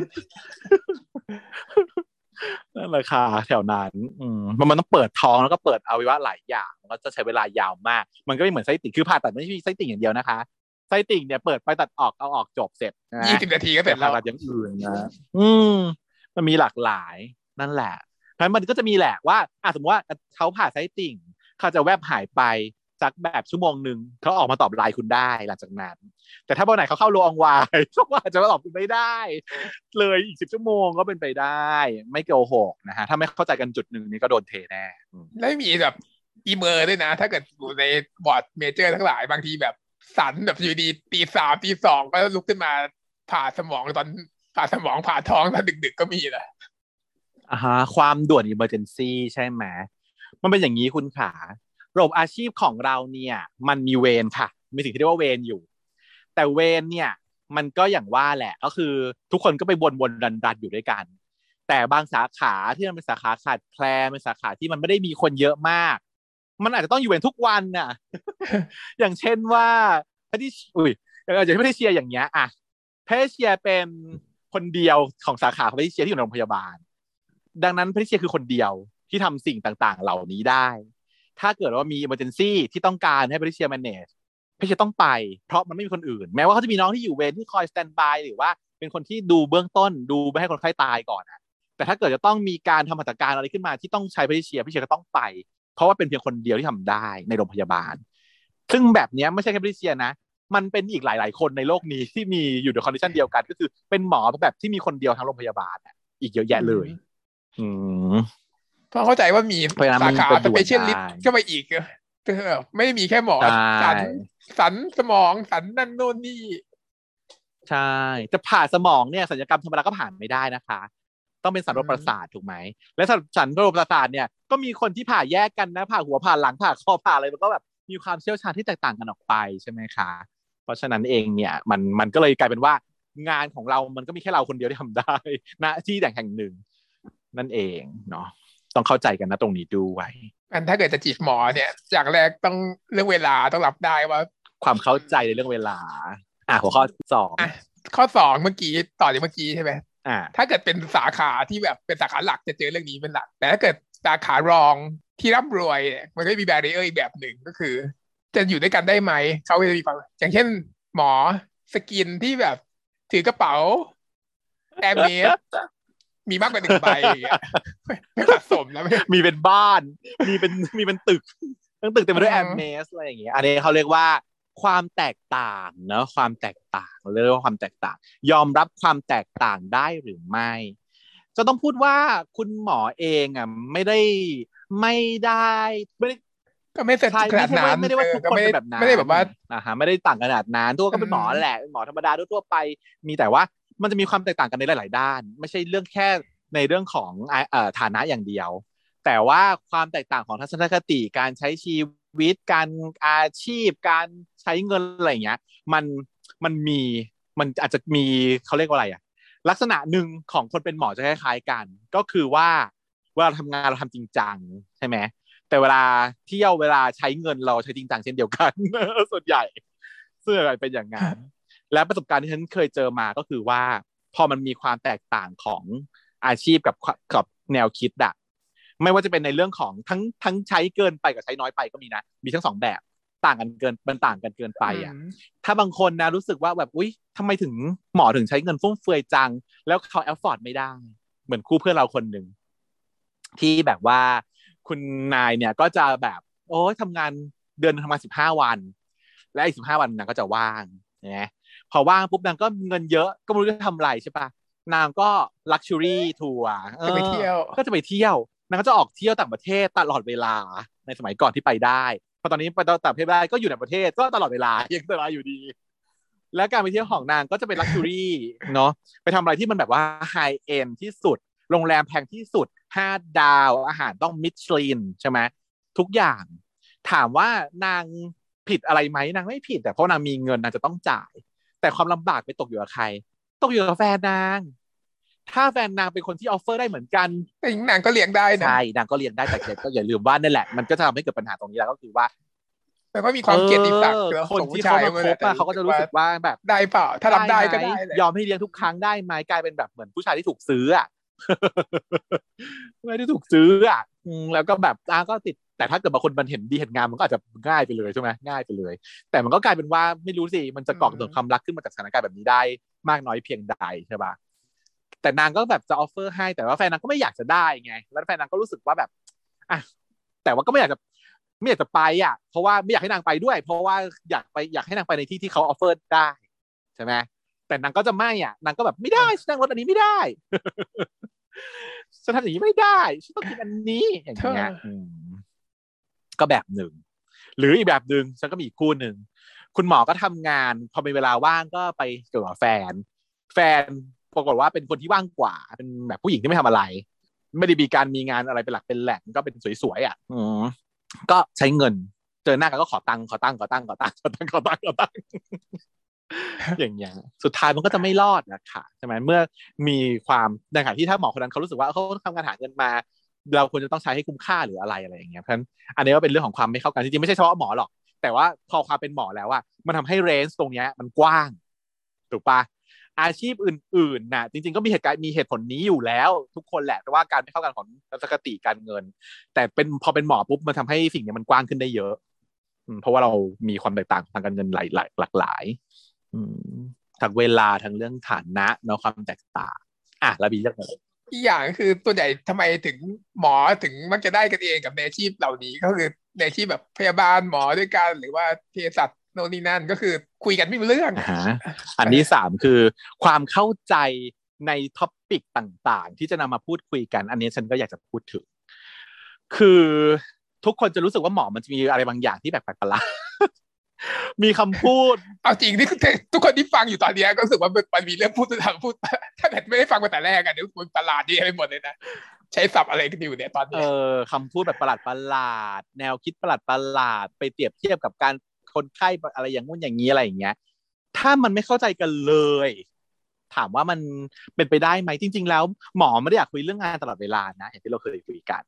นให้อะมันเออนะนั่นแหละค่ะแถวนั้นอืมมันมันต้องเปิดท้องแล้วก็เปิดอวัยวะหลายอย่างมันก็จะใช้เวลายาวมาก มันก็ไม่เหมือนไส้ติ่งคือผ่าตัดไม่ใช่ไส้ติ่งอย่างเดียวนะคะไส้ติ่งเนี่ยเปิดไปตัดออกเอาออกจบเสร็จนะยี่สิบนาทีก็เสร็จแล้วผ่าตัดอย่างอื่นนะอืมมันมีหลากหลายนั่นแหละเพราะฉะนั้นมันก็จะมีแหละว่าอะสมมติว่าเขาผ่าไส้ติ่งเขาจะแวบหายไป สักแบบชั่วโมงหนึ่งเขาออกมาตอบไลน์คุณได้หลังจากนั้น แต่ถ้าวันไหนเขาเข้าโรงวายเขาอาจจะมาตอบคุณไม่ได้ เลยอีกสิบชั่วโมงก็เป็นไปได้ ไม่โกหกนะฮะถ้าไม่เข้าใจกันจุดหนึ่งนี่ก็โดนเทแน่อืมแล้วมีแบบ emer ด้วยนะ ถ้าเกิดอยู่ใน ward major ทั้งหลายบางทีแบบศัลย์แบบอยู่ดีตีสามตีสองก็ลุกขึ้นมาผ่าสมองตอนผ่าสมองผ่าท้องตอนดึก ๆ ก็มีนะอ่าฮะความด่วน emergency ใช่ไหมมันเป็นอย่างนี้คุณขา ระบบอาชีพของเราเนี่ย มันมีเวรค่ะ มีสิ่งที่เรียกว่าเวรอยู่ แต่เวรเนี่ย มันก็อย่างว่าแหละก็คือทุกคนก็ไปวนวนดันดันๆอยู่ด้วยกัน แต่บางสาขาที่มันเป็นสาขาขาดแคลนเป็นสาขาที่มันไม่ได้มีคนเยอะมาก มันอาจจะต้องอยู่เวรทุกวันน่ะ อย่างเช่นว่าแพทย์อุ้ยอย่างเช่นแพทย์เชียอย่างเงี้ยอะแพทย์เชียเป็นคนเดียวของสาขาแพทย์เชียที่อยู่ในโรงพยาบาล ดังนั้นแพทย์เชียคือคนเดียวที่ทำสิ่งต่างๆ เหล่านี้ได้ ถ้าเกิดว่ามี emergency ที่ต้องการให้แพทย์เชียร์ manage แพทย์เชียร์ต้องไป เพราะมันไม่มีคนอื่น แม้ว่าเขาจะมีน้องที่อยู่เวรที่คอย stand by หรือว่าเป็นคนที่ดูเบื้องต้นดูไม่ให้คนไข้ตายก่อนอะแต่ถ้าเกิดจะต้องมีการทำมาตรการอะไรขึ้นมาที่ต้องใช้แพทย์เชียร์แพทย์เชียร์ก็ต้องไป เพราะว่าเป็นเพียงคนเดียวที่ทำได้ในโรงพยาบาล ซึ่งแบบเนี้ยไม่ใช่แค่บริเซียนะ มันเป็นอีกหลาย ๆ คนในโลกนี้ที่มีอยู่ในคอนดิชันเดียวกัน ก็คือเป็นหมอแบบที่มีคนเดียวทั้งโรงพยาบาลอะอีกเยอะแยะเลย อืม เพราะเข้าใจว่ามีเพราะฉะนั้นสามันขาเป็นสด่วนเปเชียลิสได้ต์ก็ไปอีกเออไม่ได้มีแค่หมอใช่สันสันสมองสันนั่นโน่นนี่ ใช่ จะผ่าสมองเนี่ยสัญญกรรมธรรมดาก็ผ่านไม่ได้นะคะ ต้องเป็นสันโรคประสาทถูกไหม และสันสันโรคประสาทเนี่ยก็มีคนที่ผ่าแยกกันนะ ผ่าหัวผ่าหลังผ่าคอผ่าอะไรมันก็แบบมีความเชี่ยวชาญที่แตกต่างกันออกไปใช่ไหมคะ เพราะฉะนั้นเองเนี่ย มันมันก็เลยกลายเป็นว่างานของเรามันก็มีแค่เราคนเดียวที่ทำได้ณที่แห่งแห่งหนึ่ง นั่นเองเนาะ ต้องเข้าใจกันนะตรงนี้ด้วยอันถ้าเกิดจะจีบหมอเนี่ยจากแรกต้องเรื่องเวลาต้องรับได้ว่า ความเข้าใจในเรื่องเวลา อะหัวข้อสองอะข้อสองเมื่อกี้ต่อจากเมื่อกี้ใช่ไหมอะถ้าเกิดเป็นสาขาที่แบบเป็นสาขาหลักจะเจอเรื่องนี้เป็นหลัก แต่ถ้าเกิดสาขารองที่ร่ำรวยเนี่ยมันก็มีแบร r เออร์อีกแบบหนึ่งก็คือ จะอยู่ด้วยกันได้ไหมเขาก็จะมีความอย่างเช่น หมอ skin ที่แบบถือกระเป๋าแอร์เมส มีมากกว่าหนึ่งใบอย่างเงี้ยไม่สะสมแล้วไม่มีเป็นบ้าน มีเป็นมีเป็นตึกทั้งตึกเต็มไปด้วยอืแอมมเมสอะไรอย่างเงี้ยอันนี้เขาเรียกว่าความแตกต่างเนอะความแตกต่างเรียกว่าความแตกต่าง ยอมรับความแตกต่างได้หรือไม่ จะต้องพูดว่าคุณหมอเองอะไม่ได้ไม่ได้ไม่ได้ก็ไม่เสร็จใช่ขนาดนั้นไม่ได้ว่าเอทุอกก็คนไม่เป็ได้นแบบนั้นไม่ได้แบบว่านะฮะไม่ได้ต่างขนาดนั้นทุกคนก็เป็นหมออืมแหละเป็นหมอธรรมดาทั่วๆไป มีแต่ว่า มันจะมีความแตกต่างกันในหลาย ๆ ด้าน ไม่ใช่เรื่องแค่ในเรื่องของออฐานะอย่างเดียว แต่ว่าความแตกต่างของทัศนคติการใช้ชีวิตการอาชีพ การใช้เงินอะไรอย่างเงี้ย มันมันมีมันอาจจะมีเขาเรียกว่าอะไรอะลักษณะหนึ่งของคนเป็นหมอจะคล้ายๆกัน ก็คือว่าเวลาทำงานเราทำจริงจังใช่ไหมแต่เวลาเที่ยวเวลาใช้เงินเราใช้จริงจังเช่นเดียวกันส่วนใหญ่ส่วนใหญ่เป็นอย่างนั้น และประสบการณ์ที่ฉันเคยเจอมาก็คือว่า พอมันมีความแตกต่างของอาชีพกับกับแนวคิดอะไม่ว่าจะเป็นในเรื่องของทั้งทั้งใช้เกินไปกับใช้น้อยไปก็มีนะมีทั้งสองแบบต่างกันเกินมันต่างกันเกินไปอะมถ้าบางคนนะรู้สึกว่าแบบอุ้ยทำไมถึงหมอถึงใช้เงินฟุ่มเฟือยจัง แล้วเขา afford ไม่ได้ เหมือนคู่เพื่อนเราคนหนึ่งที่แบบว่าคุณนายเนี่ยก็จะแบบ โอ้ยทำงานเดือนทำงานสิบห้าวัน และอีกสิบห้าวันนางก็จะว่างนะ พอว่างปุ๊บนางก็เงินเยอะก็ไม่รู้จะทำอะไรใช่ปะนางก็ luxury tour จะไปเที่ยว ก็จะไปเที่ยวนางก็จะออกเที่ยวต่างประเทศตลอดเวลาในสมัยก่อนที่ไปได้พอตอนนี้ไปต่างประเทศไม่ได้ก็อยู่ในประเทศก็ตลอดเวลายังตลอดอยู่ดี และการไปเที่ยวของนางก็จะเป็น luxury เนาะไปทำอะไรที่มันแบบว่า high-end ที่สุด โรงแรมแพงที่สุดห้าดาวอาหารต้องมิชลินใช่ไหมทุกอย่าง ถามว่านางผิดอะไรไหมนางไม่ผิด แต่เพราะนางมีเงินนางจะต้องจ่าย แต่ความลำบากไปตกอยู่กับใคร ตกอยู่กับแฟนนาง ถ้าแฟนนางเป็นคนที่ออฟเฟอร์ได้เหมือนกันแต่หญิงนางก็เลี้ยงได้นะใช่นางก็เลี้ยงได้แต่ก็อย่าลืมว่านั่นแหละมันก็จะทำให้เกิดปัญหาตรงนี้แล้วก็คือว่าแต่ก็มีความเกลียดติศักดิ์เออแล้วคนของที่ผู้เขาชายมาคบอะเขาก็จะรู้สึกว่าแบบได้เปล่า ถ้ารับได้ก็ได้หมแหละยอมให้เลี้ยงทุกครั้งได้ไหมกลายเป็นแบบเหมือนผู้ชายที่ถูกซื้ออะไม่ได้ถูกซื้ออะอืมแล้วก็แบบอะก็ติด แต่ถ้าเกิดบางคนมันเห็นดีเห็นงามมันก็อาจจะง่ายไปเลยใช่ไหมง่ายไปเลย แต่มันก็กลายเป็นว่าไม่รู้สิมันจะก่อเกิดความรักขึ้นมาจากสถานการณ์แบบนี้ได้มากน้อยเพียงใดใช่ปะแต่นางก็แบบจะ offer ให้แต่ว่าแฟนนางก็ไม่อยากจะได้ไง แล้วแฟนนางก็รู้สึกว่าแบบอะแต่ว่าก็ไม่อยากจะไม่อยากจะไปอะ เพราะว่าไม่อยากให้นางไปด้วย เพราะว่าอยากไปอยากให้นางไปในที่ที่เขา afford ได้ใช่ไหมแต่นางก็จะไม่อะนางก็แบบไม่ได้ฉันนั่งรถอันนี้ไม่ได้ฉันทำอย่างนี้ไม่ได้ฉันต้องกินอันนี้อย่างเงี้ยเธออืม ก็แบบหนึ่ง หรืออีกแบบหนึ่งฉันก็มีอีกคู่หนึ่ง คุณหมอก็ทำงาน พอมีเวลาว่างก็ไปเกี่ยวกับแฟน แฟนปรากฏว่าเป็นคนที่ว่างกว่า เป็นแบบผู้หญิงที่ไม่ทำอะไร ไม่ได้มีการมีงานอะไรเป็นหลักเป็นแหล่งก็เป็นสวยๆอะอืมก็ใช้เงิน เจอหน้ากันก็ขอตังค์ขอตังค์ขอตังค์ขอตังค์ขอตังค์ขอตังค์ขอตังค์อย่างเงี้ยสุดท้ายมันก็จะไม่รอดนะคะใช่ไหมเมื่อมีความในขณะที่ถ้าหมอคนนั้นเขารู้สึกว่าเขาทำงานหาเงินมา เราควรจะต้องใช้ให้คุ้มค่าหรืออะไรอะไรอย่างเงี้ยเพราะฉะนั้นอันนี้ก็เป็นเรื่องของความไม่เข้ากันจริงๆไม่ใช่เฉพาะหมอหรอกแต่ว่าพอความเป็นหมอแล้วอะมันทำให้เรนจ์ตรงเนี้ยมันกว้างถูกปะอาชีพอื่นๆน่ะจริงๆก็มีเหตุการณ์มีเหตุผลนี้อยู่แล้ว ทุกคนแหละแต่ว่าการไม่เข้ากันของทัศนคติการเงิน แต่เป็นพอเป็นหมอปุ๊บมันทำให้สิ่งเนี้ยมันกว้างขึ้นได้เยอะเพราะว่าเรามีความแตกต่างทางการเงินหลายหลายหลากหลายทั้งเวลาทั้งเรื่องฐานะเนาะความแตกต่าง อะแล้วบีเลือกอะไร อีกอย่างคือส่วนใหญ่ทำไมถึงหมอถึงมักจะได้กันเองกับในอาชีพเหล่านี้ก็คือในอาชีพแบบพยาบาลหมอด้วยกันหรือว่าเภสัชโน่นนี่นั่นก็คือคุยกันไม่รู้เรื่องอ่าฮะอันที่สามคือความเข้าใจใน topic ต่าง ๆ ที่จะนำมาพูดคุยกัน อันนี้ฉันก็อยากจะพูดถึง คือทุกคนจะรู้สึกว่าหมอมันจะมีอะไรบางอย่างที่แปลกๆประหลาด มีคำพูด เอาจริงที่ทุกคนที่ฟังอยู่ตอนเนี้ยก็รู้สึกว่ามันมีเรื่องพูดทางพูด ถ้าแบบไม่ได้ฟังมาแต่แรกอะเดี๋ยวมันประหลาดดีไปหมดเลยนะใช้ศัพท์อะไรกันอยู่เนี่ยตอนเอเนี้ยอคำพูดแบบประหลาดประหลาด แนวคิดประหลาดประหลาด ไปเปรียบเทียบกับการคนไข้อะไรอย่างงู้นอย่างนี้อะไรอย่างเงี้ย ถ้ามันไม่เข้าใจกันเลย ถามว่ามันเป็นไปได้ไหมจริง ๆ แล้ว หมอไม่ได้อยากคุยเรื่องงานตลอดเวลานะอย่างที่เราเคยคุยกัน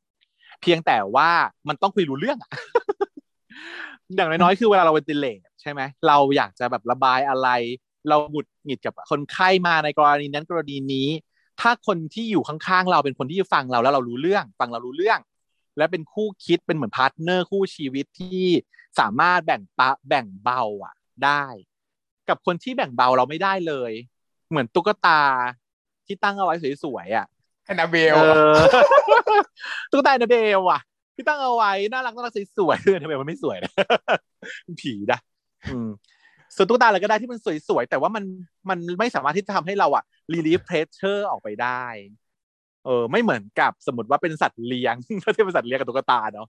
เพียงแต่ว่ามันต้องคุยรู้เรื่องอะ อย่างน้อยๆคือเวลาเราเป็นติเลตใช่ไหมเราอยากจะแบบระบายอะไร เราหงุดหงิดกับคนไข้มาในกรณีนั้นกรณีนี้ ถ้าคนที่อยู่ข้างๆเราเป็นคนที่ฟังเราแล้วเรารู้เรื่อง ฟังเรารู้เรื่อง และเป็นคู่คิดเป็นเหมือน partner คู่ชีวิตที่สามารถแบ่งปะแบ่งเบาอะได้ กับคนที่แบ่งเบาเราไม่ได้เลย เหมือนตุ๊กตาที่ตั้งเอาไว้สวยๆอะแ Annabelle เออตุ๊กตา Annabelle อะ ที่ตั้งเอาไว้น่ารักน่ารักสวยๆคือ Annabelle มันไม่สวยนะผีนะอืมส่วนตุ๊กตาอะไรก็ได้ที่มันสวยๆแต่ว่ามันมันไม่สามารถที่จะทำให้เราอะ relieve pressure ออกไปได้ เออ ไม่เหมือนกับสมมติว่าเป็นสัตว์เลี้ยงถ้าเทียบเป็นสัตว์เลี้ยงกับตุ๊กตาเนาะ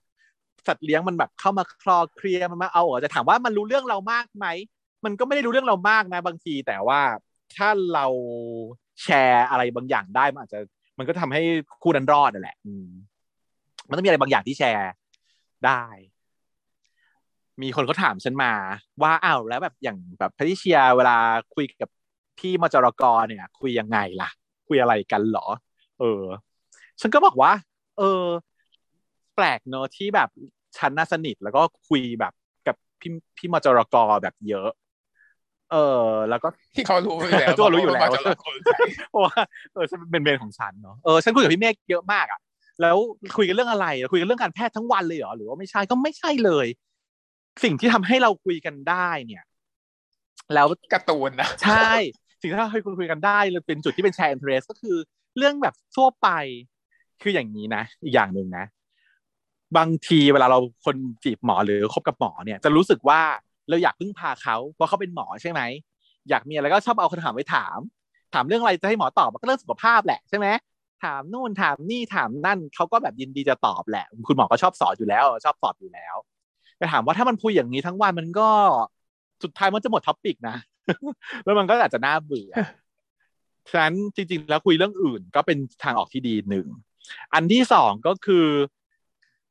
สัตว์เลี้ยงมันแบบเข้ามาคลอเคลียมันมาเอาเหรอจะถามว่ามันรู้เรื่องเรามากไหมมันก็ไม่ได้รู้เรื่องเรามากนะ บางที แต่ว่าถ้าเราแชร์อะไรบางอย่างได้มันอาจจะ มันก็ทำให้คู่นั้นรอดนั่นแหละ อืม มันต้องมีอะไรบางอย่างที่แชร์ได้ มีคนเขาถามฉันมา ว่าอ้าวแล้วแบบอย่างแบบพทิเชียเวลาคุยกับพี่มจรกรเนี่ย คุยยังไงล่ะ คุยอะไรกันเหรอ เออ ฉันก็บอกว่า เออ แปลกเนอะที่แบบฉันน่าสนิทแล้วก็คุยแบบกับพี่พี่มจรกรแบบเยอะ เออ แล้วก็ที่เขารู้อยู่แล้วตัวรู้อยู่แล้วาจะรับคนใครเพราะว่าเออฉันเป็นเวรของฉันเนาะเออฉันคุยกับพี่เมฆเยอะมากอะ แล้วคุยกันเรื่องอะไรคุยกันเรื่องการแพทย์ทั้งวันเลยเหรอหรือว่าไม่ใช่ก็ไม่ใช่เลย สิ่งที่ทำให้เราคุยกันได้เนี่ย แล้วการ์ตูนนะใช่ สิ่งที่เราเคยคุยกันได้เลยเป็นจุดที่เป็นแชร์อินเทรสก็คือ เรื่องแบบทั่วไปคืออย่างนี้นะอีกอย่างหนึ่งนะ บางทีเวลาเราคนจีบหมอหรือคบกับหมอเนี่ย จะรู้สึกว่าเราอยากพึ่งพาเขาเพราะเขาเป็นหมอใช่ไหมอยากมีอะไรก็ชอบเอาคำถามไปถาม ถามเรื่องอะไรจะให้หมอตอบมันก็เรื่องสุขภาพแหละใช่ไหม ถามนู่นถามนี่ถามนั่นเขาก็แบบยินดีจะตอบแหละ คุณหมอก็ชอบสอนอยู่แล้ว ชอบสอนอยู่แล้วแต่ถามว่าถ้ามันคุยอย่างนี้ทั้งวันมันก็สุดท้ายมันจะหมดท็อปิกนะแล้วมันก็อาจจะน่าเบื่อฉะนั้นจริง ๆ แล้วคุยเรื่องอื่นก็เป็นทางออกที่ดีหนึ่งอันที่สองก็คือ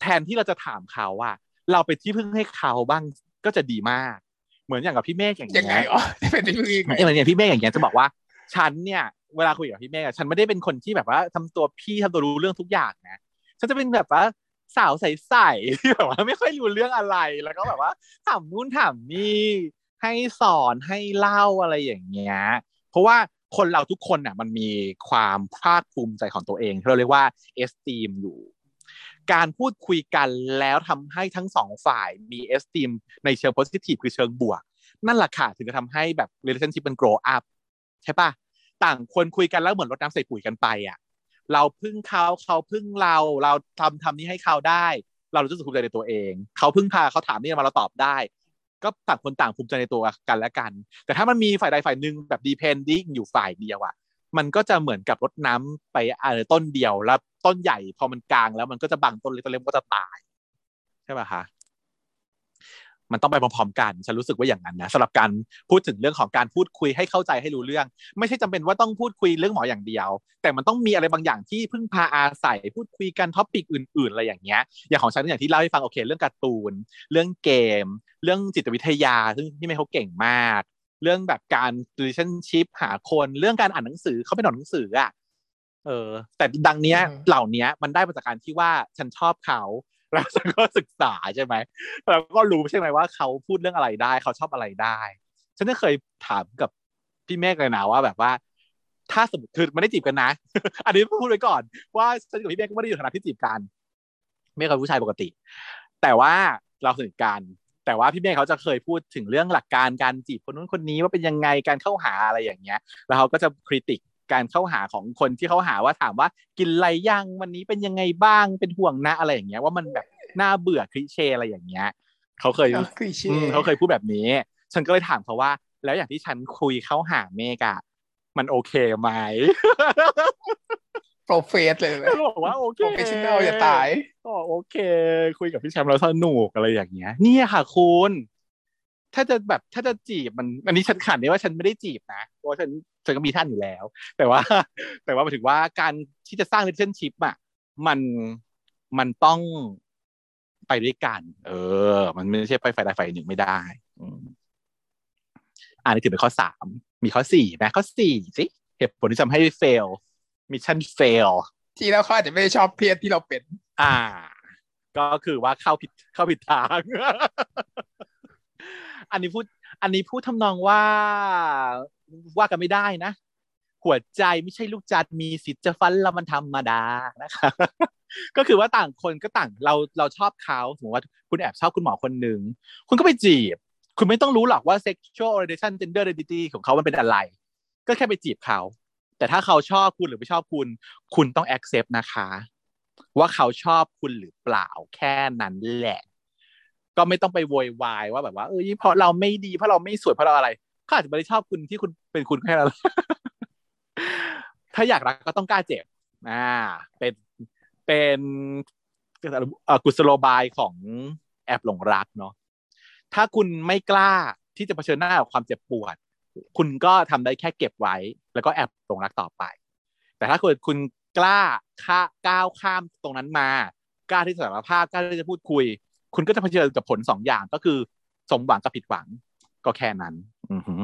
แทนที่เราจะถามเขาว่าเราไปนที่พึ่งให้เขาบ้างก็จะดีมาก เหมือนอย่างกับพี่เมฆอย่างยังไงเงี้ยอ๋อเป็นที่พึ่งยังไงเหมือนอย่างพี่เมฆอย่างเงี้ยจะบอกว่า ฉันเนี่ยเวลาคุยกับพี่เมฆอะฉันไม่ได้เป็นคนที่แบบว่าทำตัวพี่ทำตัวรู้เรื่องทุกอย่างนะฉันจะเป็นแบบว่าสาวใสๆที่แบบว่าไม่ค่อยรู้เรื่องอะไรแล้วก็แบบว่าถามนู่นถามนี่ให้สอนให้เล่าอะไรอย่างเงี้ยเพราะว่าคนเราทุกคนน่ะมันมีความภาคภูมิใจของตัวเองที่เราเรียกว่าเอสตีมอยู่ การพูดคุยกันแล้วทำให้ทั้งสองฝ่ายมีเอสตีมในเชิงโพสิทีฟคือเชิงบวก นั่นแหละค่ะถึงจะทำให้แบบ relationship มัน grow up ใช่ปะต่างคนคุยกันแล้วเหมือนรดน้ำใส่ปุ๋ยกันไปอะเราพึ่งเขาเขาพึ่งเราเราทำทำนี้ให้เขาได้ เรารู้สึกภูมิใจในตัวเอง เขาพึ่งพาเขาถามนี่มาเราตอบได้ ก็ต่างคนต่างภูมิใจในตัวกันและกัน แต่ถ้ามันมีฝ่ายใดฝ่ายหนึ่งแบบ depending อยู่ฝ่ายเดียวอะมันก็จะเหมือนกับรดน้ำไปอ่าต้นเดียวแล้วต้นใหญ่พอมันกลางแล้วมันก็จะบังต้นเล็กต้นเล็กก็จะตาย ใช่ป่ะคะ มันต้องไปพร้อมๆกันฉันรู้สึกว่าอย่างนั้นนะสำหรับการพูดถึงเรื่องของการพูดคุยให้เข้าใจให้รู้เรื่อง ไม่ใช่จำเป็นว่าต้องพูดคุยเรื่องหมออย่างเดียว แต่มันต้องมีอะไรบางอย่างที่พึ่งพาอาศัยพูดคุยกันท็อปิกอื่น ๆ อะไรอย่างเงี้ยอย่างของฉันอย่างที่เล่าให้ฟังโอเค เรื่องการ์ตูน เรื่องเกม เรื่องจิตวิทยาซึ่งพี่เมย์เขาเก่งมาก เรื่องแบบการ relationship หาคนเรื่องการอ่านหนังสือเขาเป็นหนังหนังสืออะเออแต่ดังเนี้ยเหล่านี้มันได้มาจากการที่ว่าฉันชอบเขา แล้วฉันก็ศึกษาใช่ไหมแล้วก็รู้ใช่ไหมว่าเขาพูดเรื่องอะไรได้ เขาชอบอะไรได้ ฉันก็เคยถามกับพี่เมฆเลยนะว่าแบบว่า ถ้าสมมติคือไม่ได้จีบกันนะ อันนี้พูดไว้ก่อน ว่าฉันกับพี่เมฆก็ไม่ได้อยู่ฐานะที่จีบกันเมฆกับผู้ชายปกติ แต่ว่าเราสนิทกัน แต่ว่าพี่เมฆเขาจะเคยพูดถึงเรื่องหลักการการจีบคนนู้นคนนี้ว่าเป็นยังไงการเข้าหาอะไรอย่างเงี้ย แล้วเขาก็จะคริติก การเข้าหาของคนที่เขาหาว่าถามว่ากินอะไรยังวันนี้เป็นยังไงบ้างเป็นห่วงนะอะไรอย่างเงี้ยว่ามันแบบน่าเบื่อคลิเช่อะไรอย่างเงี้ยเขาเคยเอาคลีเช่อืมเขาเคยพูดแบบนี้ ฉันก็เลยถามเขาว่า แล้วอย่างที่ฉันคุยเข้าหาเมกอะมันโอเคไหมโปรเฟสเลยเขาบอกว่าโอเคโปรเฟชชั่นแนลอย่าตายก็โอเค คุยกับพี่แชมป์แล้วสนุกอะไรอย่างเงี้ย เนี่ยค่ะคุณ ถ้าจะแบบถ้าจะจีบมัน อันนี้ฉันขันได้ว่าฉันไม่ได้จีบนะเพราะว่าฉันฉันก็มีท่านอยู่แล้ว แต่ว่า แต่ว่าหมายถึงว่าการที่จะสร้าง relationship อะมันมันต้องไปด้วยกัน เออ มันไม่ใช่ไปฝ่ายใดฝ่ายหนึ่งไม่ได้อืมอันนี้ถือเป็นข้อสามมีข้อสี่นะข้อสี่สิเหตุผลที่ทำให้ fail mission fail ที่แล้วเขาอาจจะไม่ได้ชอบเพศที่เราเป็น อ่า ก็คือว่าเข้าผิดเข้าผิดทาง อันนี้พูด อันนี้พูดทำนองว่าว่ากันไม่ได้นะ หัวใจไม่ใช่ลูกจันมีสิทธิ์จะฟันแล้วมันธรรมดานะคะก็คือว่าต่างคนก็ต่างเราเราชอบเขาสมมติว่าคุณแอบชอบคุณหมอคนหนึ่งคุณก็ไปจีบ คุณไม่ต้องรู้หรอกว่า sexual orientation gender identity ของเขามันเป็นอะไร ก็แค่ไปจีบเขา แต่ถ้าเขาชอบคุณหรือไม่ชอบคุณ คุณต้อง accept นะคะ ว่าเขาชอบคุณหรือเปล่าแค่นั้นแหละ ก็ไม่ต้องไปโวยวายว่าแบบว่าเอ้ยเพราะเราไม่ดีเพราะเราไม่สวยเพราะเราอะไรเขาอาจจะไม่ได้ชอบคุณที่คุณเป็นคุณแค่นั้นถ้าอยากรักก็ต้องกล้าเจ็บอ่า เป็นเป็นกุศโลบายของแอบหลงรักเนาะถ้าคุณไม่กล้าที่จะเผชิญหน้ากับความเจ็บปวด คุณก็ทำได้แค่เก็บไว้ แล้วก็แอบหลงรักต่อไป แต่ถ้าเกิดคุณกล้าข้าก้าวข้ามตรงนั้นมากล้าที่จะสารภาพกล้าที่จะพูดคุย คุณก็จะเผชิญกับผลสองอย่างก็คือสมหวังกับผิดหวังก็แค่นั้นอือหือ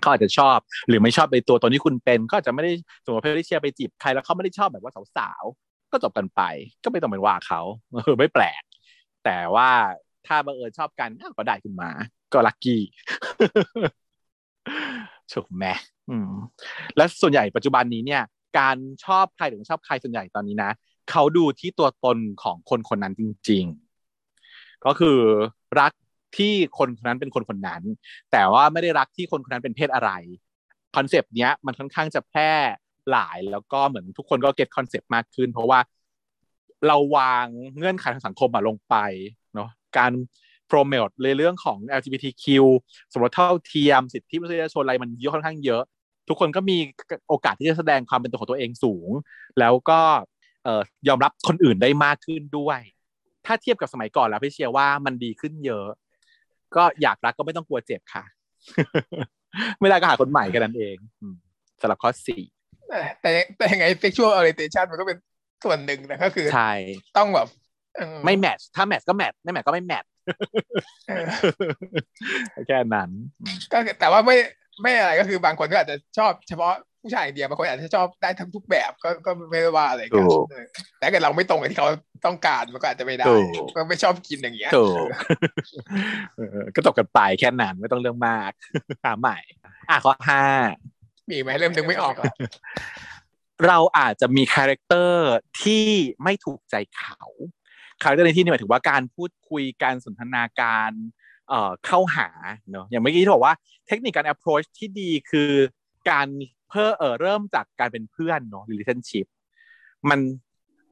เขาอาจจะชอบ หรือไม่ชอบในตัวตนที่คุณเป็น ก็อาจจะไม่ได้สมมติว่าเพลเชียไปจีบใครแล้วเขาไม่ได้ชอบแบบว่าสาวๆก็จบกันไป ก็ไม่ต้องเป็นว่าเขาเออไม่แปลก แต่ว่าถ้าบังเอิญชอบกันอ้าวก็ได้ขึ้นมา ก็ลัคกี้ถูกไหมอืมและส่วนใหญ่ปัจจุบันนี้เนี่ย การชอบใครหรือไม่ชอบใครส่วนใหญ่ตอนนี้นะเขาดูที่ตัวตนของคนคนนั้นจริง ๆ ก็คือรักที่คนคนนั้นเป็นคนคนนั้น แต่ว่าไม่ได้รักที่คนคนนั้นเป็นเพศอะไร concept เนี้ยมันค่อนข้างจะแพร่หลายแล้วก็เหมือนทุกคนก็ get concept มากขึ้น เพราะว่าเราวางเงื่อนไขทางสังคมมาลงไปเนาะการโปรโมทในเรื่องของ LGBTQ สมรสเท่าเทียมสิทธิมนุษยชนอะไรมันเยอะค่อนข้างเยอะ ทุกคนก็มีโอกาสที่จะแสดงความเป็นตัวของตัวเองสูง แล้วก็ออยอมรับคนอื่นได้มากขึ้นด้วย ถ้าเทียบกับสมัยก่อนแล้วพี่เชียร์ว่ามันดีขึ้นเยอะ ก็อยากรักก็ไม่ต้องกลัวเจ็บค่ะ ไม่ได้ก็หาคนใหม่แค่นั้นเองอืมสำหรับข้อสี่แต่แต่ยังไง sexual orientation มันก็เป็นส่วนหนึ่งนะก็คือใช่ต้องแบบเออไม่แมทช์ถ้าแมทช์ก็แมทช์ไม่แมทช์ก็ไม่แมทช์เออแค่นั้นก็คือแต่ว่าไม่ไม่อะไรก็คือบางคนก็อาจจะชอบเฉพาะ ผู้ชายอย่างเดียวบางคนอาจจะชอบได้ทั้งทุกแบบก็ก็ไม่ได้ว่าอะไรกันถูกเออแต่ถ้าเกิดเราไม่ตรงกับที่เขาต้องการมันก็อาจจะไม่ได้ถูกก็ไม่ชอบกินอย่างเงี้ยถูกเออก็จบกันไปแค่นั้นไม่ต้องเรื่องมากหาใหม่ อะข้อห้ามีไหมเริ่มนึกไม่ออกแล้วเราอาจจะมี character ที่ไม่ถูกใจเขา character ในที่นี้หมายถึงว่าการพูดคุยการสนทนาการเอ่อเข้าหาเนอะอย่างเมื่อกี้ที่บอกว่าเทคนิคการ approach ที่ดีคือการ เพื่อเออเริ่มจากการเป็นเพื่อนเนาะ relationship มัน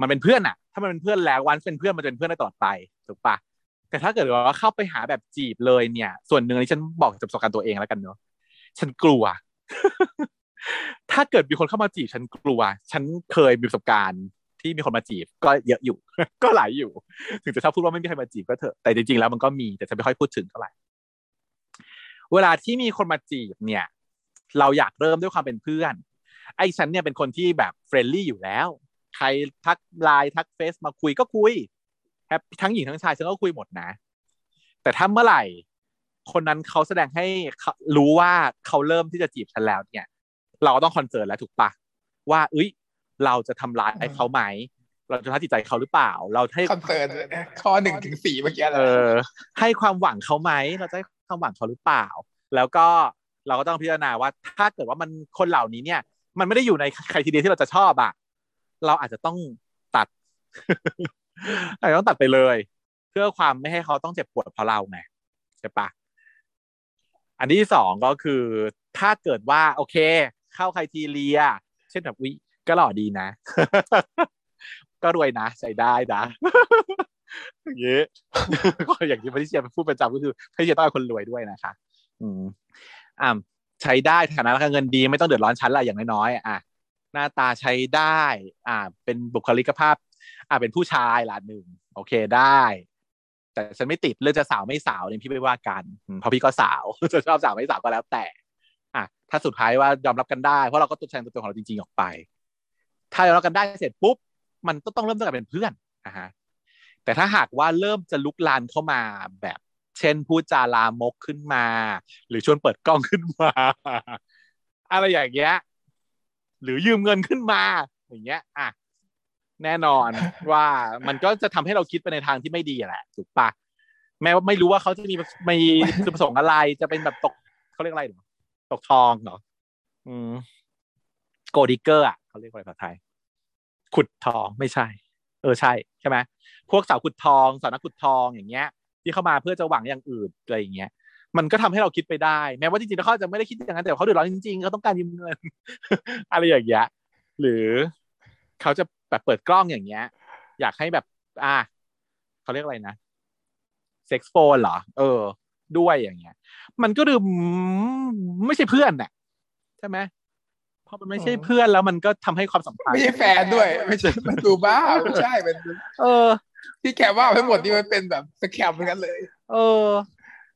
มันเป็นเพื่อนอะถ้ามันเป็นเพื่อนแล้ววันเป็นเพื่อนมันจะเป็นเพื่อนได้ตลอดไปถูกปะแต่ถ้าเกิดว่าเข้าไปหาแบบจีบเลยเนี่ย ส่วนหนึ่งนี้ฉันบอกจากประสบการณ์ตัวเองแล้วกันเนาะฉันกลัว ถ้าเกิดมีคนเข้ามาจีบฉันกลัว ฉันเคยมีประสบการณ์ที่มีคนมาจีบ ก็เยอะอยู่ ก็หลายอยู่ ถึงจะชอบพูดว่าไม่มีใครมาจีบก็เถอะแต่จริงๆแล้วมันก็มีแต่จะไม่ค่อยพูดถึงเท่าไหร่เวลาที่มีคนมาจีบเนี่ย เราอยากเริ่มด้วยความเป็นเพื่อน ไอ้ฉันเนี่ยเป็นคนที่แบบ friendly อยู่แล้ว ใครทักไลน์ทักเฟซมาคุยก็คุยแฮปทั้งหญิงทั้งชายฉันก็คุยหมดนะ แต่ถ้าเมื่อไหร่ คนนั้นเขาแสดงให้เขารู้ว่าเขาเริ่มที่จะจีบฉันแล้วเนี่ย เราก็ต้อง concern แล้วถูกปะว่า เอ้ย เราจะทำร้ายเขาไหมเราจะทำร้ายจิตใจเขาหรือเปล่า เราให้คอนเซิร์นข้อหนึ่งถึงสี่เมื่อกี้เออ ให้ความหวังเขาไหมเราจะให้ความหวังเขาหรือเปล่า แล้วก็ เราก็ต้องพิจารณาว่าถ้าเกิดว่ามันคนเหล่านี้เนี่ย มันไม่ได้อยู่ในใครทีเดียที่เราจะชอบอะเราอาจจะต้องตัดอาจจะต้องตัดไปเลย เพื่อความไม่ให้เขาต้องเจ็บปวดเพราะเราไงใช่ปะอันที่สองก็คือถ้าเกิดว่า โอเค เข้าใครทีเรีย เช่นแบบวิก็หล่อดีนะ ก็รวยนะใช้ได้นะอย่างนี้ก็อย่างที่พทิเชียพูดประจำก็คือพทิเชียต้องเป็นคนรวยด้วยนะคะ อืม อ่าใช้ได้ฐานะการเงินดี ไม่ต้องเดือดร้อนชั้นละอย่างน้อยๆอะหน้าตาใช้ได้ อ่า เป็นบุคลิกภาพ อ่าเป็นผู้ชายละหนึ่งโอเคได้ แต่ฉันไม่ติดเรื่องจะสาวไม่สาวเนี่ยพี่ไม่ว่ากันเพราะพี่ก็สาวจะชอบสาวไม่สาวก็แล้วแต่ อะถ้าสุดท้ายว่ายอมรับกันได้เพราะเราก็ตัวแทนตัวตนของเราจริงๆออกไป ถ้ายอมรับกันได้เสร็จปุ๊บมันก็ต้องเริ่มต้นกันเป็นเพื่อนนะฮะแต่ถ้าหากว่าเริ่มจะลุกลานเข้ามาแบบ เช่นพูดจาลามกขึ้นมา หรือชวนเปิดกล้องขึ้นมา อะไรอย่างเงี้ยหรือยืมเงินขึ้นมา อย่างเงี้ย อะแน่นอนว่ามันก็จะทำให้เราคิดไปในทางที่ไม่ดีแหละถูกปะแม้ว่าไม่รู้ว่าเขาจะมีมีจุดประสงค์อะไรจะเป็นแบบตกเขาเรียกอะไรหรอตกทองเหรออืมโกดิเกอร์อะเขาเรียกว่าอะไรภาษาไทย ขุดทองไม่ใช่ เออใช่ใช่ไหมพวกสาวขุดทองสาวนักขุดทองอย่างเงี้ย ที่เข้ามาเพื่อจะหวังอย่างอื่นอะไรอย่างเงี้ยมันก็ทำให้เราคิดไปได้ แม้ว่าจริงๆแล้วเขาจะไม่ได้คิดอย่างนั้นแต่เขาเดือดร้อนจริงๆเขาต้องการยืมเงินอะไรอย่างเงี้ยหรือเขาจะแบบเปิดกล้องอย่างเงี้ย อยากให้แบบ อ่าเขาเรียกอะไรนะเซ็กซ์โฟนเหรอ เออ ด้วยอย่างเงี้ย มันก็ดูไม่ใช่เพื่อนน่ะใช่ไหมพอมันไม่ใช่เพื่อนแล้วมันก็ทำให้ความสัมพันธ์ไม่ใช่แฟนด้วย ไม่ใช่มันดูบ้าไม่ใช่เป็นเออ ที่แกว่าทั้งหมดนี่มันเป็นแบบสแคมเหมือนกันเลย เออ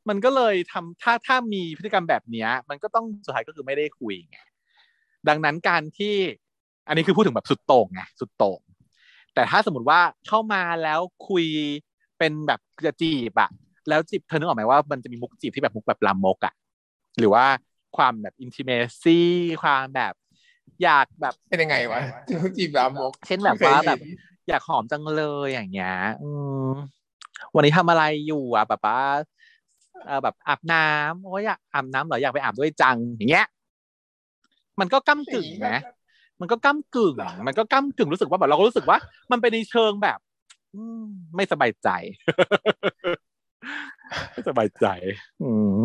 มันก็เลยทำถ้าถ้ามีพฤติกรรมแบบเนี้ย มันก็ต้องสุดท้ายก็คือไม่ได้คุยไงดังนั้นการที่ อันนี้คือพูดถึงแบบสุดโต่งไงสุดโต่งแต่ถ้าสมมติว่าเข้ามาแล้วคุยเป็นแบบจะจีบอะแล้วจีบเธอนึกออกไหมว่ามันจะมีมุกจีบที่แบบมุกแบบลามกอะหรือว่าความแบบอินทิเมซี่ความแบบ อยากแบบเป็นยังไงวะจีบรามก เช่นแบบว่าแบบ อยากหอมจังเลยอย่างเงี้ยอืมวันนี้ทำอะไรอยู่อะแบบว่าเออแบบอาบน้ำโอ้ยอยากอาบน้ำเหรออยากไปอาบด้วยจังอย่างเงี้ย มันก็ก้ากึ่งนะมันก็ก้ากึ่ง มันก็ก้ากึ่งรู้สึกว่าแบบเราก็รู้สึกว่า มันเป็นในเชิงแบบอืมไม่สบายใจ ไม่สบายใจ อืม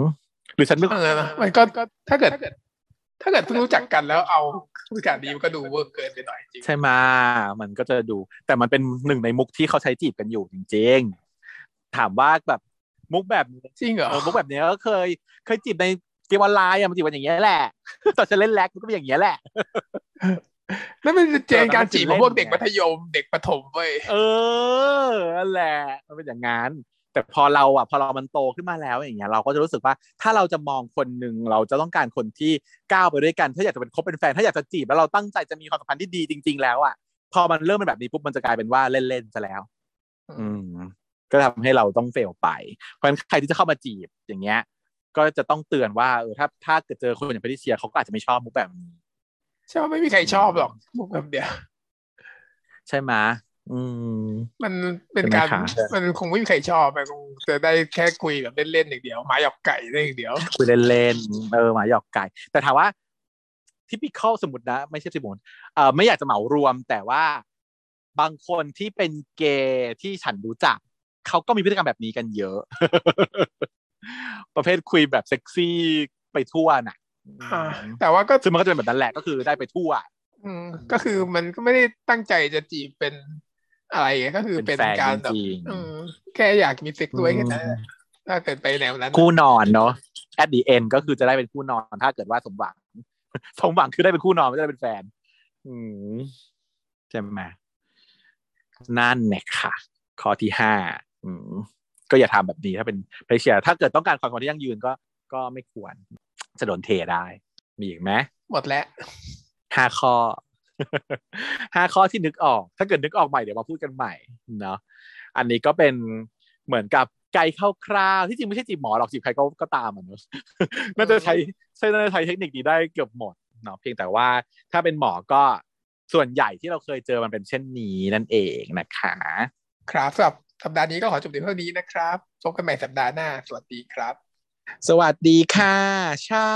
หรือฉันไม่เออมันก็ถ้าเกิด ถ้าเกิดเพิ่งรู้จักกันแล้วเอาผู้จัดดีมันก็ดูเวิร์กเกินไปหน่อยจริงใช่ไหมมันก็จะดู แต่มันเป็นหนึ่งในมุกที่เขาใช้จีบกันอยู่จริงๆถามว่าแบบมุกแบบนี้จริงเหรอเออมุกแบบนี้ก็เคย เคยจีบในเกมออนไลน์อะมันจีบกันอย่างเงี้ยแหละตอนฉันเล่นแล็กมันก็เป็นอย่างเงี้ยแหละแล้วมันเจนการจีบของพวกเด็กมัธยมเด็กประถมเว้ยเออนั่นแหละมันเป็นอย่างงั้น แต่พอเราอะพอเรามันโตขึ้นมาแล้วอย่างเงี้ยเราก็จะรู้สึกว่าถ้าเราจะมองคนหนึ่งเราจะต้องการคนที่ก้าวไปด้วยกัน ถ้าอยากจะเป็นคบเป็นแฟน ถ้าอยากจะจีบแล้วเราตั้งใจจะมีความสัมพันธ์ที่ดีจริง ๆ แล้วอะพอมันเริ่มเป็นแบบนี้ปุ๊บมันจะกลายเป็นว่าเล่นๆซะแล้ว อืม ก็ทำให้เราต้องเฟลไป เพราะฉะนั้นใครที่จะเข้ามาจีบอย่างเงี้ย ก็จะต้องเตือนว่าเออถ้าถ้าเกิดเจอคนอย่างแพทริเซียเขาก็อาจจะไม่ชอบมุกแบบนี้ใช่ว่าไม่มีใครชอบหรอกมุกแบบเดียวใช่ไหม อืม มันเป็นการใช่ไหมคะมันคงไม่มีใครชอบมันคงจะได้แค่คุยแบบเล่นๆอย่างเดียวหมาหยอกไก่ได้อย่างเดียว คุยเล่นๆเออหมาหยอกไก่ แต่ถามว่าทิปิคอลสมมตินะ ไม่ใช่สมมติเออไม่อยากจะเหมารวม แต่ว่าบางคนที่เป็นเกย์ที่ฉันรู้จักเขาก็มีพฤติกรรมแบบนี้กันเยอะ ประเภทคุยแบบเซ็กซี่ไปทั่วน่ะอ่าแต่ว่าก็ซึ่งมันก็จะเป็นแบบนั้นแหละก็คือได้ไปทั่วอืมก็คือมันก็ไม่ได้ตั้งใจจะจีบเป็น อะไรก็คือเป็เป็นนแฟนการแบบจริงอืมแค่อยากมีเซ็กด้วยแค่นั้นแหละถ้าเกิดไปแนวนั้นๆคู่นอนเนาะ at the end ก็คือจะได้เป็นคู่นอนถ้าเกิดว่าสมหวังสมหวังคือได้เป็นคู่นอนไม่ได้เป็นแฟน อืมใช่ไหมนั่นแหละค่ะ ข้อที่ห้าอืมก็อย่าทำแบบนี้ถ้าเป็นเพเชียถ้าเกิดต้องการความสัมพันธ์ที่ยั่งยืนก็ก็ไม่ควรจะโดนเทได้ มีอีกไหมหมดแล้วห้าข้อ ห้าข้อที่นึกออก ถ้าเกิดนึกออกใหม่เดี๋ยวมาพูดกันใหม่เนาะอันนี้ก็เป็นเหมือนกับไกด์คร่าวๆที่จริงไม่ใช่จีบหมอหรอกจีบใครก็ก็ตามอะเนอะน่าจะใช้ใช้น่าจะใช้เทคนิคนี้ได้เกือบหมดเนาะเพียงแต่ว่าถ้าเป็นหมอก็ส่วนใหญ่ที่เราเคยเจอมันเป็นเช่นนี้นั่นเองนะคะ ครับสำหรับสัปดาห์นี้ก็ขอจบเพียงเท่านี้นะครับพบกันใหม่สัปดาห์หน้า สวัสดีครับ สวัสดีค่ะชา